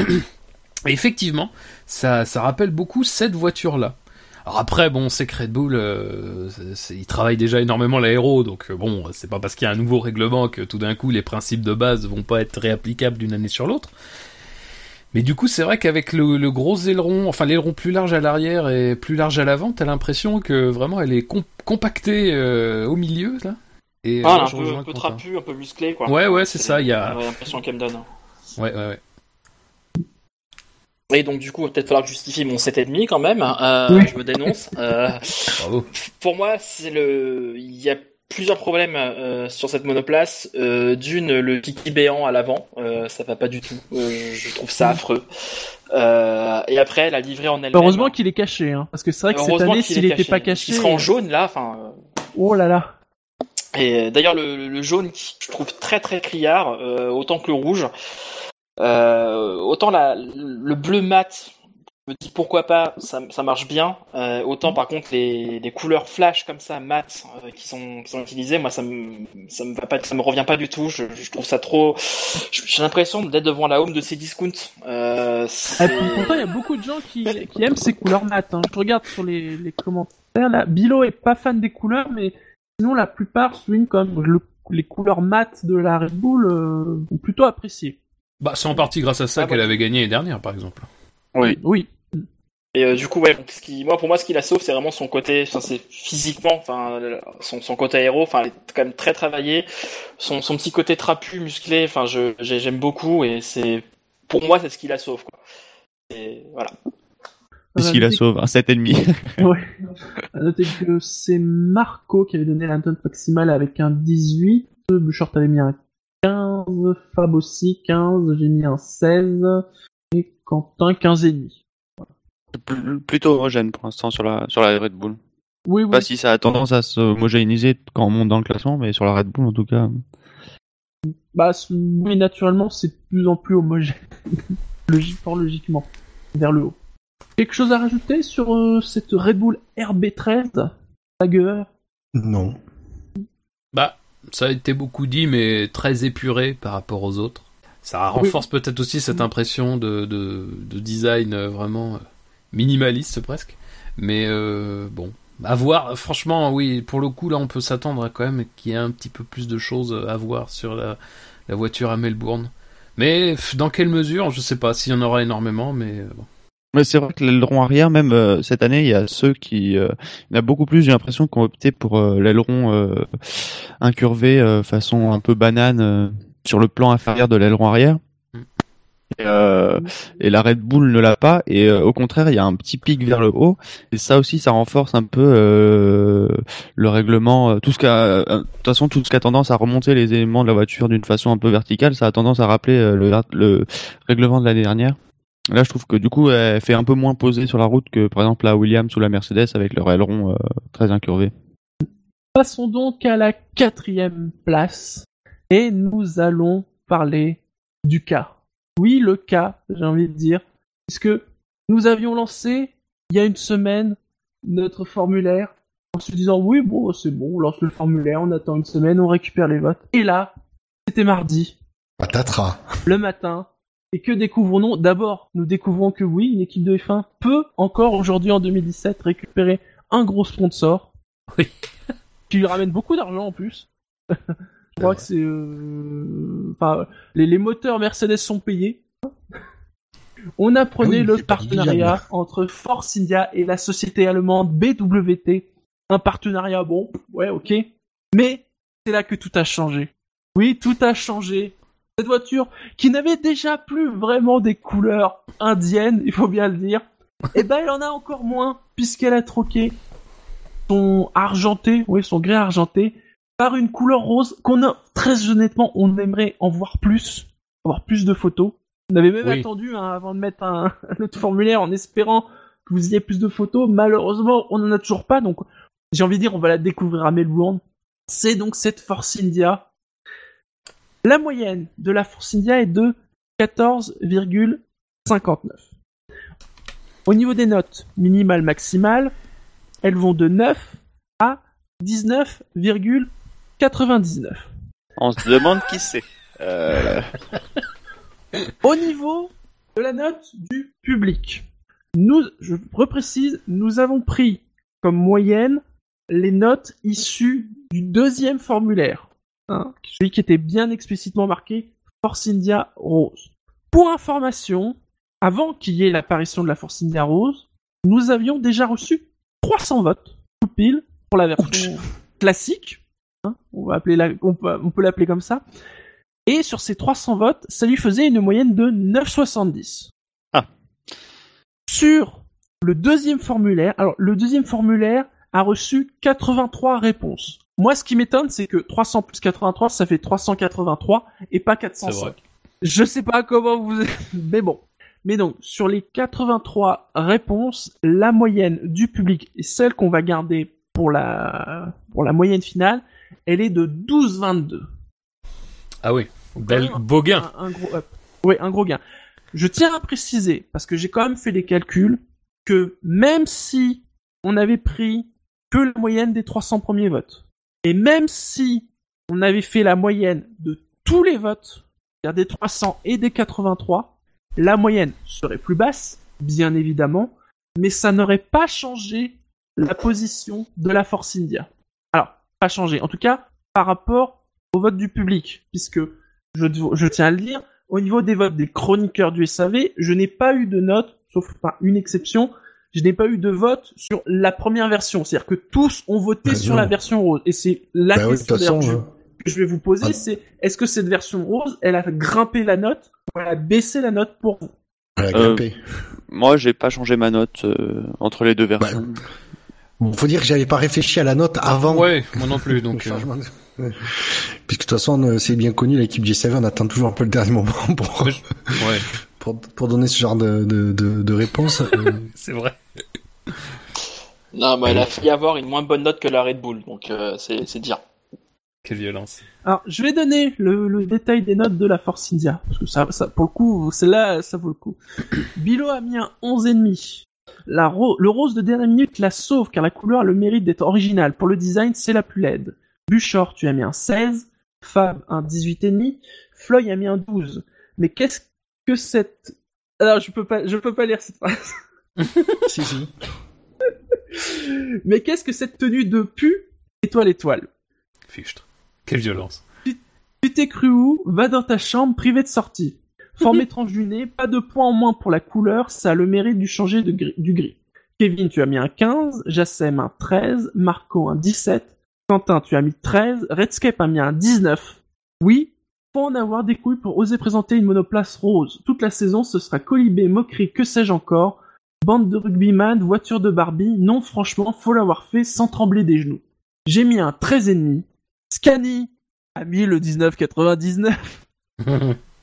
Effectivement, ça, ça rappelle beaucoup cette voiture-là. Alors après, bon, c'est Red Bull, euh, c'est- c'est- il travaille déjà énormément l'aéro, donc euh, bon, c'est pas parce qu'il y a un nouveau règlement que tout d'un coup les principes de base vont pas être réapplicables d'une année sur l'autre. Mais du coup, c'est vrai qu'avec le, le gros aileron, enfin l'aileron plus large à l'arrière et plus large à l'avant, t'as l'impression que vraiment elle est com- compactée euh, au milieu là. Et Ah, euh, un peu, un trapu, un peu musclé quoi. Ouais, ouais, c'est ça, il y a- l'impression qu'elle me donne. Ouais, ouais, ouais. Et donc du coup, il va peut-être falloir que je justifie mon 7,5 quand même. Euh, Oui. Je me dénonce. Euh, Bravo. pour moi, c'est le. Il y a plusieurs problèmes euh, sur cette monoplace. Euh, D'une, le kiki béant à l'avant, euh, ça va pas du tout. Euh, je trouve ça affreux. Euh, et après, la livrée en elle-même. Heureusement qu'il est caché, hein, parce que c'est vrai que cette année, s'il est était caché. pas caché, Il sera en jaune là. Enfin. euh, oh là là. Et d'ailleurs, le, le jaune, qui je trouve très très criard, euh, autant que le rouge. Euh, autant la, le bleu mat, me dis pourquoi pas, ça, ça marche bien. Euh, autant par contre les, les couleurs flash comme ça, mat, euh, qui sont qui sont utilisées, moi ça me ça me va pas, ça me revient pas du tout. Je, je trouve ça trop. J'ai l'impression d'être devant la home de ces discounts. Euh, Ah, pourtant, il y a beaucoup de gens qui, qui aiment ces couleurs mat. Hein. Je regarde sur les, les commentaires là. Bilo est pas fan des couleurs, mais sinon la plupart soulignent comme le, les couleurs mat de la Red Bull euh, ont plutôt apprécié. Bah, c'est en partie grâce à ça Ah, qu'elle bah. avait gagné l'année dernière, par exemple. Oui. Oui. Et euh, du coup, ouais, donc, ce qui, moi, pour moi, ce qui la sauve, c'est vraiment son côté, enfin, c'est physiquement, enfin, son, son côté aéro, enfin, elle est quand même très travaillé. Son, son petit côté trapu, musclé, enfin, je, j'ai- j'aime beaucoup et c'est, pour moi, c'est ce qui la sauve, quoi. Et voilà. Qu'est-ce qu'il la sauve? Un 7,5. [LAUGHS] Ouais. À noter que c'est Marco qui avait donné la note maximale avec un 18. Bouchard avait mis un 15. Fab aussi 15. J'ai mis un 16. Et Quentin 15 et demi. C'est pl- plutôt homogène pour l'instant sur la, sur la Red Bull. Oui, oui. pas si ça a tendance à se homogénéiser quand on monte dans le classement, mais sur la Red Bull en tout cas. Bah, oui, naturellement, c'est de plus en plus homogène. [LAUGHS] Logique, fort logiquement. Vers le haut. Quelque chose à rajouter sur euh, cette Red Bull RB13 Tiger Non. Bah, ça a été beaucoup dit, mais très épuré par rapport aux autres. Ça renforce peut-être aussi cette impression de, de, de design euh, vraiment euh, minimaliste presque. Mais euh, bon, à voir. Franchement, oui, pour le coup, là, on peut s'attendre à quand même qu'il y ait un petit peu plus de choses à voir sur la, voiture à Melbourne. Mais dans quelle mesure, je sais pas s'il y en aura énormément, mais euh, bon. Mais c'est vrai que l'aileron arrière, même euh, cette année, il y a ceux qui, euh, il y en a beaucoup plus, j'ai l'impression, qui ont opté pour l'aileron incurvé façon un peu banane sur le plan inférieur de l'aileron arrière. Et, euh, et la Red Bull ne l'a pas. Et euh, au contraire, il y a un petit pic vers le haut. Et ça aussi, ça renforce un peu euh, le règlement. euh, Tout ce qui a, euh, de toute façon, tout ce qui a tendance à remonter les éléments de la voiture d'une façon un peu verticale, ça a tendance à rappeler euh, le, le règlement de l'année dernière. Là, je trouve que du coup, elle fait un peu moins posée sur la route que par exemple la Williams ou la Mercedes avec leur aileron très incurvé. Passons donc à la quatrième place et nous allons parler du cas. Oui, le cas, j'ai envie de dire, puisque nous avions lancé il y a une semaine notre formulaire en se disant oui, bon, c'est bon, on lance le formulaire, on attend une semaine, on récupère les votes. Et là, c'était mardi, Patatras. le matin. Et que découvrons-nous? D'abord, nous découvrons que oui, une équipe de F1 peut encore aujourd'hui en 2017 récupérer un gros sponsor. Oui. qui lui ramène beaucoup d'argent en plus. Je crois que c'est... euh, Enfin, les, les moteurs Mercedes sont payés. On apprenait Ah oui, le partenariat entre Force India et la société allemande BWT. Un partenariat, bon, ouais, ok. Mais c'est là que tout a changé. Oui, tout a changé. Cette voiture, qui n'avait déjà plus vraiment des couleurs indiennes, il faut bien le dire, eh ben elle en a encore moins, puisqu'elle a troqué son argenté, oui, son grès argenté, par une couleur rose qu'on a, très honnêtement, on aimerait en voir plus, avoir plus de photos. On avait même Oui. attendu hein, avant de mettre un, [LAUGHS] un autre formulaire en espérant que vous ayez plus de photos. Malheureusement, on en a toujours pas, donc j'ai envie de dire, on va la découvrir à Melbourne. C'est donc cette Force India. La moyenne de la Force India est de 14,59. Au niveau des notes minimales maximales, elles vont de 9 à 19,99. On se demande qui c'est. Euh, [LAUGHS] Au niveau de la note du public, nous, je reprécise, nous avons pris comme moyenne les notes issues du deuxième formulaire, hein, celui qui était bien explicitement marqué Force India Rose. Pour information, avant qu'il y ait l'apparition de la Force India Rose, nous avions déjà reçu 300 votes, tout pile, pour la version classique. Hein, on, va appeler la- on peut, on peut l'appeler comme ça. Et sur ces 300 votes, ça lui faisait une moyenne de 9,70. Ah. Sur le deuxième formulaire, alors le deuxième formulaire a reçu 83 réponses. Moi, ce qui m'étonne, c'est que 300 plus 83, ça fait 383 et pas C'est 405. vrai. Je sais pas comment vous... [LAUGHS] Mais bon. Mais donc, sur les 83 réponses, la moyenne du public et celle qu'on va garder pour la, pour la moyenne finale, elle est de 12,22. Ah oui, bel, beau gain. Un, un gros up. Oui, un gros gain. Je tiens à préciser, parce que j'ai quand même fait les calculs, que même si on avait pris que la moyenne des 300 premiers votes, et même si on avait fait la moyenne de tous les votes, c'est-à-dire des 300 et des 83, la moyenne serait plus basse, bien évidemment, mais ça n'aurait pas changé la position de la Force India. Pas changé, en tout cas, par rapport au vote du public, puisque je, je tiens à le dire, au niveau des votes des chroniqueurs du SAV, je n'ai pas eu de note, sauf par une exception. je n'ai pas eu de vote sur la première version. C'est-à-dire que tous ont voté Bah, sur non. la version rose. Et c'est la Bah oui, question façon, euh, que je vais vous poser, Ah. c'est est-ce que cette version rose, elle a grimpé la note ou elle a baissé la note pour vous? Elle a Euh, grimpé. Moi, j'ai pas changé ma note euh, entre les deux versions. Bon, faut dire que j'avais pas réfléchi à la note avant. Ouais, moi non plus. le Donc, euh, changement de- Ouais. Puisque de toute façon, euh, c'est bien connu, l'équipe G7 on attend toujours un peu le dernier moment [LAUGHS] pour, ouais, pour, pour donner ce genre de, de, de, de réponse. Euh, [LAUGHS] c'est vrai. Non, mais elle a failli avoir une moins bonne note que la Red Bull, donc euh, c'est c'est dire. Quelle violence. Alors, je vais donner le, le détail des notes de la Force India. Parce que ça, ça pour le coup, c'est là, ça vaut le coup. [CLEARS THROAT] Bilo a mis un 11,5. La ro- le rose de dernière minute la sauve car la couleur a le mérite d'être originale. Pour le design, c'est la plus laide. Buchor, tu as mis un 16. Fab, un 18,5. Floyd a mis un 12. Mais qu'est-ce que cette... Alors, je peux pas, je peux pas lire cette phrase. [LAUGHS] si, si. Mais qu'est-ce que cette tenue de pu étoile étoile? Fichtre. Quelle violence. Tu t'es cru où? Va dans ta chambre privée de sortie. Forme [LAUGHS] étrange du nez, pas de points en moins pour la couleur, ça a le mérite du changer de gris, du gris. Kevin, tu as mis un 15, Jassem un 13, Marco un 17, Quentin, tu as mis 13, Redscape a mis un 19. Oui, faut en avoir des couilles pour oser présenter une monoplace rose. Toute la saison, ce sera colibé, moquerie, que sais-je encore. Bande de rugbyman, voiture de Barbie, non franchement, faut l'avoir fait sans trembler des genoux. J'ai mis un 13,5. Scani a mis le 1999. [LAUGHS]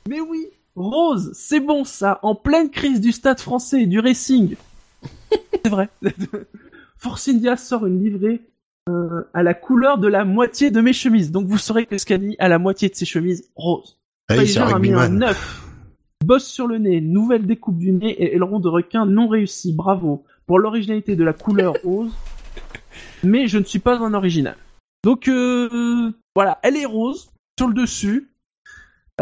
Mais oui, Rose, c'est bon ça, en pleine crise du stade français et du racing. [LAUGHS] c'est vrai. Force India sort une livrée euh, à la couleur de la moitié de mes chemises. Donc vous saurez que Scani a la moitié de ses chemises. Ah un Pfizer a mis un rugbyman. 9. Bosse sur le nez, nouvelle découpe du nez et aileron de requin non réussi. Bravo pour l'originalité de la couleur rose. Mais je ne suis pas un original. Donc euh, voilà, elle est rose sur le dessus.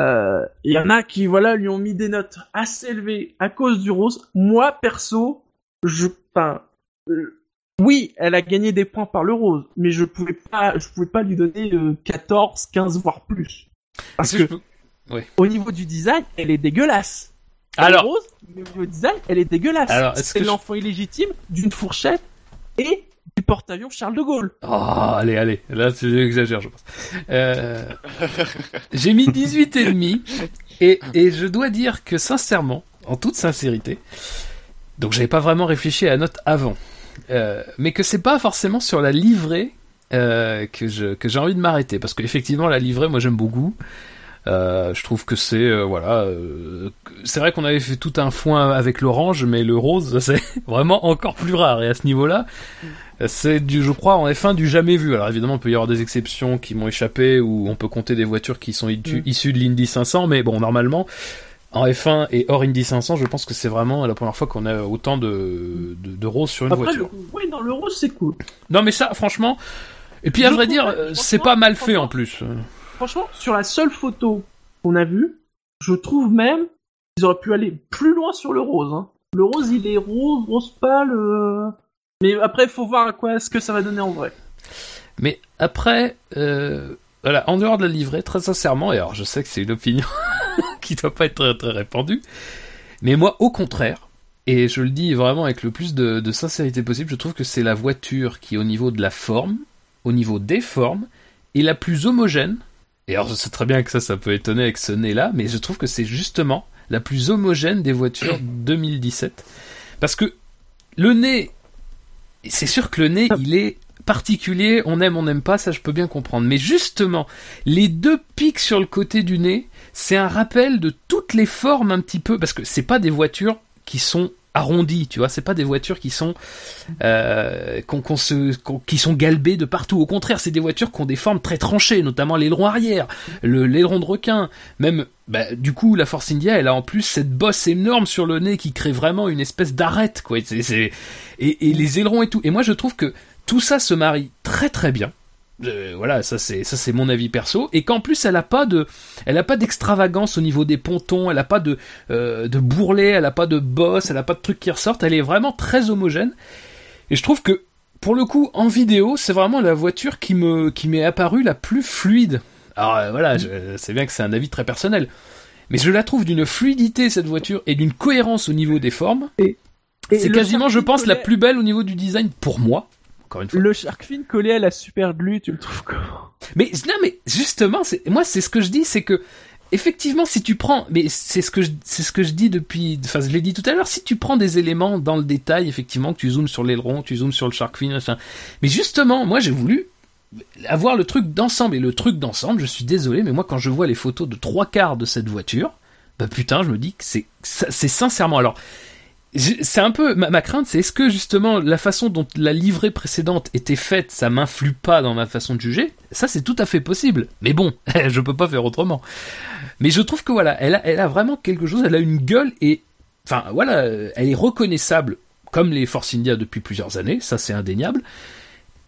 Euh, Il y en a qui voilà lui ont mis des notes assez élevées à cause du rose. Moi perso, je, enfin, euh, oui, elle a gagné des points par le rose, mais je pouvais pas, je pouvais pas lui donner euh, 14, 15 voire plus. Parce que au niveau du design, elle est dégueulasse. Elle Alors- est rose, mais au niveau du design, elle est dégueulasse. C'est je- l'enfant illégitime d'une fourchette et du porte-avions Charles de Gaulle. Oh, allez, allez, là tu exagères, je pense. Euh, J'ai mis 18 et demi et, et je dois dire que sincèrement, en toute sincérité, donc j'avais pas vraiment réfléchi à la note avant, euh, mais que c'est pas forcément sur la livrée euh, que je que j'ai envie de m'arrêter parce qu'effectivement la livrée, moi j'aime beaucoup. Je trouve que c'est voilà, c'est vrai qu'on avait fait tout un foin avec l'orange, mais le rose [LAUGHS] c'est vraiment encore plus rare et à ce niveau-là, c'est du, je crois, en F1 du jamais vu. Alors évidemment, il peut y avoir des exceptions qui m'ont échappé ou on peut compter des voitures qui sont issues Mm. issues de l'Indy 500, mais bon, normalement, en F1 et hors Indy 500, je pense que c'est vraiment la première fois qu'on a autant de, de, de rose sur une Après, voiture. le- oui, dans le rose, c'est cool. Non, mais ça, franchement, et puis à vrai dire, euh, c'est pas mal fait en plus. Franchement, sur la seule photo qu'on a vue, je trouve même qu'ils auraient pu aller plus loin sur le rose. hein. Le rose, il est rose, rose pâle. euh, Mais après, faut voir à quoi ce que ça va donner en vrai. Mais après, euh, voilà, en dehors de la livrée, très sincèrement, et alors je sais que c'est une opinion [LAUGHS] qui doit pas être très, très répandue, mais moi, au contraire, et je le dis vraiment avec le plus de, de sincérité possible, je trouve que c'est la voiture qui, au niveau de la forme, au niveau des formes, est la plus homogène. Et alors, je sais très bien que ça, ça peut étonner avec ce nez-là, mais je trouve que c'est justement la plus homogène des voitures [COUGHS] 2017. Parce que le nez, c'est sûr que le nez, il est particulier, on aime, on n'aime pas, ça je peux bien comprendre. Mais justement, les deux pics sur le côté du nez, c'est un rappel de toutes les formes un petit peu, parce que c'est pas des voitures qui sont arrondies, tu vois, c'est pas des voitures qui sont euh, qui sont galbées de partout. Au contraire, c'est des voitures qui ont des formes très tranchées, notamment l'aileron arrière, le l'aileron de requin, même bah, du coup la Force India, elle a en plus cette bosse énorme sur le nez qui crée vraiment une espèce d'arête, quoi. Et, et les ailerons et tout. Et moi, je trouve que tout ça se marie très très bien. Euh, voilà, ça c'est ça c'est mon avis perso. Et qu'en plus elle a pas de elle a pas d'extravagance au niveau des pontons, elle a pas de euh, de bourrelet, elle a pas de bosse, elle a pas de trucs qui ressortent, elle est vraiment très homogène. Et je trouve que pour le coup en vidéo, c'est vraiment la voiture qui me qui m'est apparue la plus fluide. Alors euh, voilà, je- c'est bien que c'est un avis très personnel, mais je la trouve d'une fluidité cette voiture et d'une cohérence au niveau des formes. Et- Et C'est quasiment, je pense, la plus belle au niveau du design pour moi. Encore une fois. Le Shark Fin collé à la Super Glue, tu le trouves comment? Mais non, mais justement, moi, c'est ce que je dis, c'est que effectivement, si tu prends, mais c'est ce que je, c'est ce que je dis depuis, enfin, je l'ai dit tout à l'heure, si tu prends des éléments dans le détail, effectivement, que tu zoomes sur l'aileron, tu zoomes sur le shark fin, machin. Mais justement, moi, j'ai voulu avoir le truc d'ensemble et le truc d'ensemble. Je suis désolé, mais moi, quand je vois les photos de trois quarts de cette voiture, bah putain, je me dis que c'est, c'est sincèrement alors. C'est un peu ma, crainte, c'est est-ce que justement la façon dont la livrée précédente était faite, ça m'influe pas dans ma façon de juger? Ça, c'est tout à fait possible. Mais bon, [LAUGHS] je peux pas faire autrement. Mais je trouve que voilà, elle a, vraiment quelque chose. Elle a une gueule et, enfin voilà, elle est reconnaissable comme les Force India depuis plusieurs années. Ça, c'est indéniable.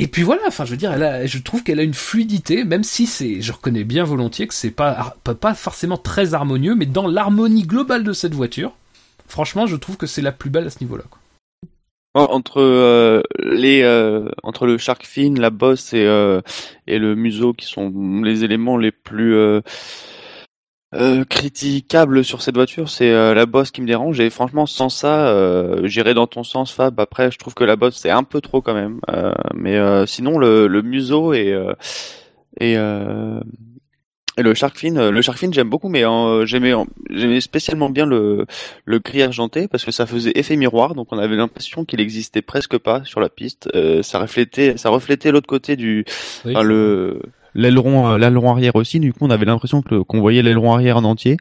Et puis voilà, enfin, je veux dire, je trouve qu'elle a une fluidité, même si c'est, je reconnais bien volontiers que c'est pas, pas forcément très harmonieux, mais dans l'harmonie globale de cette voiture, franchement, je trouve que c'est la plus belle à ce niveau-là. Entre euh, euh, entre le shark fin, la bosse et euh, et le museau qui sont les éléments les plus critiquables sur cette voiture, c'est la bosse qui me dérange et franchement sans ça, j'irai dans ton sens Fab. Après, je trouve que la bosse c'est un peu trop quand même, mais sinon le, museau et et et le shark fin, euh, le shark fin j'aime beaucoup, mais euh, j'aimais j'aimais spécialement bien le le gris argenté parce que ça faisait effet miroir, donc on avait l'impression qu'il existait presque pas sur la piste. Euh, ça reflétait ça reflétait l'autre côté du Oui, enfin, le L'aileron, euh, l'aileron arrière aussi. Du coup, on avait l'impression que qu'on voyait l'aileron arrière en entier.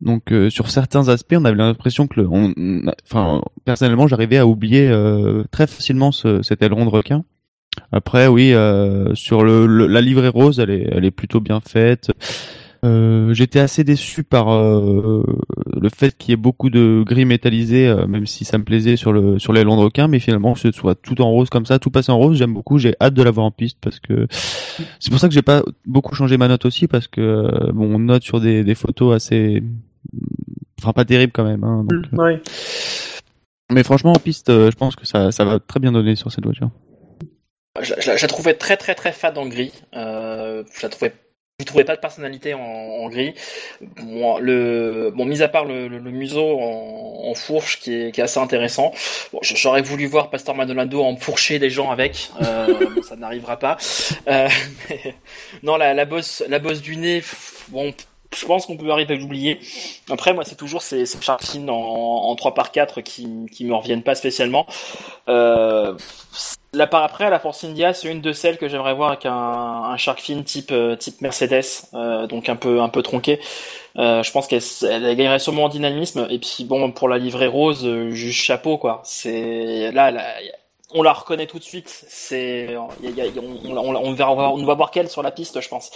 Donc, euh, sur certains aspects, on avait l'impression que, le, on, enfin, personnellement, j'arrivais à oublier euh, très facilement ce, cet aileron de requin. Après, oui, euh, sur le, le- la livrée rose, elle est, elle est plutôt bien faite. Euh, J'étais assez déçu par euh, le fait qu'il y ait beaucoup de gris métallisé, euh, même si ça me plaisait sur le sur l'aileron de requin, mais finalement que ce soit tout en rose comme ça, tout passé en rose, j'aime beaucoup. J'ai hâte de l'avoir en piste parce que c'est pour ça que j'ai pas beaucoup changé ma note aussi parce que euh, bon, on note sur des, des photos assez, enfin pas terribles quand même. Hein, donc, euh, Ouais. Mais franchement en piste, euh, je pense que ça ça va très bien donner sur cette voiture. Je, je je la trouvais très très très fade en gris. Euh, je la trouvais, je trouvais pas de personnalité en, en gris. Bon, le, bon, mis à part le, le- le museau en, en fourche qui est, qui est assez intéressant. Bon, j'aurais voulu voir Pastor Maldonado enfourcher des gens avec. Euh, ça n'arrivera pas. Euh, [LAUGHS] non, la, la bosse, la bosse du nez. Bon, je pense qu'on peut arriver à l'oublier. Après, moi, c'est toujours ces, ces en, en 3x4 qui, qui me reviennent pas spécialement. Euh, la part après, la Force India, c'est une de celles que j'aimerais voir avec un, shark fin type euh, Mercedes, euh, donc un peu un peu tronqué. Euh, je pense qu'elle elle gagnerait sûrement en dynamisme. Et puis bon, pour la livrée rose, juste chapeau quoi. C'est là, on la reconnaît tout de suite. On, on, on va voir qu'elle sur la piste, je pense.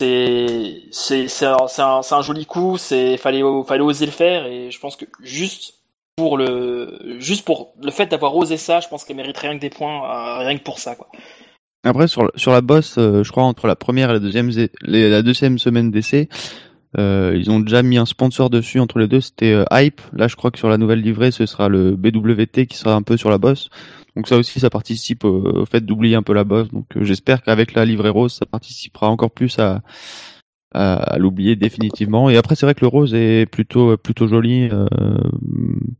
C'est c'est c'est un, un, joli coup. C'est fallait oser le faire et je pense que juste pour le juste pour le fait d'avoir osé ça, je pense qu'elle mérite rien que des points, euh, rien que pour ça quoi. Après sur la bosse, euh, je crois entre la première et la deuxième semaine d'essai, euh, ils ont déjà mis un sponsor dessus entre les deux. C'était Hype. Là, je crois que sur la nouvelle livrée, ce sera le BWT qui sera un peu sur la bosse. Donc ça aussi, ça participe au, au fait d'oublier un peu la bosse. Donc euh, j'espère qu'avec la livrée rose, ça participera encore plus à à, à l'oublier définitivement. Et après, c'est vrai que le rose est plutôt plutôt joli. Euh,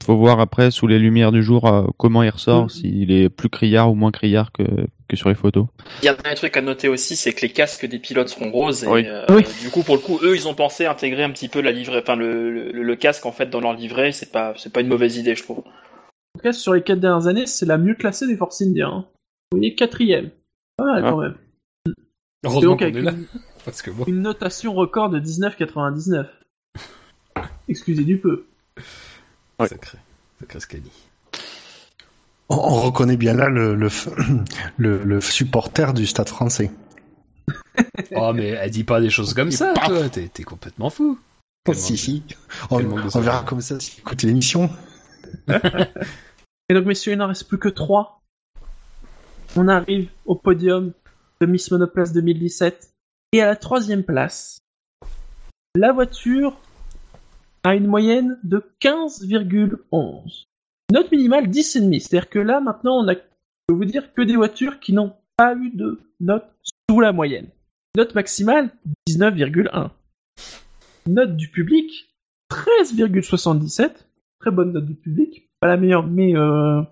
faut voir après sous les lumières du jour euh, comment il ressort, Mhm. s'il est plus criard ou moins criard que que sur les photos. Il y a un truc à noter aussi, c'est que les casques des pilotes seront roses. Et, Oui. euh, Oui. Du coup, pour le coup, eux, ils ont pensé intégrer un petit peu la livrée, enfin le, le, le casque en fait dans leur livret. C'est pas, c'est pas une mauvaise idée, je trouve. En tout cas, sur les quatre dernières années, c'est la mieux classée des Force India. Hein. Vous voyez, quatrième. Pas mal Ah. quand même. Heureusement donc qu'on avec est là. une, [LAUGHS] Parce que bon. une notation record de 19,99. [LAUGHS] Excusez du peu. Ouais. Sacré. Sacré Scali. On, on reconnaît bien là le, le, f- [CLEARS THROAT] le, le supporter du stade français. [LAUGHS] Oh, mais elle dit pas des choses comme ça, paf. toi. T'es complètement fou. Si, si. On, verra comme ça si écoute l'émission. [LAUGHS] Et donc, messieurs, il n'en reste plus que trois. On arrive au podium de Miss Monoplace 2017. Et à la troisième place, la voiture a une moyenne de 15,11. Note minimale 10,5. C'est-à-dire que là, maintenant, on a, je peux vous dire, que des voitures qui n'ont pas eu de note sous la moyenne. Note maximale 19,1. Note du public 13,77. Très bonne note du public. pas la meilleure, mais euh,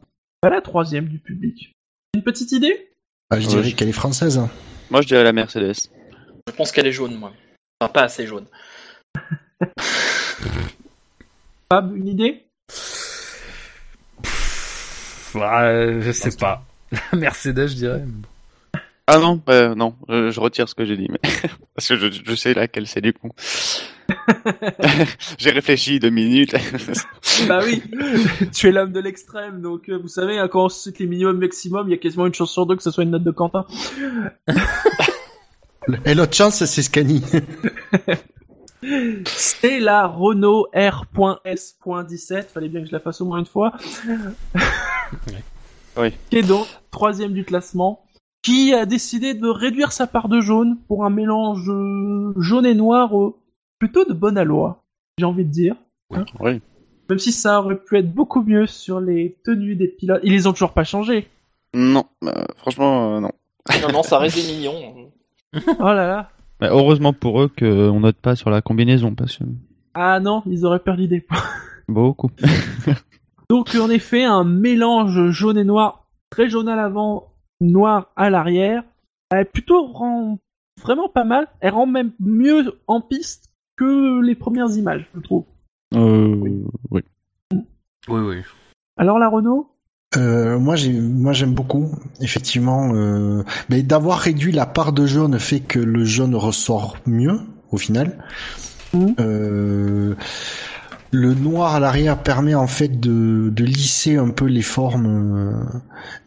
pas la troisième du public. Une petite idée? Ah, je Ouais, dirais je- qu'elle est française. hein. Moi, je dirais la Mercedes. Je pense qu'elle est jaune, moi. Enfin, pas assez jaune. [LAUGHS] Fab, une idée? Ouais, je sais pas. La Mercedes, je dirais. Ah non, euh, non, je, je retire ce que j'ai dit, mais [LAUGHS] parce que je, je sais laquelle c'est du coup. [LAUGHS] j'ai réfléchi deux minutes. [LAUGHS] Bah oui, tu es l'homme de l'extrême, donc euh, vous savez, hein, quand on cite les minimums maximum, il y a quasiment une chance sur deux que ce soit une note de Quentin. [LAUGHS] Et l'autre chance, c'est Scani. C'est la Renault R.S.17, fallait bien que je la fasse au moins une fois. Oui. Qui est donc troisième du classement, qui a décidé de réduire sa part de jaune pour un mélange euh, jaune et noir plutôt de bonne aloi, j'ai envie de dire. oui. Même si ça aurait pu être beaucoup mieux sur les tenues des pilotes. Ils les ont toujours pas changées. Non, euh, franchement, euh, non. Non, non, ça reste des millions. Oh là là. Mais heureusement pour eux qu'on note pas sur la combinaison, parce que Ah non, ils auraient perdu des points. beaucoup. [LAUGHS] Donc en effet, un mélange jaune et noir, très jaune à l'avant, noir à l'arrière. Elle plutôt rend vraiment pas mal. Elle rend même mieux en piste que les premières images, je trouve. Euh, oui. Oui, oui. Alors la Renault? Euh, moi, j'ai, moi, j'aime beaucoup. Effectivement, euh, mais d'avoir réduit la part de jaune fait que le jaune ressort mieux au final. Mhm. Euh, le noir à l'arrière permet en fait de, lisser un peu les formes, euh,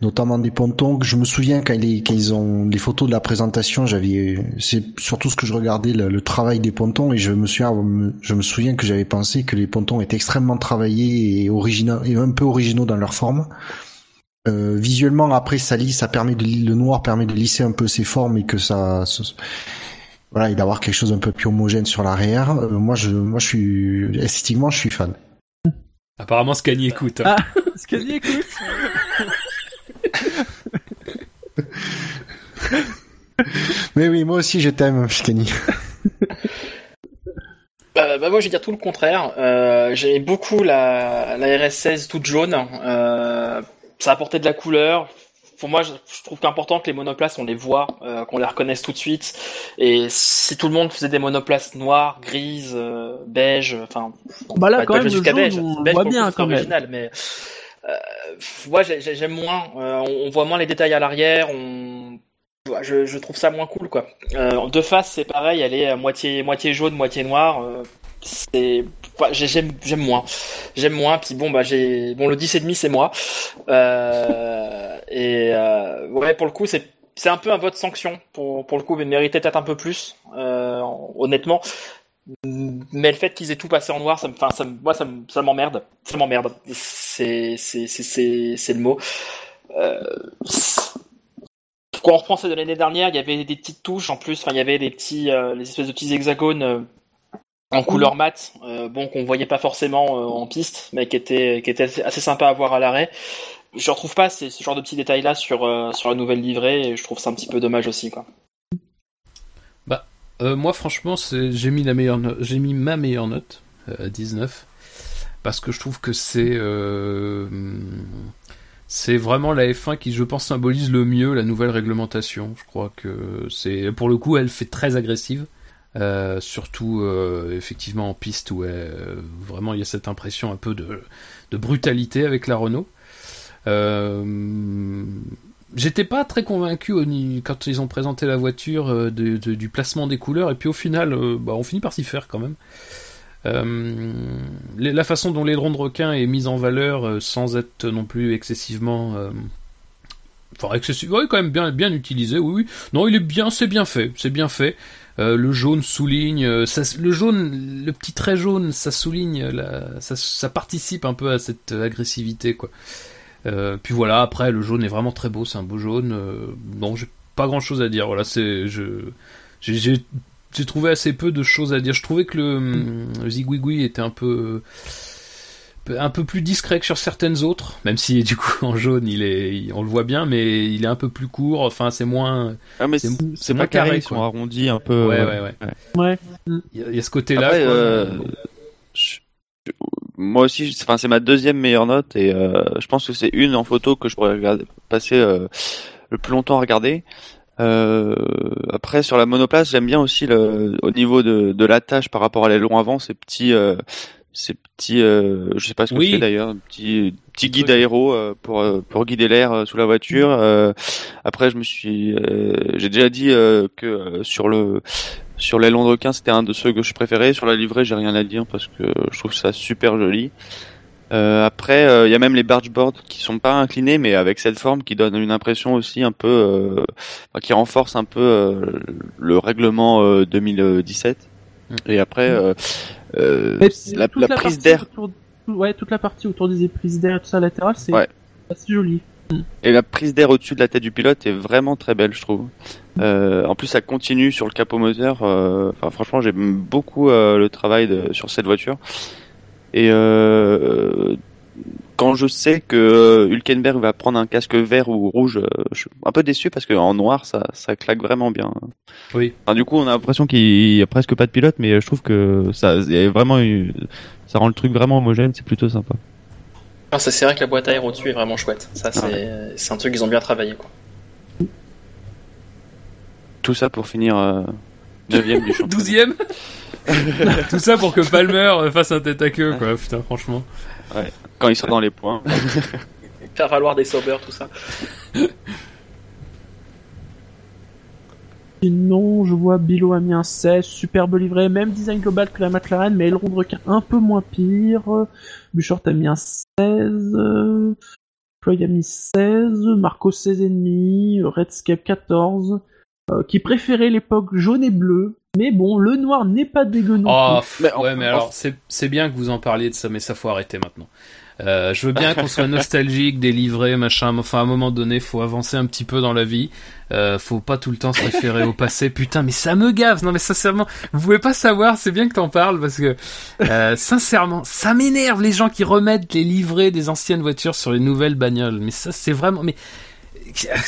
notamment des pontons. Je me souviens quand, les, ont les photos de la présentation, j'avais, c'est surtout ce que je regardais, le, travail des pontons, et je me souviens, je me souviens que j'avais pensé que les pontons étaient extrêmement travaillés et originaux, et un peu originaux dans leur forme. Euh, visuellement, après, ça ça permet de, le noir permet de lisser un peu ses formes et que ça- voilà, et d'avoir quelque chose un peu plus homogène sur l'arrière. Euh, moi, je, moi, je suis, esthétiquement, je suis fan. Apparemment, Scani écoute. hein. Ah. [LAUGHS] Dit, écoute. Mais oui, moi aussi, je t'aime, Shikani. Bah, bah, moi, je vais dire tout le contraire. Euh, J'aimais beaucoup la, la RS16 toute jaune. Euh, ça apportait de la couleur. Pour moi, je, je trouve qu'important que les monoplaces, on les voit, euh, qu'on les reconnaisse tout de suite. Et si tout le monde faisait des monoplaces noires, grises, euh, beige, enfin, Bah là, pas- quand pas même, jusqu'à beige. on Beige, voit pour bien, quand même. original, mais euh, moi, j'ai- j'aime moins. Euh, on, voit moins les détails à l'arrière. On je, je trouve ça moins cool quoi. Euh, de face c'est pareil, elle est à moitié moitié jaune, moitié noire. euh, c'est j'aime j'aime moins. J'aime moins puis bon bah j'ai bon le 10 et demi c'est moi. Euh, et euh, ouais pour le coup c'est c'est un peu un vote sanction pour pour le coup mais méritait peut-être un peu plus euh, honnêtement. Mais le fait qu'ils aient tout passé en noir, ça me, ça moi, ça me- ça m'emmerde. Ça m'emmerde. C'est, c'est, c'est, c'est, le mot. Quand on reprend celle de l'année dernière, il y avait des petites touches en plus. Enfin, il y avait des petits, les espèces de petits hexagones en couleur mat, euh, bon qu'on voyait pas forcément euh, en piste, mais qui étaient, qui étaient assez, sympa à voir à l'arrêt. Je retrouve pas ces, ce genre de petits détails là sur euh, sur la nouvelle livrée. Et je trouve ça un petit peu dommage aussi, quoi. Euh, moi, franchement, c'est- j'ai mis la meilleure no- j'ai mis ma meilleure note à 19 parce que je trouve que c'est c'est vraiment la F1 qui, je pense, symbolise le mieux la nouvelle réglementation. Je crois que c'est pour le coup, elle fait très agressive. Euh, surtout euh, effectivement en piste où euh, vraiment il y a cette impression un peu de, brutalité avec la Renault. J'étais pas très convaincu quand ils ont présenté la voiture du placement des couleurs et puis au final bah, on finit par s'y faire quand même. La façon dont l'aileron de requin est mis en valeur sans être non plus excessivement enfin excessif oui quand même bien bien utilisé oui oui non il est bien c'est bien fait c'est bien fait Euh, le jaune souligne euh, ça, le jaune le petit trait jaune ça souligne la, ça, participe un peu à cette agressivité quoi euh, puis voilà, après le jaune est vraiment très beau, c'est un beau jaune. Euh, non, j'ai pas grand chose à dire. Voilà, c'est j'ai- trouvé assez peu de choses à dire. Je trouvais que le, hum, le Zigouigoui était un peu un peu plus discret que sur certaines autres, même si du coup en jaune il est il- on le voit bien, mais il est un peu plus court. Enfin, c'est moins Ah, mais c'est c'est c'est c'est moins pas carré, carré, ils sont arrondis un peu. Ouais, ouais, ouais. Ouais. Il y, a- il y a ce côté-là. Après, quoi. euh, je- moi, moi aussi, c'est- enfin c'est ma deuxième meilleure note et euh, je pense que c'est une en photo que je pourrais regarder, passer euh, le plus longtemps à regarder. Euh, après sur la monoplace, j'aime bien aussi le, au niveau de, de l'attache par rapport à l'aileron avant, ces petits, euh, ces petits, euh, je sais pas ce que Oui. c'est d'ailleurs, petit petit guide aéro euh, pour euh, pour guider l'air euh, sous la voiture. Euh, après, je me suis, j'ai déjà dit que sur le sur l'aileron de requin, c'était un de ceux que je préférais. Sur la livrée, j'ai rien à dire parce que je trouve ça super joli. Après, il y a même les bargeboards qui sont pas inclinés, mais avec cette forme qui donne une impression aussi un peu, qui renforce un peu le règlement euh, 2017. Mm. Et après, euh, euh, la, prise d'air Ouais, toute la partie autour des prises d'air et tout ça latéral, c'est Ouais. assez joli. Et la prise d'air au-dessus de la tête du pilote est vraiment très belle, je trouve. Euh, en plus, ça continue sur le capot moteur. euh, Enfin, franchement, j'aime beaucoup euh, le travail de, sur cette voiture. Et euh, quand je sais que euh, Hülkenberg va prendre un casque vert ou rouge, euh, je suis un peu déçu parce qu'en noir, ça, ça claque vraiment bien. Oui. Enfin, du coup, on a l'impression qu'il y a presque pas de pilote, mais je trouve que ça, a vraiment, eu- ça rend le truc vraiment homogène. C'est plutôt sympa. Ah, ça, c'est vrai que la boîte à air au-dessus est vraiment chouette. Ça, c'est un truc qu'ils ont bien travaillé. Quoi. tout ça pour finir euh, neuvième du [LAUGHS] championnat. Douzième [LAUGHS] Tout ça pour que Palmer euh, fasse un tête à queue, quoi. Putain, franchement. Quand ils sont dans les points. [LAUGHS] Faire valoir des sauveurs, tout ça. Sinon, je vois Bilo a mis un 16, superbe livré, même design global que la McLaren, mais aileron de requin un peu moins pire. Buchort a mis un 16, euh, Floyd a mis 16, Marco 16,5, Redscape 14, euh, qui préférait l'époque jaune et bleu, mais bon, le noir n'est pas dégueu non Oh, Mais en- ouais, mais alors, c'est c'est bien que vous en parliez de ça, mais ça faut arrêter maintenant. Euh, je veux bien qu'on soit nostalgique, délivré, machin. mais Enfin, à un moment donné, faut avancer un petit peu dans la vie. Euh, faut pas tout le temps se référer au passé. Putain, mais ça me gave. Non, mais sincèrement, vous pouvez pas savoir. C'est bien que t'en parles parce que, euh, sincèrement, ça m'énerve les gens qui remettent les livrets des anciennes voitures sur les nouvelles bagnoles. Mais ça, c'est vraiment. Mais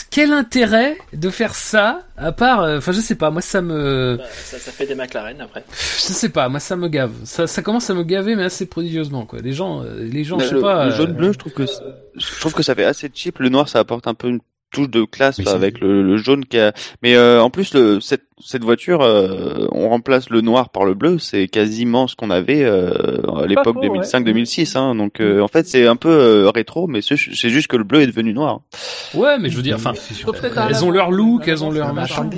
quel intérêt de faire ça à part. euh, Enfin, je sais pas. Moi, ça me. Bah, ça, ça fait des McLaren après. Je sais pas, moi ça me gave. Ça, ça commence à me gaver, mais assez prodigieusement quoi. Les gens, euh, les gens, je sais le, pas. le euh, jaune bleu, je trouve que c'est- je trouve que ça fait assez cheap. Le noir, ça apporte un peu une touche de classe Oui, avec le, le jaune qui a. Mais euh, en plus, le, cette, cette voiture, euh, on remplace le noir par le bleu. C'est quasiment ce qu'on avait euh, à l'époque faux, ouais. 2005-2006. Hein, donc euh, en fait, c'est un peu euh, rétro, mais c'est juste que le bleu est devenu noir. Ouais, mais je veux dire, enfin, elles ont leur look, elles ont leur machin.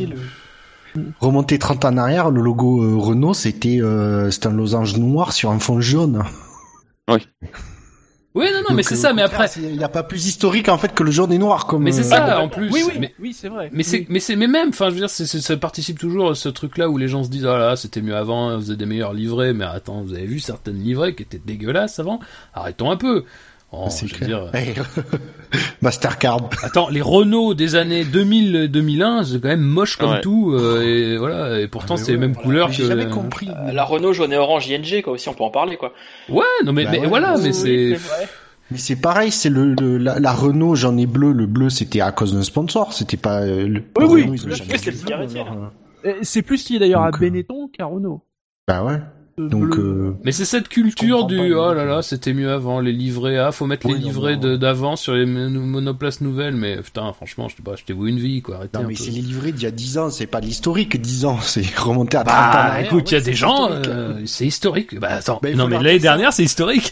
Remonter 30 ans en arrière, le logo euh, Renault, c'était euh, c'était un losange noir sur un fond jaune. Oui, non, non, mais c'est euh, ça. Mais après, c'est- il n'y a pas plus historique en fait que le jaune et noir comme. mais c'est euh, ça en plus. Oui, oui, Mais, oui, c'est vrai. mais c'est, Oui. mais c'est, mais même, enfin, je veux dire, c'est, c'est- ça participe toujours à ce truc-là où les gens se disent, ah là, c'était mieux avant, vous avez des meilleurs livrets, mais attends, vous avez vu certaines livrées qui étaient dégueulasses avant? Arrêtons un peu. Oh, c'est je veux clair. dire, Hey. [LAUGHS] Mastercard. Attends, les Renault des années 2000-2001, c'est quand même moche comme Ouais. tout, euh, et voilà, et pourtant Ah, c'est les ouais, mêmes voilà. couleurs. J'ai jamais compris. Euh, la Renault jaune et orange ING, quoi, aussi, on peut en parler, quoi. Ouais, non mais, Bah mais ouais, voilà, mais c'est. Mais c'est pareil, c'est le, le- la, la Renault j'en ai bleu. Le bleu c'était à cause d'un sponsor, c'était pas. euh, le, Oui, oui, Renault, oui, c'est Euh, euh, plus lié d'ailleurs à euh, Benetton qu'à Renault. Bah ouais. Donc euh, Mais c'est cette culture du pas, oh là là, c'était mieux avant, les livrets A, faut mettre Oui, les livrets d'avant sur les mon- monoplaces nouvelles, mais putain, franchement, je sais pas, achetez-vous une vie, quoi, arrêtez non un mais c'est les livrets d'il y a 10 ans, c'est pas de l'historique 10 ans, [LAUGHS] c'est remonté à 30 ans. en Bah, écoute, il y a ouais, des c'est gens, historique. euh, c'est historique. Bah attends, Bah, non mais l'année dernière c'est historique.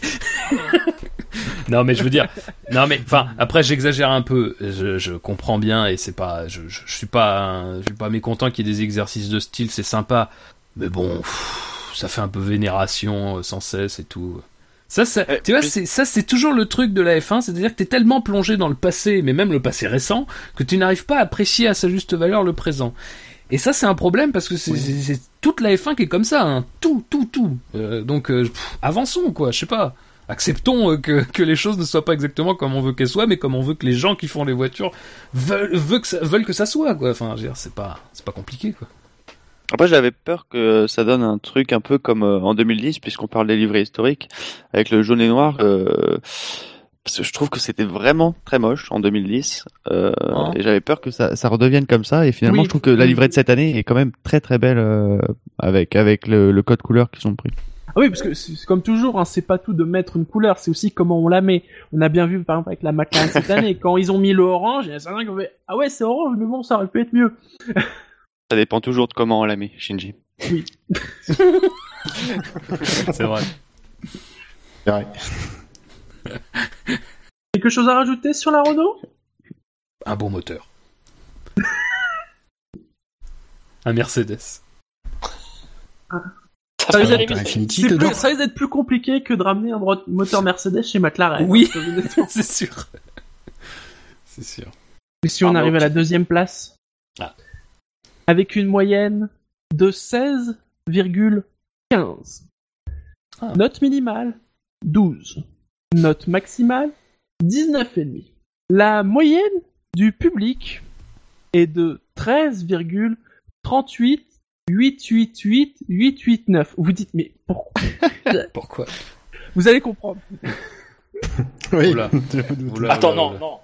[LAUGHS] non mais je veux dire, non mais enfin après j'exagère un peu. Je, je comprends bien et c'est pas, je, je, je suis pas, un- je suis pas mécontent qu'il y ait des exercices de style, c'est sympa. Mais bon, pff, ça fait un peu vénération euh, sans cesse et tout. Ça, ça Eh, tu vois, c'est ça, c'est toujours le truc de la F1, c'est-à-dire que t'es tellement plongé dans le passé, mais même le passé récent, que tu n'arrives pas à apprécier à sa juste valeur le présent. Et ça, c'est un problème parce que c'est Oui. c'est- c'est toute la F1 qui est comme ça, hein. tout, tout, tout. Euh, donc, euh, pff, avançons, quoi. Je sais pas. Acceptons euh, que, que les choses ne soient pas exactement comme on veut qu'elles soient, mais comme on veut que les gens qui font les voitures veulent, veulent, que, ça, veulent que ça soit, quoi. Enfin, je veux dire, c'est pas, c'est pas compliqué, quoi. Après, j'avais peur que ça donne un truc un peu comme euh, en 2010, puisqu'on parle des livrets historiques, avec le jaune et noir. euh, parce que je trouve que c'était vraiment très moche en 2010, euh, Oh. et j'avais peur que ça, ça redevienne comme ça et finalement Oui. je trouve que la livrée de cette année est quand même très très belle euh, avec avec le, le code couleur qu'ils ont pris. Ah oui, parce que c'est c'est comme toujours, hein, c'est pas tout de mettre une couleur, c'est aussi comment on la met. On a bien vu par exemple avec la McLaren cette [LAUGHS] année, quand ils ont mis le orange, il y en a certains qui ont fait ah ouais c'est orange, mais bon ça aurait pu être mieux. Ça dépend toujours de comment on la met, Shinji. [LAUGHS] C'est vrai. C'est vrai. [LAUGHS] Quelque chose à rajouter sur la Renault Un bon moteur. [LAUGHS] Un Mercedes. Ça Ça risque d'être plus compliqué que de ramener un moteur Mercedes chez McLaren. Oui. hein. C'est sûr. C'est sûr. Mais si on Ah, arrive à la deuxième place, Ah. Avec une moyenne de 16,15. Ah. Note minimale, 12. Note maximale, 19,5. La moyenne du public est de 13,38 888 889. Vous dites, mais pourquoi [LAUGHS] Pourquoi? Vous allez comprendre. [LAUGHS] Oui. Oula. [LAUGHS] Oula, Attends, oula, non, non.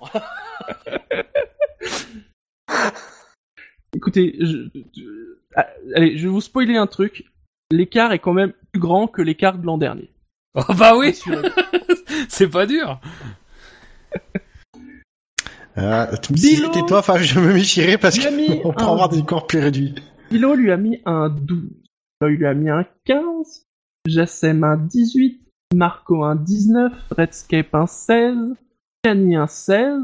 Écoutez, je, je- ah, allez, je vais vous spoiler un truc. L'écart est quand même plus grand que l'écart de l'an dernier. [LAUGHS] Oh bah oui, [LAUGHS] c'est pas dur. Ah, dis, Bilo. tais-toi, Fab, je me méfier parce qu'on un- avoir des corps plus réduits. Philo lui a mis un 12. Là, il lui a mis un 15. Jassem un 18. Marco un 19. Redscape un 16. Yanni un 16.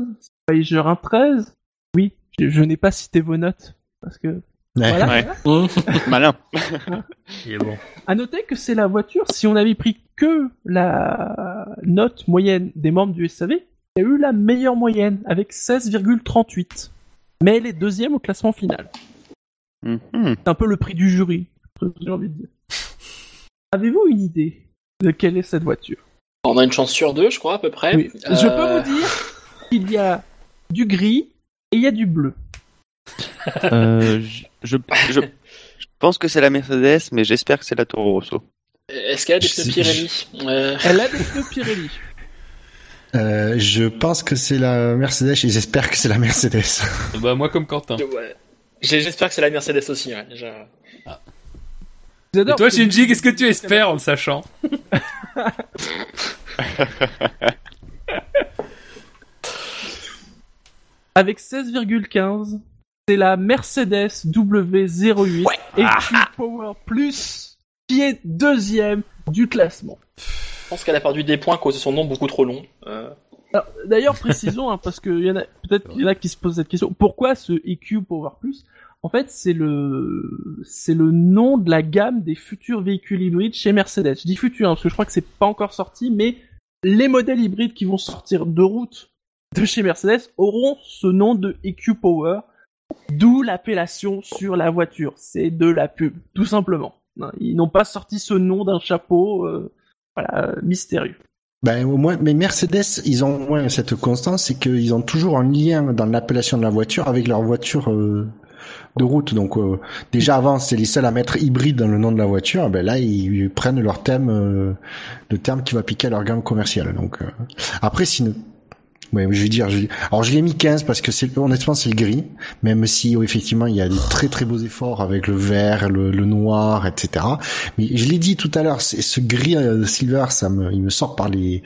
Spiger un 13. Oui, je, je n'ai pas cité vos notes. Parce que. Ouais. Voilà. Ouais. [LAUGHS] Malin. [LAUGHS] Il est bon. À noter que c'est la voiture, si on avait pris que la note moyenne des membres du SAV, il y a eu la meilleure moyenne avec 16,38. Mais elle est deuxième au classement final. Mhm. C'est un peu le prix du jury, j'ai envie de dire. [LAUGHS] Avez-vous une idée de quelle est cette voiture? On a une chance sur deux, je crois, à peu près. Oui. Je peux Euh, vous dire qu'il y a du gris et il y a du bleu. Euh, je, je- Je, je pense que c'est la Mercedes, mais j'espère que c'est la Toro Rosso. Est-ce qu'elle a des pneus Pirelli Euh, Elle a des pneus Pirelli. Euh, je pense que c'est la Mercedes et j'espère que c'est la Mercedes. Bah moi comme Quentin. ouais. J'espère que c'est la Mercedes aussi. Ouais, déjà. J'adore Et toi que- Shinji, qu'est-ce que tu espères en le sachant [LAUGHS] Avec 16,15, c'est la Mercedes W08 EQ Power Plus qui est deuxième du classement. Je pense qu'elle a perdu des points à cause de son nom beaucoup trop long. Euh, D'ailleurs, précisons, hein, parce que y en a peut-être qu'il y en a qui se posent cette question. Pourquoi ce EQ Power Plus? En fait, c'est le c'est le nom de la gamme des futurs véhicules hybrides chez Mercedes. Je dis futur hein, parce que je crois que c'est pas encore sorti, mais les modèles hybrides qui vont sortir de route de chez Mercedes auront ce nom de EQ Power, d'où l'appellation sur la voiture. C'est de la pub, tout simplement. Hein, Ils n'ont pas sorti ce nom d'un chapeau, euh, voilà, mystérieux. Ben au moins, mais Mercedes, ils ont au moins cette constance, c'est qu'ils ont toujours un lien dans l'appellation de la voiture avec leur voiture euh, de route. Donc euh, déjà avant, c'est les seuls à mettre hybride dans le nom de la voiture. Ben là, ils prennent leur thème, euh, le terme qui va piquer à leur gamme commerciale. Donc euh, après, sinon, ouais, je vais dire, je... alors je l'ai mis 15 parce que c'est honnêtement c'est le gris, même si oh, effectivement il y a des très très beaux efforts avec le vert, le, le noir, etc. Mais je l'ai dit tout à l'heure, c'est ce gris euh, silver, ça me, il me sort par les,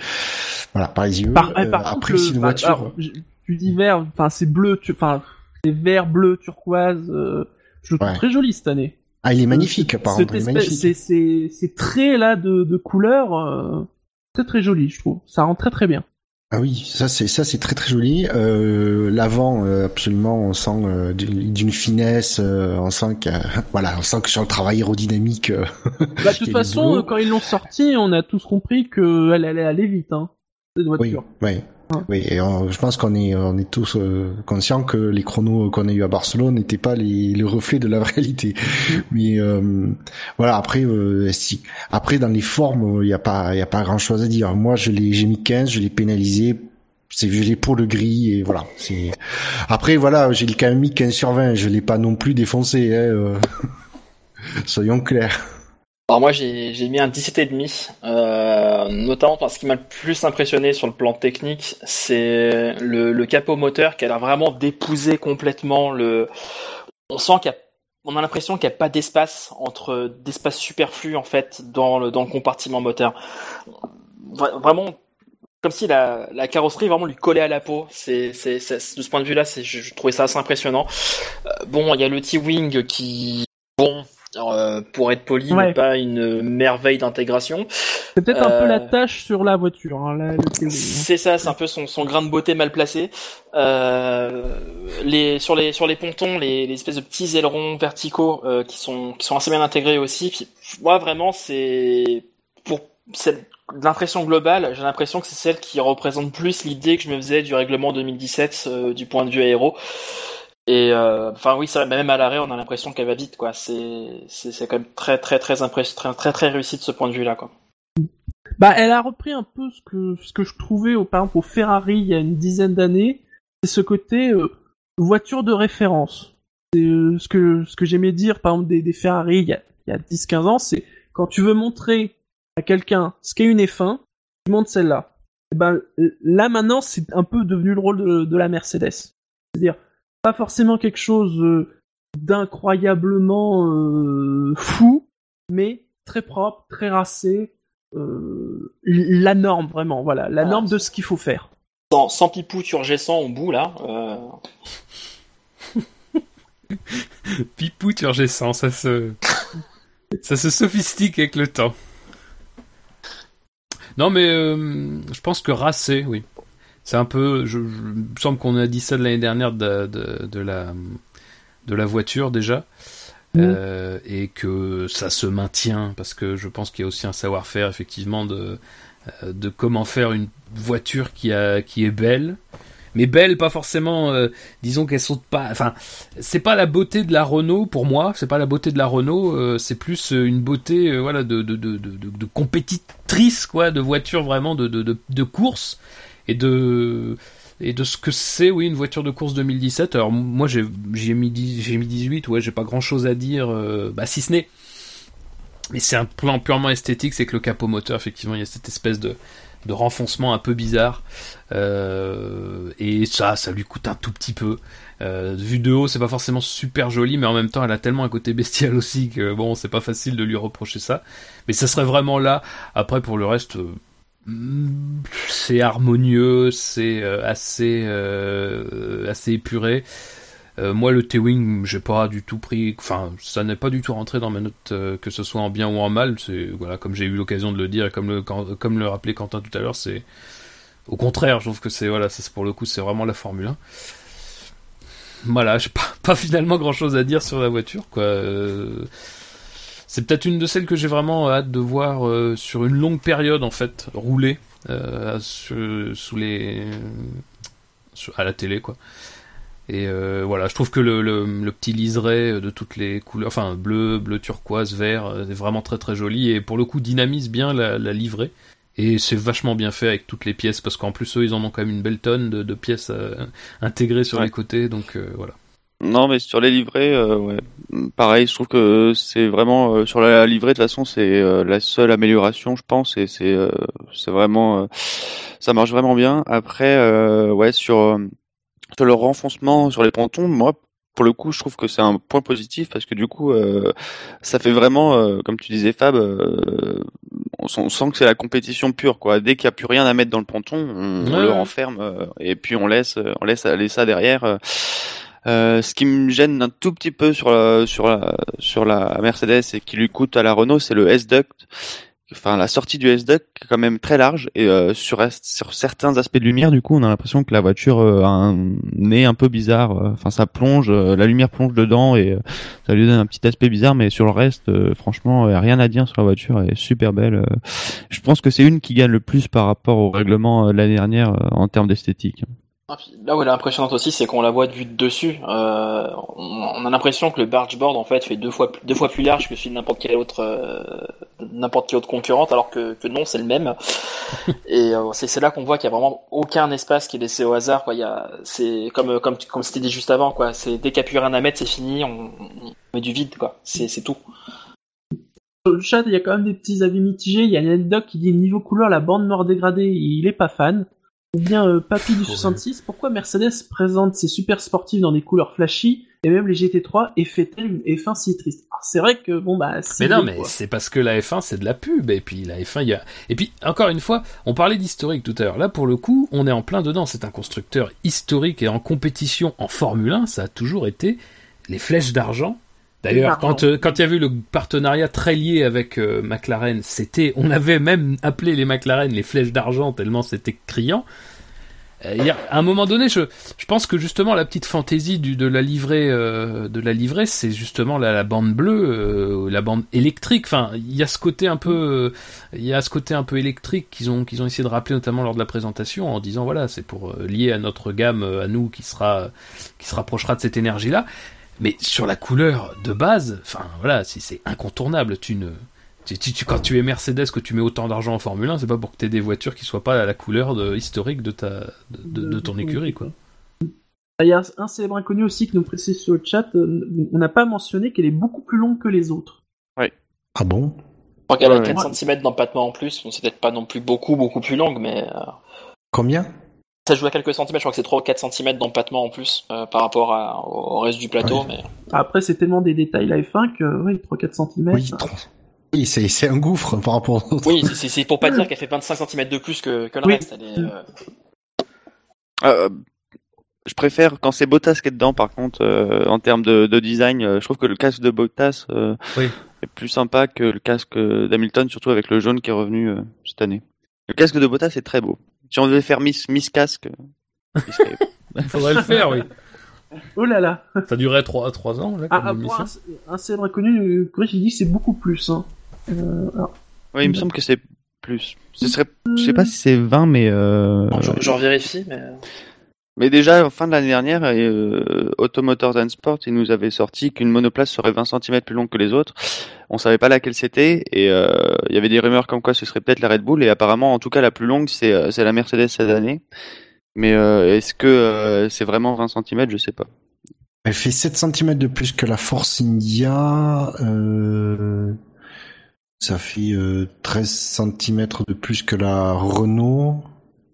voilà, par les yeux. Par, Euh, par contre, après, une bah, voiture. alors, je- tu dis vert, enfin c'est bleu, tu- enfin c'est vert, bleu, turquoise. euh, je le trouve Ouais. très joli cette année. ah, il est magnifique, magnifique. C'est c'est ces traits là de, de couleur, euh, très très joli, je trouve. Ça rend très très bien. Ah oui, ça c'est ça c'est très très joli. Euh, L'avant, euh, absolument, on sent euh, d'une finesse. euh, on sent que [LAUGHS] voilà, on sent que sur le travail aérodynamique. euh, [LAUGHS] Bah, de toute façon, quand ils l'ont sorti, on a tous compris qu'elle allait aller vite, hein, cette voiture. oui. Oui. Et on- je pense qu'on est on est tous euh, conscients que les chronos qu'on a eu à Barcelone n'étaient pas les, le reflet de la [LAUGHS] réalité. Mais euh, voilà, après euh, si après dans les formes, il y a pas il a pas grand chose à dire. Moi, je l'ai j'ai mis 15, je l'ai pénalisé. C'est je l'ai pour le gris et voilà. C'est après voilà, j'ai quand même mis 15 sur 20. Je l'ai pas non plus défoncé. Hein, euh. [LAUGHS] Soyons clairs. Alors moi j'ai mis un 17,5, euh, notamment parce qui m'a le plus impressionné sur le plan technique, c'est le, le capot moteur qui a vraiment d'épouser complètement le... On sent qu'il y a on a l'impression qu'il n'y a pas d'espace entre d'espace superflu en fait dans le dans le compartiment moteur. Vra- Vraiment comme si la, la carrosserie vraiment lui collait à la peau. C'est de ce point de vue-là, je, je trouvais ça assez impressionnant. Euh, bon, il y a le T-wing qui bon euh, pour être poli Ouais. n'est pas une merveille d'intégration. C'est peut-être un peu Euh, la tâche sur la voiture, hein, hein. C'est ça, c'est un peu son, son grain de beauté mal placé. Euh, les, sur, les, sur les pontons, les, les espèces de petits ailerons verticaux euh, qui, sont, qui sont assez bien intégrés aussi. Puis, moi, vraiment, c'est pour cette l'impression globale, j'ai l'impression que c'est celle qui représente plus l'idée que je me faisais du règlement 2017 euh, du point de vue aéro. Et euh, enfin oui, ça, même à l'arrêt, on a l'impression qu'elle va vite, quoi. C'est quand même très très très impressionnant, très, très réussi de ce point de vue-là, quoi. Bah, elle a repris un peu ce que ce que je trouvais au, par exemple au Ferrari il y a une dizaine d'années, c'est ce côté euh, voiture de référence. C'est euh, ce que ce que j'aimais dire par exemple des, des Ferrari il y a, il y a 10-15 ans, c'est quand tu veux montrer à quelqu'un ce qu'est une F1, tu montres celle-là. Et ben là maintenant c'est un peu devenu le rôle de, de la Mercedes. C'est-à-dire pas forcément quelque chose euh, d'incroyablement euh, fou, mais très propre, très racé, euh, la norme vraiment, voilà, la Ah, norme de ce qu'il faut faire. Sans, sans pipou turgescent au bout, là. Euh... [LAUGHS] Pipou turgescent, ça se... ça se sophistique avec le temps. Non, mais euh, je pense que racé, oui. C'est un peu. Je, je- il me semble qu'on a dit ça de l'année dernière de, de, de la, de la voiture déjà. Mm. Euh, et que ça se maintient parce que je pense qu'il y a aussi un savoir-faire effectivement de euh, de comment faire une voiture qui a qui est belle mais belle pas forcément euh, disons qu'elle saute pas enfin c'est pas la beauté de la Renault pour moi c'est pas la beauté de la Renault euh, c'est plus euh, une beauté euh, voilà de de, de, de, de- compétitrice quoi de voiture vraiment de, de, de, de course et de ce que c'est oui une voiture de course 2017 alors moi j'ai j'ai mis 10 j'ai mis 18 ouais j'ai pas grand chose à dire euh, bah si ce n'est mais c'est un plan purement esthétique c'est que le capot moteur effectivement il y a cette espèce de renfoncement un peu bizarre. Euh, et ça ça lui coûte un tout petit peu. Euh, vu de haut c'est pas forcément super joli mais en même temps elle a tellement un côté bestial aussi que bon c'est pas facile de lui reprocher ça. Mais ça serait vraiment là. Après pour le reste c'est harmonieux c'est euh, assez euh, assez épuré euh, moi, le T-Wing, j'ai pas du tout pris. Enfin, ça n'est pas du tout rentré dans ma note, euh, que ce soit en bien ou en mal. C'est voilà, comme j'ai eu l'occasion de le dire, et comme le comme le rappelait Quentin tout à l'heure, c'est au contraire, je trouve que c'est voilà, c'est pour le coup, c'est vraiment la Formule 1. Voilà, j'ai pas, [LAUGHS] pas finalement grand chose à dire sur la voiture, quoi. Euh, c'est peut-être une de celles que j'ai vraiment hâte de voir euh, sur une longue période en fait rouler euh, sur- sous les sur- à la télé quoi. Et euh, voilà, je trouve que le, le, le petit liseré de toutes les couleurs, enfin bleu, bleu turquoise, vert, euh, est vraiment très très joli et pour le coup dynamise bien la, la livrée. Et c'est vachement bien fait avec toutes les pièces parce qu'en plus eux ils en ont quand même une belle tonne de, de pièces euh, intégrées sur Ouais. les côtés, donc euh, voilà. Non, mais sur les livrets, euh, ouais, pareil. Je trouve que c'est vraiment euh, sur la livrée de toute façon, c'est euh, la seule amélioration, je pense, et c'est euh, c'est vraiment euh, ça marche vraiment bien. Après, euh, ouais, sur sur le renfoncement sur les pontons, moi, pour le coup, je trouve que c'est un point positif parce que du coup, euh, ça fait vraiment, euh, comme tu disais, Fab, euh, on, sent- on sent que c'est la compétition pure, quoi. Dès qu'il n'y a plus rien à mettre dans le ponton, on, on le renferme euh, et puis on laisse, on laisse aller ça derrière. Euh. Ce qui me gêne un tout petit peu sur la, sur la, sur la Mercedes et qui lui coûte à la Renault, c'est le S-Duct. Enfin, la sortie du S-Duct est quand même très large et euh, sur, sur certains aspects de lumière, du coup, on a l'impression que la voiture euh, a un nez un peu bizarre. euh, Enfin, ça plonge, la lumière plonge dedans et ça lui donne un petit aspect bizarre. Mais sur le reste, franchement, rien à dire sur la voiture. Elle est super belle. Je pense que c'est une qui gagne le plus par rapport au règlement l'année dernière en termes d'esthétique. Là où elle est impressionnante aussi, c'est qu'on la voit de vue de dessus. Euh, on, on a l'impression que le bargeboard en fait fait deux fois plus- deux fois plus large que celui de n'importe quelle autre euh, n'importe quelle autre concurrente, alors que, que non, c'est le même. [LAUGHS] Et euh, c'est là qu'on voit qu'il y a vraiment aucun espace qui est laissé au hasard. Quoi. Il y a, c'est comme comme comme c'était dit juste avant. Quoi. C'est dès qu'il n'y a plus rien à mettre, c'est fini. On, on met du vide. Quoi. C'est c'est tout. Sur le chat, il y a quand même des petits avis mitigés. Il y a Doc qui dit niveau couleur, la bande noire dégradée, il est pas fan. Ou bien euh, Papy du 66, pourquoi Mercedes présente ses super sportifs dans des couleurs flashy et même les GT3 et fait-elle une F1 si triste? Alors, C'est vrai que bon bah. Mais non, mais quoi. c'est parce que la F1 c'est de la pub et puis la F1 il y a et puis encore une fois, on parlait d'historique tout à l'heure. Là pour le coup, on est en plein dedans. C'est un constructeur historique et en compétition en Formule 1, ça a toujours été les flèches d'argent. D'ailleurs, quand euh, quand il y a eu le partenariat très lié avec euh, McLaren, c'était on avait même appelé les McLaren les flèches d'argent tellement c'était criant. Euh, il y a- à un moment donné, je, je pense que justement la petite fantaisie du, de la livrée, euh, de la livrée, c'est justement la, la bande bleue, euh, la bande électrique. Enfin, il y a ce côté un peu, il y a ce côté un peu électrique qu'ils ont, qu'ils ont essayé de rappeler notamment lors de la présentation en disant voilà, c'est pour lier à notre gamme, à nous qui sera, qui se rapprochera de cette énergie-là. Mais sur la couleur de base, enfin voilà, si c'est incontournable, tu ne, tu, tu- tu- quand tu es Mercedes, que tu mets autant d'argent en Formule 1, c'est pas pour que tu aies des voitures qui soient pas à la couleur de- historique de ta, de, de- de ton écurie, quoi. Il y a un célèbre inconnu aussi qui nous précise sur le chat, euh, on n'a pas mentionné qu'elle est beaucoup plus longue que les autres. Ah bon? Je crois qu'elle a Ouais, 4 cm d'empattement en plus. Bon, c'est peut-être pas non plus beaucoup, beaucoup plus longue, mais euh, Combien? Ça joue à quelques centimètres. Je crois que c'est 3 ou 4 cm d'empattement en plus euh, par rapport à- au reste du plateau. Ouais. Mais Après, c'est tellement des détails la F1 que, oui, 3-4 cm. Oui, c'est c'est un gouffre par rapport aux autres. oui, c'est- c'est c'est pour pas dire qu'elle fait 25 cm de plus que, que le Oui. reste. Elle est, euh, Euh, je préfère quand c'est Bottas qui est dedans, par contre, euh, en termes de, de design, euh, je trouve que le casque de Bottas euh, Oui. est plus sympa que le casque d'Hamilton, surtout avec le jaune qui est revenu euh, cette année. Le casque de Bottas est très beau. Si on devait faire Miss, Miss Casque, euh, [LAUGHS] il serait- faudrait le faire, oui. Oh là là Ça durerait 3, trois ans, là, Ah, comme ah, un, un célèbre inconnu, euh, corrige, il dit que c'est beaucoup plus. Hein. Euh, alors, ouais, il me semble que c'est plus. Ce serait Je sais pas si c'est 20, mais euh... bon, je, je vérifie, mais Mais déjà, en fin de l'année dernière, euh, Automotors and Sport, ils nous avaient sorti qu'une monoplace serait 20 cm plus longue que les autres. On savait pas laquelle c'était et euh, il y avait des rumeurs comme quoi ce serait peut-être la Red Bull et apparemment, en tout cas, la plus longue, c'est euh, la Mercedes cette année. Mais euh, est-ce que euh, c'est vraiment 20 cm Je sais pas. Elle fait 7 cm de plus que la Force India. Ça fait euh, 13 cm de plus que la Renault.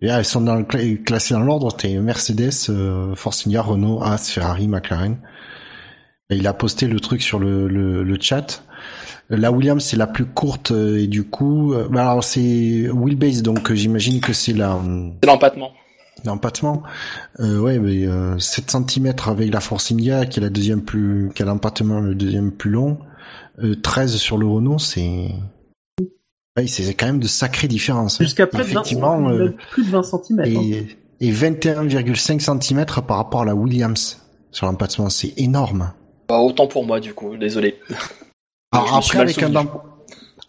Et ah, elles sont dans le cla- classées dans l'ordre. T'es Mercedes, euh, Force India, Renault, Haas, Ferrari, McLaren. Et il a posté le truc sur le, le, le chat. La Williams c'est la plus courte euh, et du coup, euh, bah alors c'est wheelbase donc euh, j'imagine que c'est la c'est l'empattement. L'empattement, euh, ouais, mais euh, 7 cm avec la Force India, qui est la deuxième plus, qui a l'empattement le deuxième plus long, euh, 13 sur le Renault, c'est, ouais, c'est quand même de sacrées différences. hein. Jusqu'à près de 20, Effectivement, euh, plus de 20 cm. et, et 21,5 cm par rapport à la Williams sur l'empattement, c'est énorme. Bah, autant pour moi, du coup, désolé. Alors suis après, avec un,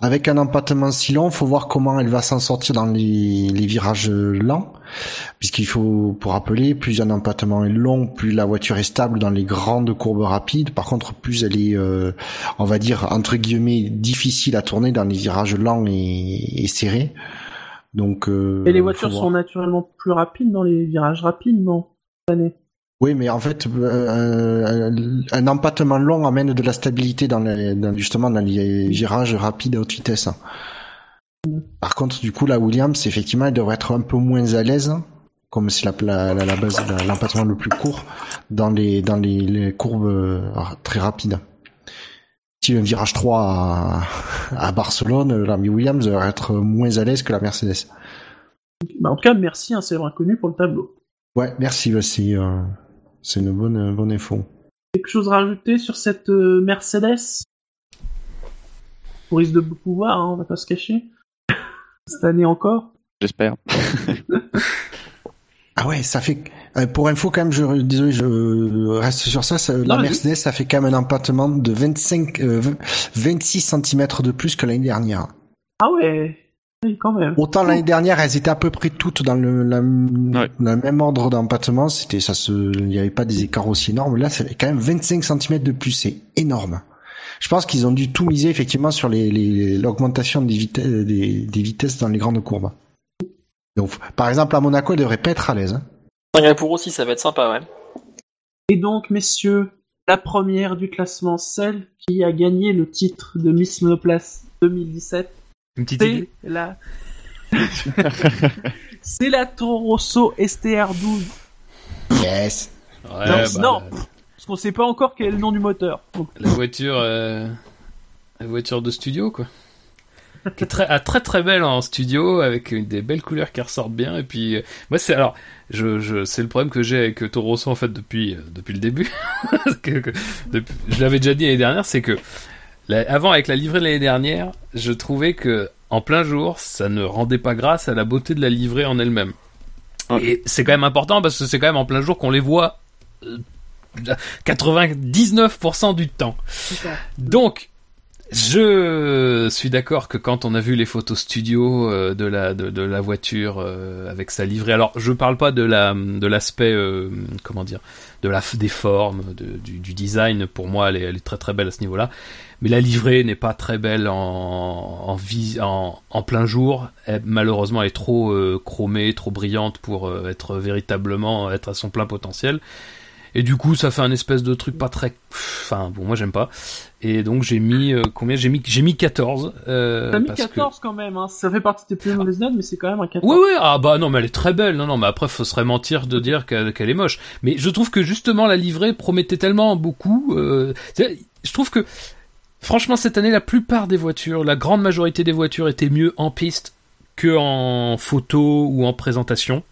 avec un empattement si long, faut voir comment elle va s'en sortir dans les, les virages lents, puisqu'il faut, pour rappeler, plus un empattement est long, plus la voiture est stable dans les grandes courbes rapides. Par contre, plus elle est, euh, on va dire entre guillemets, difficile à tourner dans les virages lents et, et serrés. Donc, euh, Et les voitures sont naturellement plus rapides dans les virages rapides, non? Cette année Oui, mais en fait, euh, un empattement long amène de la stabilité dans, les, dans- justement dans les virages rapides à haute vitesse. Par contre, du coup, la Williams, effectivement, elle devrait être un peu moins à l'aise, comme c'est la, la, la, base, l'empattement le plus court dans les dans les, les courbes euh, très rapides. Si un virage 3 à, à Barcelone, la Williams devrait être moins à l'aise que la Mercedes. bah, En tout cas, merci, un célèbre inconnu pour le tableau. Ouais, merci, bah, c'est euh, c'est une bonne bonne info. Quelque chose à rajouter sur cette euh, Mercedes? On risque de beaucoup voir, hein, on va pas se cacher. Cette année encore. J'espère. [LAUGHS] Ah ouais, ça fait euh, pour info quand même. Je désolé, je reste sur ça. ça la. Mercedes, ça fait quand même un empattement de 25, euh, 20 26 cm de plus que l'année dernière. Ah ouais, oui, quand même. Autant l'année dernière, elles étaient à peu près toutes dans le, la- le même ordre d'empattement. C'était ça, se, il n'y avait pas des écarts aussi énormes. Là, c'est quand même 25 cm de plus. C'est énorme. Je pense qu'ils ont dû tout miser effectivement sur les les- l'augmentation des, vitesses des, des vitesses dans les grandes courbes. Donc, par exemple, à Monaco, elle devrait pas être à l'aise. hein. Singapour aussi, ça va être sympa, ouais. Et donc, messieurs, la première du classement, celle qui a gagné le titre de Miss Monoplace 2017, Une petite c'est idée la [LAUGHS] C'est la Toro Rosso STR12. Yes. Ouais, non, bah, non, parce qu'on sait pas encore quel est le nom du moteur. Donc, La voiture, euh, la voiture de studio, quoi. [LAUGHS] Qui est très, ah, très très belle en studio, avec des belles couleurs qui ressortent bien. Et puis, euh, moi, c'est alors, je, je, c'est le problème que j'ai avec Toro Rosso en fait depuis, euh, depuis le début. [LAUGHS] Que- que- depuis- je l'avais déjà dit l'année dernière, c'est que la- avant avec la livrée de l'année dernière, je trouvais que en plein jour, ça ne rendait pas grâce à la beauté de la livrée en elle-même. Ouais. Et c'est quand même important parce que c'est quand même en plein jour qu'on les voit euh, 99% du temps. Donc, je suis d'accord que quand on a vu les photos studio euh, de la de, de la voiture euh, avec sa livrée, alors je parle pas de la de l'aspect euh, comment dire, de la des formes, du, design. Pour moi, elle est, très très belle à ce niveau-là. Mais la livrée n'est pas très belle en en, en plein jour. Elle- malheureusement, elle est trop euh, chromée, trop brillante pour euh, être véritablement être à son plein potentiel. Et du coup, ça fait un espèce de truc pas très. Enfin, bon, moi j'aime pas. Et donc j'ai mis euh, combien? J'ai mis j'ai mis 14. Euh, T'as mis parce que- 14 quand même, hein. ça fait partie de tes plus mauvaises notes, mais c'est quand même un 14. Oui, oui, ah bah non, mais elle est très belle. Non, non, mais après, faut serait mentir de dire qu'elle est moche. Mais je trouve que justement, la livrée promettait tellement beaucoup. Euh, je trouve que, franchement, cette année, la plupart des voitures, la grande majorité des voitures étaient mieux en piste que en photo ou en présentation.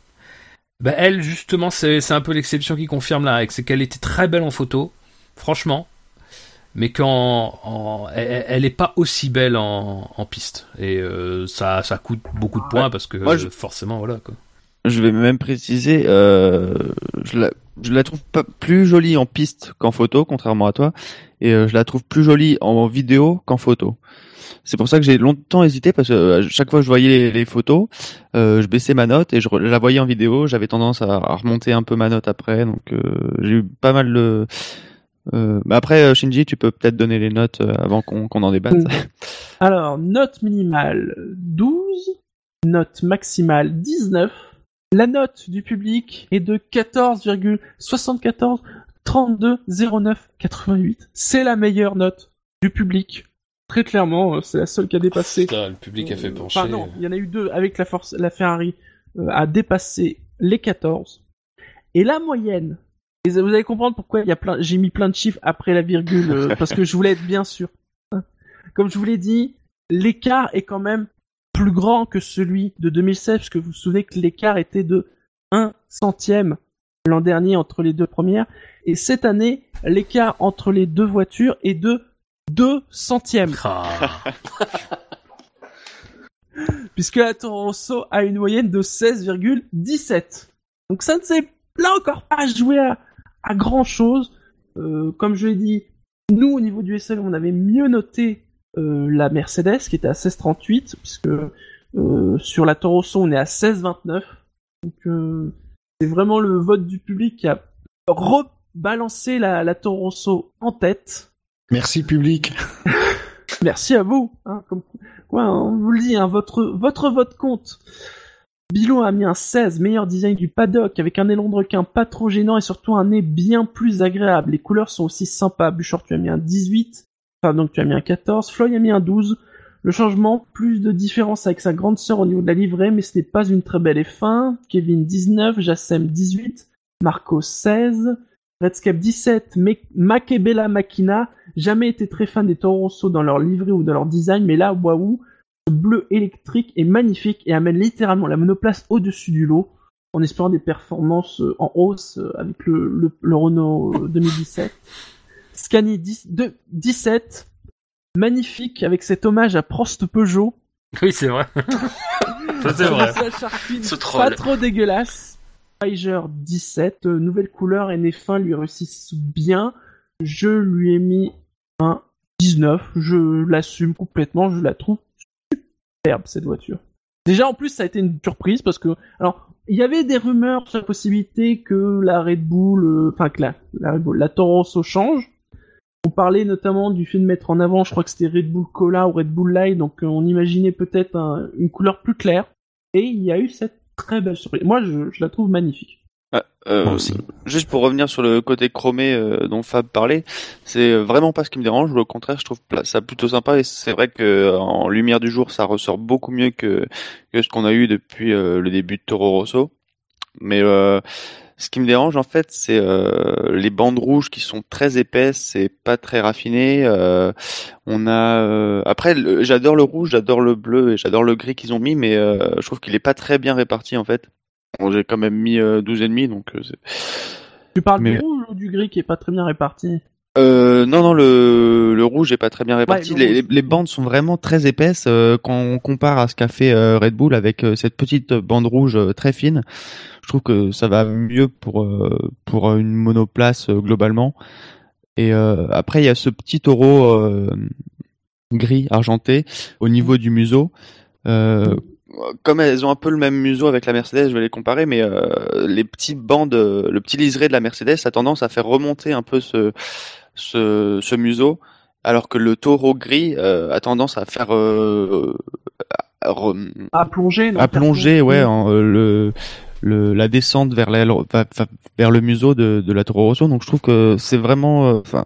Bah, elle, justement, c'est un peu l'exception qui confirme la règle. C'est qu'elle était très belle en photo, franchement. Mais qu'en, en, elle, elle est pas aussi belle en, en piste. Et euh, ça, ça coûte beaucoup de points parce que Moi, je- forcément, voilà quoi. Je vais même préciser, euh, je, la, je la trouve pas plus jolie en piste qu'en photo, contrairement à toi, et euh, je la trouve plus jolie en vidéo qu'en photo. C'est pour ça que j'ai longtemps hésité parce que euh, chaque fois que je voyais les, les photos, euh, je baissais ma note et je, la voyais en vidéo. J'avais tendance à, à remonter un peu ma note après, donc euh, j'ai eu pas mal de. Euh, mais après, Shinji, tu peux peut-être donner les notes avant qu'on en débatte. [LAUGHS] Alors, note minimale 12, note maximale 19. La note du public est de 14,74 32 09 88. C'est la meilleure note du public. Très clairement, euh, c'est la seule qui a dépassé. Putain, le public a fait pencher. Enfin non, il y en a eu deux avec la force, la Ferrari euh, a dépassé les 14. Et la moyenne, et vous allez comprendre pourquoi il y a plein, j'ai mis plein de chiffres après la virgule euh, parce que je voulais être bien sûr. Comme je vous l'ai dit, l'écart est quand même plus grand que celui de 2016 parce que vous vous souvenez que l'écart était de 1 centième l'an dernier entre les deux premières et cette année l'écart entre les deux voitures est de 2 centièmes Ah. [LAUGHS] puisque la Toro Rosso a une moyenne de 16,17. Donc ça ne s'est là encore pas joué à, à grand chose. comme je l'ai dit, nous au niveau du SL, on avait mieux noté euh, la Mercedes qui était à 16,38, puisque euh, sur la Toro Rosso on est à 16,29. Donc euh, c'est vraiment le vote du public qui a rebalancé la, la Toro Rosso en tête. Merci public. [LAUGHS] Merci à vous. Hein, hein, on vous le dit, hein, votre, votre vote compte. Bilo a mis un 16, meilleur design du paddock, avec un élan de requin pas trop gênant et surtout un nez bien plus agréable. Les couleurs sont aussi sympas. Buchor, tu as mis un 18. Enfin, donc tu as mis un 14. Floyd a mis un 12. Le changement, plus de différence avec sa grande sœur au niveau de la livrée, mais ce n'est pas une très belle F1. Kevin 19, Jassem 18, Marco 16, Redscape 17, Me- Makebela Makina, jamais été très fan des Toro Rosso dans leur livrée ou dans leur design, mais là, waouh, ce bleu électrique est magnifique et amène littéralement la monoplace au-dessus du lot, en espérant des performances euh, en hausse euh, avec le, le, le Renault euh, 2017. [LAUGHS] Scani 10, de- 17, magnifique avec cet hommage à Prost Peugeot. Oui, c'est vrai. [LAUGHS] Ça, c'est vrai. Pas trop dégueulasse. Spiger 17, euh, nouvelle couleur et nez fin lui réussissent bien. Je lui ai mis un 19, je l'assume complètement, je la trouve superbe cette voiture. Déjà en plus ça a été une surprise parce que alors il y avait des rumeurs sur la possibilité que la Red Bull, euh, enfin que la, Red Bull, la change. On parlait notamment du fait de mettre en avant, je crois que c'était Red Bull Cola ou Red Bull Light, donc euh, on imaginait peut-être un- une couleur plus claire. Et il y a eu cette très belle surprise. Moi, je, je la trouve magnifique. Euh, Moi aussi. juste pour revenir sur le côté chromé euh, dont Fab parlait, c'est vraiment pas ce qui me dérange. Au contraire, je trouve ça plutôt sympa et c'est vrai que euh, en lumière du jour, ça ressort beaucoup mieux que, que ce qu'on a eu depuis euh, le début de Toro Rosso. Mais euh, ce qui me dérange en fait, c'est euh, les bandes rouges qui sont très épaisses, c'est pas très raffiné. euh, on a euh, après, j'adore le rouge, j'adore le bleu et j'adore le gris qu'ils ont mis, mais euh, je trouve qu'il est pas très bien réparti en fait. Bon, J'ai quand même mis euh, 12 et demi, donc euh, c'est- Tu parles Mais- du rouge ou du gris qui est pas très bien réparti? Euh, non, non, le, le rouge est pas très bien réparti. le les, les- bandes sont vraiment très épaisses euh, quand on compare à ce qu'a fait euh, Red Bull avec euh, cette petite bande rouge euh, très fine. Je trouve que ça va mieux pour euh, pour une monoplace euh, globalement. Et euh, après il y a ce petit taureau euh, gris argenté au niveau du museau. Euh, comme elles ont un peu le même museau avec la Mercedes, je vais les comparer, mais euh, les petites bandes, le petit liseré de la Mercedes a tendance à faire remonter un peu ce, ce, ce museau, alors que le taureau gris euh, a tendance à faire euh, à À plonger, non à plonger, ouais, en, euh, le, le la descente vers va- vers le museau de, de la Toro Rosso. Donc je trouve que c'est vraiment, euh, enfin,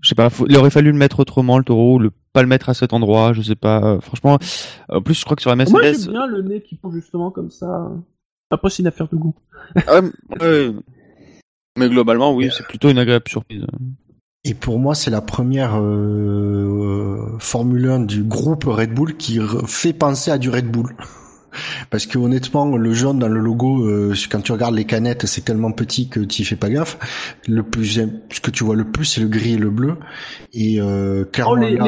je sais pas, faut- il aurait fallu le mettre autrement le taureau, le pas le mettre à cet endroit, je sais pas. euh, franchement, en plus je crois que sur la Moi Mercedes, j'aime bien le nez qui plonge justement comme ça. Après c'est une affaire de goût. Ah mais globalement, oui, c'est plutôt une agréable surprise. Et pour moi, c'est la première euh, Formule 1 du groupe Red Bull qui fait penser à du Red Bull. [LAUGHS] Parce que honnêtement, le jaune dans le logo, euh, quand tu regardes les canettes, c'est tellement petit que tu y fais pas gaffe. Le plus, ce que tu vois le plus, c'est le gris et le bleu. Et euh, clairement, Oh, les, là,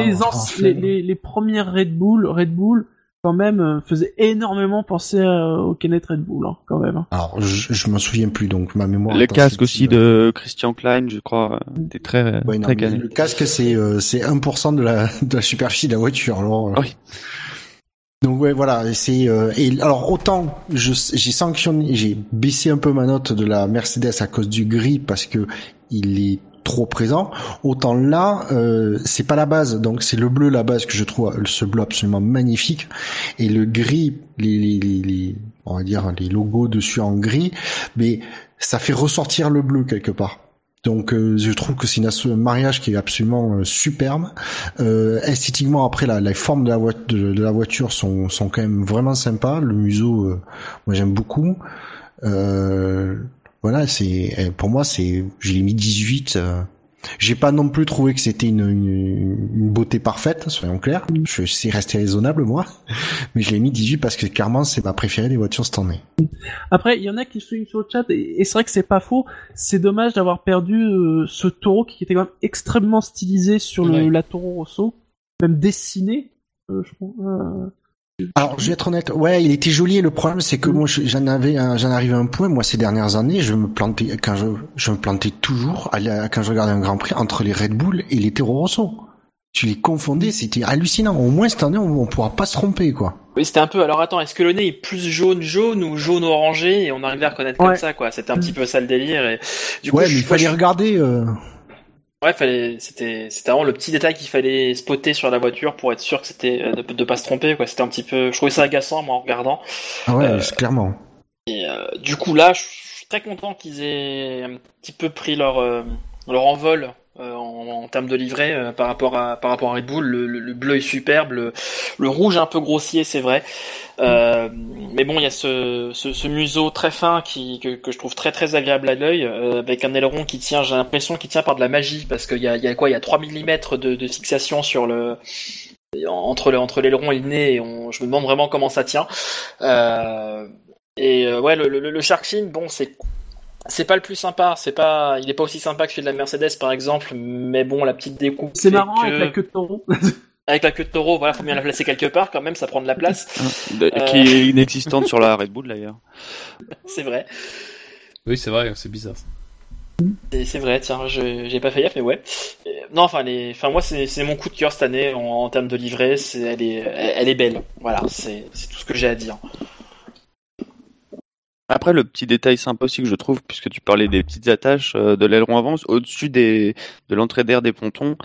les premières Red Bull, Red Bull, quand même, euh, faisaient énormément penser euh, au Kenneth Red Bull, hein, quand même. Alors, je, je m'en souviens plus, donc ma mémoire. Le casque aussi de Christian Klein, je crois. C'était très Ouais, non, très cané. le casque, c'est euh, c'est 1% de la de la superficie de la voiture. Alors, euh, Ah oui. Donc ouais, voilà. et C'est euh, et alors autant je j'ai sanctionné, j'ai baissé un peu ma note de la Mercedes à cause du gris parce que il est trop présent. Autant là, euh, c'est pas la base. Donc c'est le bleu la base que je trouve ce bleu absolument magnifique et le gris, les on va dire les logos dessus en gris, mais ça fait ressortir le bleu quelque part. Donc euh, je trouve que c'est un mariage qui est absolument euh, superbe. Esthétiquement après la, forme de la, voiture sont, sont quand même vraiment sympas. Le museau, moi j'aime beaucoup. Voilà, c'est euh, pour moi c'est je l'ai mis 18. Euh, j'ai pas non plus trouvé que c'était une, une, une beauté parfaite, soyons clairs. Je sais rester raisonnable moi, [LAUGHS] mais je l'ai mis 18 parce que clairement c'est ma préférée des voitures cette année. Après, il y en a qui soulignent sur le chat, et, et c'est vrai que c'est pas faux. C'est dommage d'avoir perdu euh, ce taureau qui était quand même extrêmement stylisé sur le, Ouais. la Toro Rosso, même dessiné. Euh, je crois. Euh, Alors, je vais être honnête. Ouais, il était joli. et Le problème, c'est que moi, je- j'en avais, un- j'en arrivais à un point. Moi, ces dernières années, je me plantais quand je, je me plantais toujours à la- quand je regardais un Grand Prix entre les Red Bull et les Toro Rosso. Tu les confondais, c'était hallucinant. Au moins cette année, on, on pourra pas se tromper, quoi. Oui, c'était un peu. Alors attends, est-ce que le nez est plus jaune jaune ou jaune orangé? Et on arrivait à reconnaître comme ça quoi C'était un petit peu ça le délire et du coup, ouais, je- mais il moi, fallait je- regarder. euh, Ouais, fallait. C'était c'était vraiment le petit détail qu'il fallait spotter sur la voiture pour être sûr que c'était euh, de, de pas se tromper quoi. C'était un petit peu. Je trouvais ça agaçant moi en regardant. Ah ouais, Euh, clairement. Et euh, du coup là, je suis très content qu'ils aient un petit peu pris leur euh, leur envol euh, en, termes de livret euh, par rapport à par rapport à Red Bull. Le, le- le bleu est superbe, le, rouge un peu grossier, c'est vrai. Euh, mais bon, il y a ce, ce, museau très fin qui que, que je trouve très très agréable à l'œil, avec un aileron qui tient. J'ai l'impression qu'il tient par de la magie parce qu'il y a, y a quoi Il y a 3 mm de, fixation sur le entre le, entre l'aileron et le nez. Et je me demande vraiment comment ça tient. Et ouais, le, le Shark Fin, bon, c'est c'est pas le plus sympa. C'est pas, il est pas aussi sympa que celui de la Mercedes par exemple. Mais bon, la petite découpe. C'est marrant que- avec la queue de taureau. [LAUGHS] Avec la queue de taureau, voilà, faut bien la placer quelque part quand même, ça prend de la place. De- Euh. Qui est inexistante sur la Red Bull d'ailleurs. [LAUGHS] C'est vrai. Oui, c'est vrai, c'est bizarre. C'est vrai, tiens, j'ai pas fait gaffe, mais ouais. Euh, Non, enfin, les, enfin moi, c'est mon coup de cœur cette année en, en termes de livret. C'est, elle est, elle, elle est belle. Voilà, c'est c'est tout ce que j'ai à dire. Après, le petit détail sympa aussi que je trouve, puisque tu parlais des petites attaches euh, de l'aileron avant, au-dessus des de l'entrée d'air des pontons,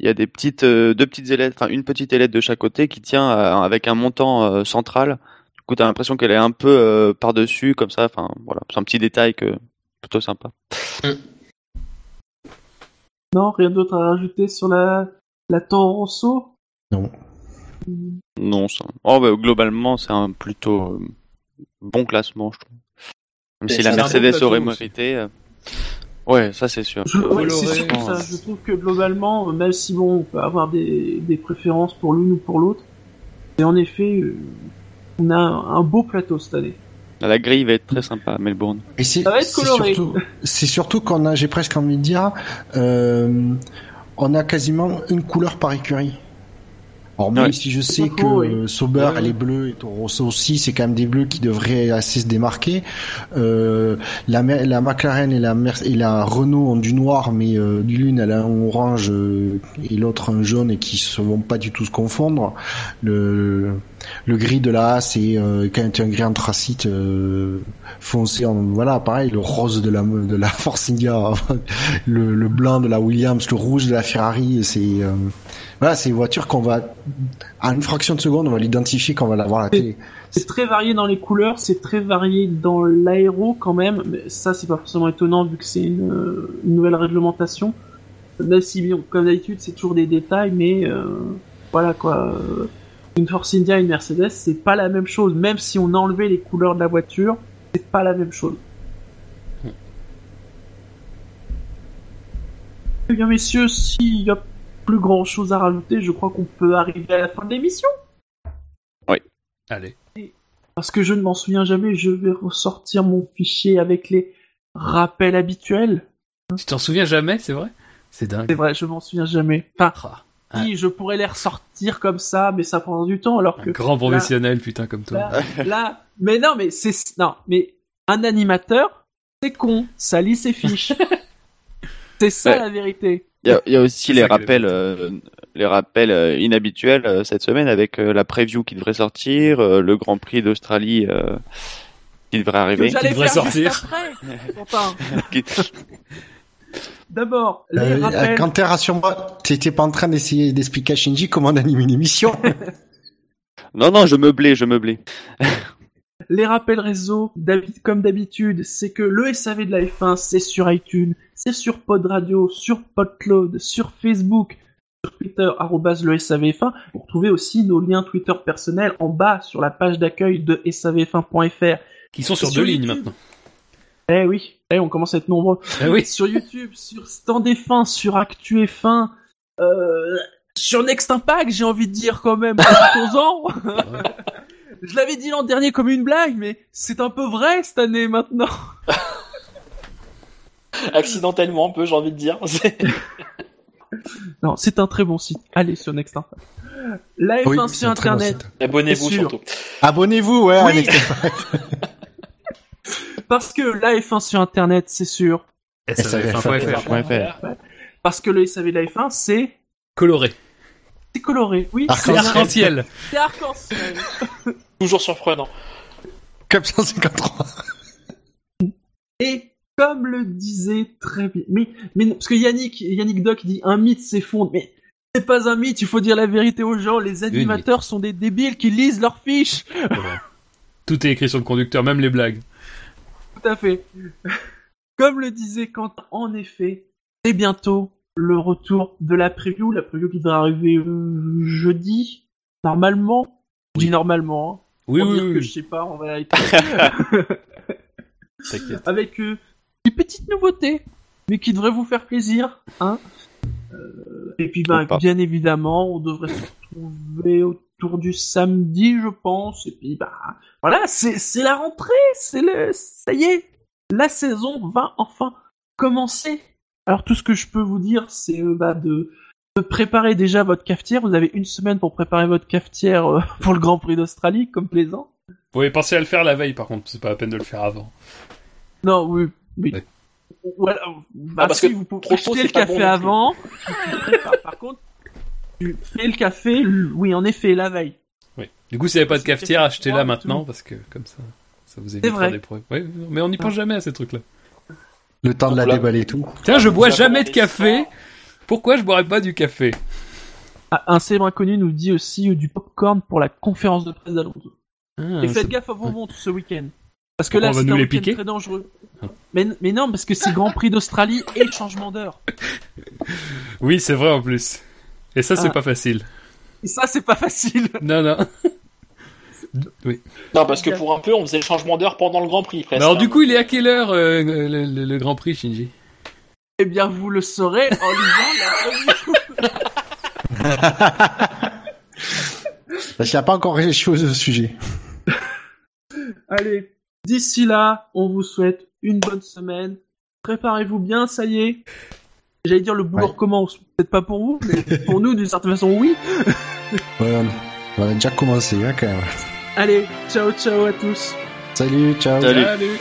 il y a des petites euh, deux petites ailettes, enfin une petite ailette de chaque côté qui tient à- avec un montant euh, central. Du coup, t'as l'impression qu'elle est un peu euh, par dessus, comme ça. Enfin, voilà, c'est un petit détail que plutôt sympa. Non, rien d'autre à rajouter sur la, la Toro Rosso Non. Non, ça. Oh, bah, globalement, c'est un plutôt euh, bon classement, je trouve. Même si c'est la Mercedes aurait mérité. euh, Ouais, ça c'est sûr. Je, ouais, c'est Bolloré, surtout ça. euh, Je trouve que globalement, même si bon, on peut avoir des, des préférences pour l'une ou pour l'autre, et en effet, euh, on a un, beau plateau cette année. La grille va être très sympa à Melbourne. Et c'est Ça va être c'est coloré. surtout, c'est surtout qu'on a, j'ai presque envie de dire, euh, on a quasiment une couleur par écurie. Alors même Ouais. si je sais que oui. euh, Sauber, Ouais, elle est bleue et Toro Rosso aussi, c'est quand même des bleus qui devraient assez se démarquer. Euh, la, la McLaren et la, Mer- et la Renault ont du noir, mais euh, l'une elle a un orange euh, et l'autre un jaune et qui se vont pas du tout se confondre. Le, le gris de la A c'est euh, quand même un gris anthracite euh, foncé en voilà pareil le rose de la de la Force India [LAUGHS] le, le blanc de la Williams le rouge de la Ferrari c'est euh, voilà c'est une voiture qu'on va à une fraction de seconde on va l'identifier quand on va la voir à la télé C'est très varié dans les couleurs, c'est très varié dans l'aéro quand même. Mais ça, c'est pas forcément étonnant vu que c'est une, une nouvelle réglementation. Même si, bon, comme d'habitude, c'est toujours des détails, mais euh, voilà quoi. Une Force India et une Mercedes, c'est pas la même chose. Même si on enlevait les couleurs de la voiture, c'est pas la même chose. Eh bien, messieurs, s'il y a plus grand chose à rajouter, je crois qu'on peut arriver à la fin de l'émission. Allez. Parce que je ne m'en souviens jamais, je vais ressortir mon fichier avec les rappels habituels. Tu t'en souviens jamais, c'est vrai? C'est dingue. C'est vrai, je m'en souviens jamais. Enfin, Ah, si, je pourrais les ressortir comme ça, mais ça prendra du temps, alors un que grand professionnel, putain, comme toi. là, là, mais non, mais c'est non, mais un animateur, c'est con, ça lit ses fiches. [LAUGHS] c'est ça Ouais. la vérité. Il y a, il y a aussi C'est les rappels, euh, les rappels euh, inhabituels euh, cette semaine avec euh, la preview qui devrait sortir, euh, le Grand Prix d'Australie euh, qui devrait arriver. j'allais devrait sortir. Quentin. [LAUGHS] Qui- [LAUGHS] D'abord, les euh, rappels. quand t'es rassure-moi t'étais pas en train d'essayer d'expliquer à Shinji comment on anime une émission [LAUGHS] Non, non, je meublais, je meublais. Les rappels réseau, comme d'habitude, c'est que le SAV de la F1, c'est sur iTunes, c'est sur Pod Radio, sur PodCloud, sur Facebook, sur Twitter, arrobase le SAVF1. Vous retrouvez aussi nos liens Twitter personnels en bas sur la page d'accueil de savf1.fr. Qui sont sur Sur deux lignes maintenant. Eh oui, eh, on commence à être nombreux. Ah oui. Sur YouTube, sur Stand F1, sur Actu F1, euh, sur Next Impact, j'ai envie de dire quand même. [LAUGHS] Je l'avais dit l'an dernier comme une blague, mais c'est un peu vrai cette année maintenant. [LAUGHS] Accidentellement un peu, j'ai envie de dire. [LAUGHS] C'est- Non, c'est un très bon site. Allez sur Next Impact. La F1 Oui, c'est sur un très bon Internet. Abonnez-vous surtout. abonnez-vous ouais Oui. à Next Impact. parce que la F1 sur Internet, c'est sûr. SAVF1.fr. Ouais, faire. Parce que le SAV de la F1, c'est Coloré. c'est coloré. Oui, Arc-en-ciel. c'est Arc-en-ciel. c'est arc-en-ciel. Toujours surprenant. comme 153 Et comme le disait très bien, mais, mais parce que Yannick, Yannick Doc dit un mythe s'effondre, mais c'est pas un mythe, il faut dire la vérité aux gens, les animateurs sont des débiles qui lisent leurs fiches. Tout est écrit sur le conducteur, même les blagues. Tout à fait. Comme le disait Quentin, en effet, c'est bientôt le retour de la preview, la preview qui devrait arriver euh, jeudi, normalement. Je dis normalement, hein. Oui, pour oui, dire oui. que je sais pas réalité. [LAUGHS] [LAUGHS] T'inquiète. avec euh, des petites nouveautés, mais qui devraient vous faire plaisir, hein. Euh, et puis, bah, pas. bien évidemment, on devrait se retrouver autour du samedi, je pense. Et puis, bah, voilà, c'est c'est la rentrée, c'est le, ça y est, la saison va enfin commencer. Alors, tout ce que je peux vous dire, c'est euh, bah, de de préparer déjà votre cafetière. Vous avez une semaine pour préparer votre cafetière euh, [LAUGHS] pour le Grand Prix d'Australie, comme plaisant. Vous pouvez penser à le faire la veille, par contre. C'est pas la peine de le faire avant. Non, oui, oui. Ouais. Voilà, bah, Ah, parce si, que vous pouvez trop c'est le pas café bon avant. [LAUGHS] Par contre, tu fais le café, oui, en effet, la veille. Oui. Du coup, si vous n'avez pas de cafetière, achetez-la maintenant, tout. parce que comme ça, ça vous évitera des problèmes. Ouais, mais on n'y pense jamais à ces trucs-là. le temps de la déballer et tout Tiens, je bois jamais de café. Pourquoi je boirais pas du café? Ah, un célèbre inconnu nous dit aussi euh, du popcorn pour la conférence de presse d'Alonso. Ah, Et faites gaffe à vos montres ce week-end. Parce que là, on va c'est nous un les week-end piquer très dangereux. Mais, mais non, parce que c'est Grand Prix d'Australie et changement d'heure. [LAUGHS] Oui, c'est vrai en plus. Et ça, c'est Ah. pas facile. Et ça, c'est pas facile. Non, non. Oui. Non, parce que pour un peu, on faisait le changement d'heure pendant le Grand Prix, presque. Alors, hein. du coup, il est à quelle heure euh, le, le- le Grand Prix, Shinji? Eh bien, vous le saurez en lisant la [LAUGHS] qu'il n'y a pas encore réfléchi au sujet. Allez, d'ici là, on vous souhaite une bonne semaine. Préparez-vous bien, ça y est. J'allais dire le boulot Ouais. recommence. Peut-être pas pour vous, mais pour nous, d'une certaine façon, oui. [LAUGHS] Ouais, on- a déjà commencé, hein, quand même. Allez, ciao, ciao à tous. Salut, ciao. Salut.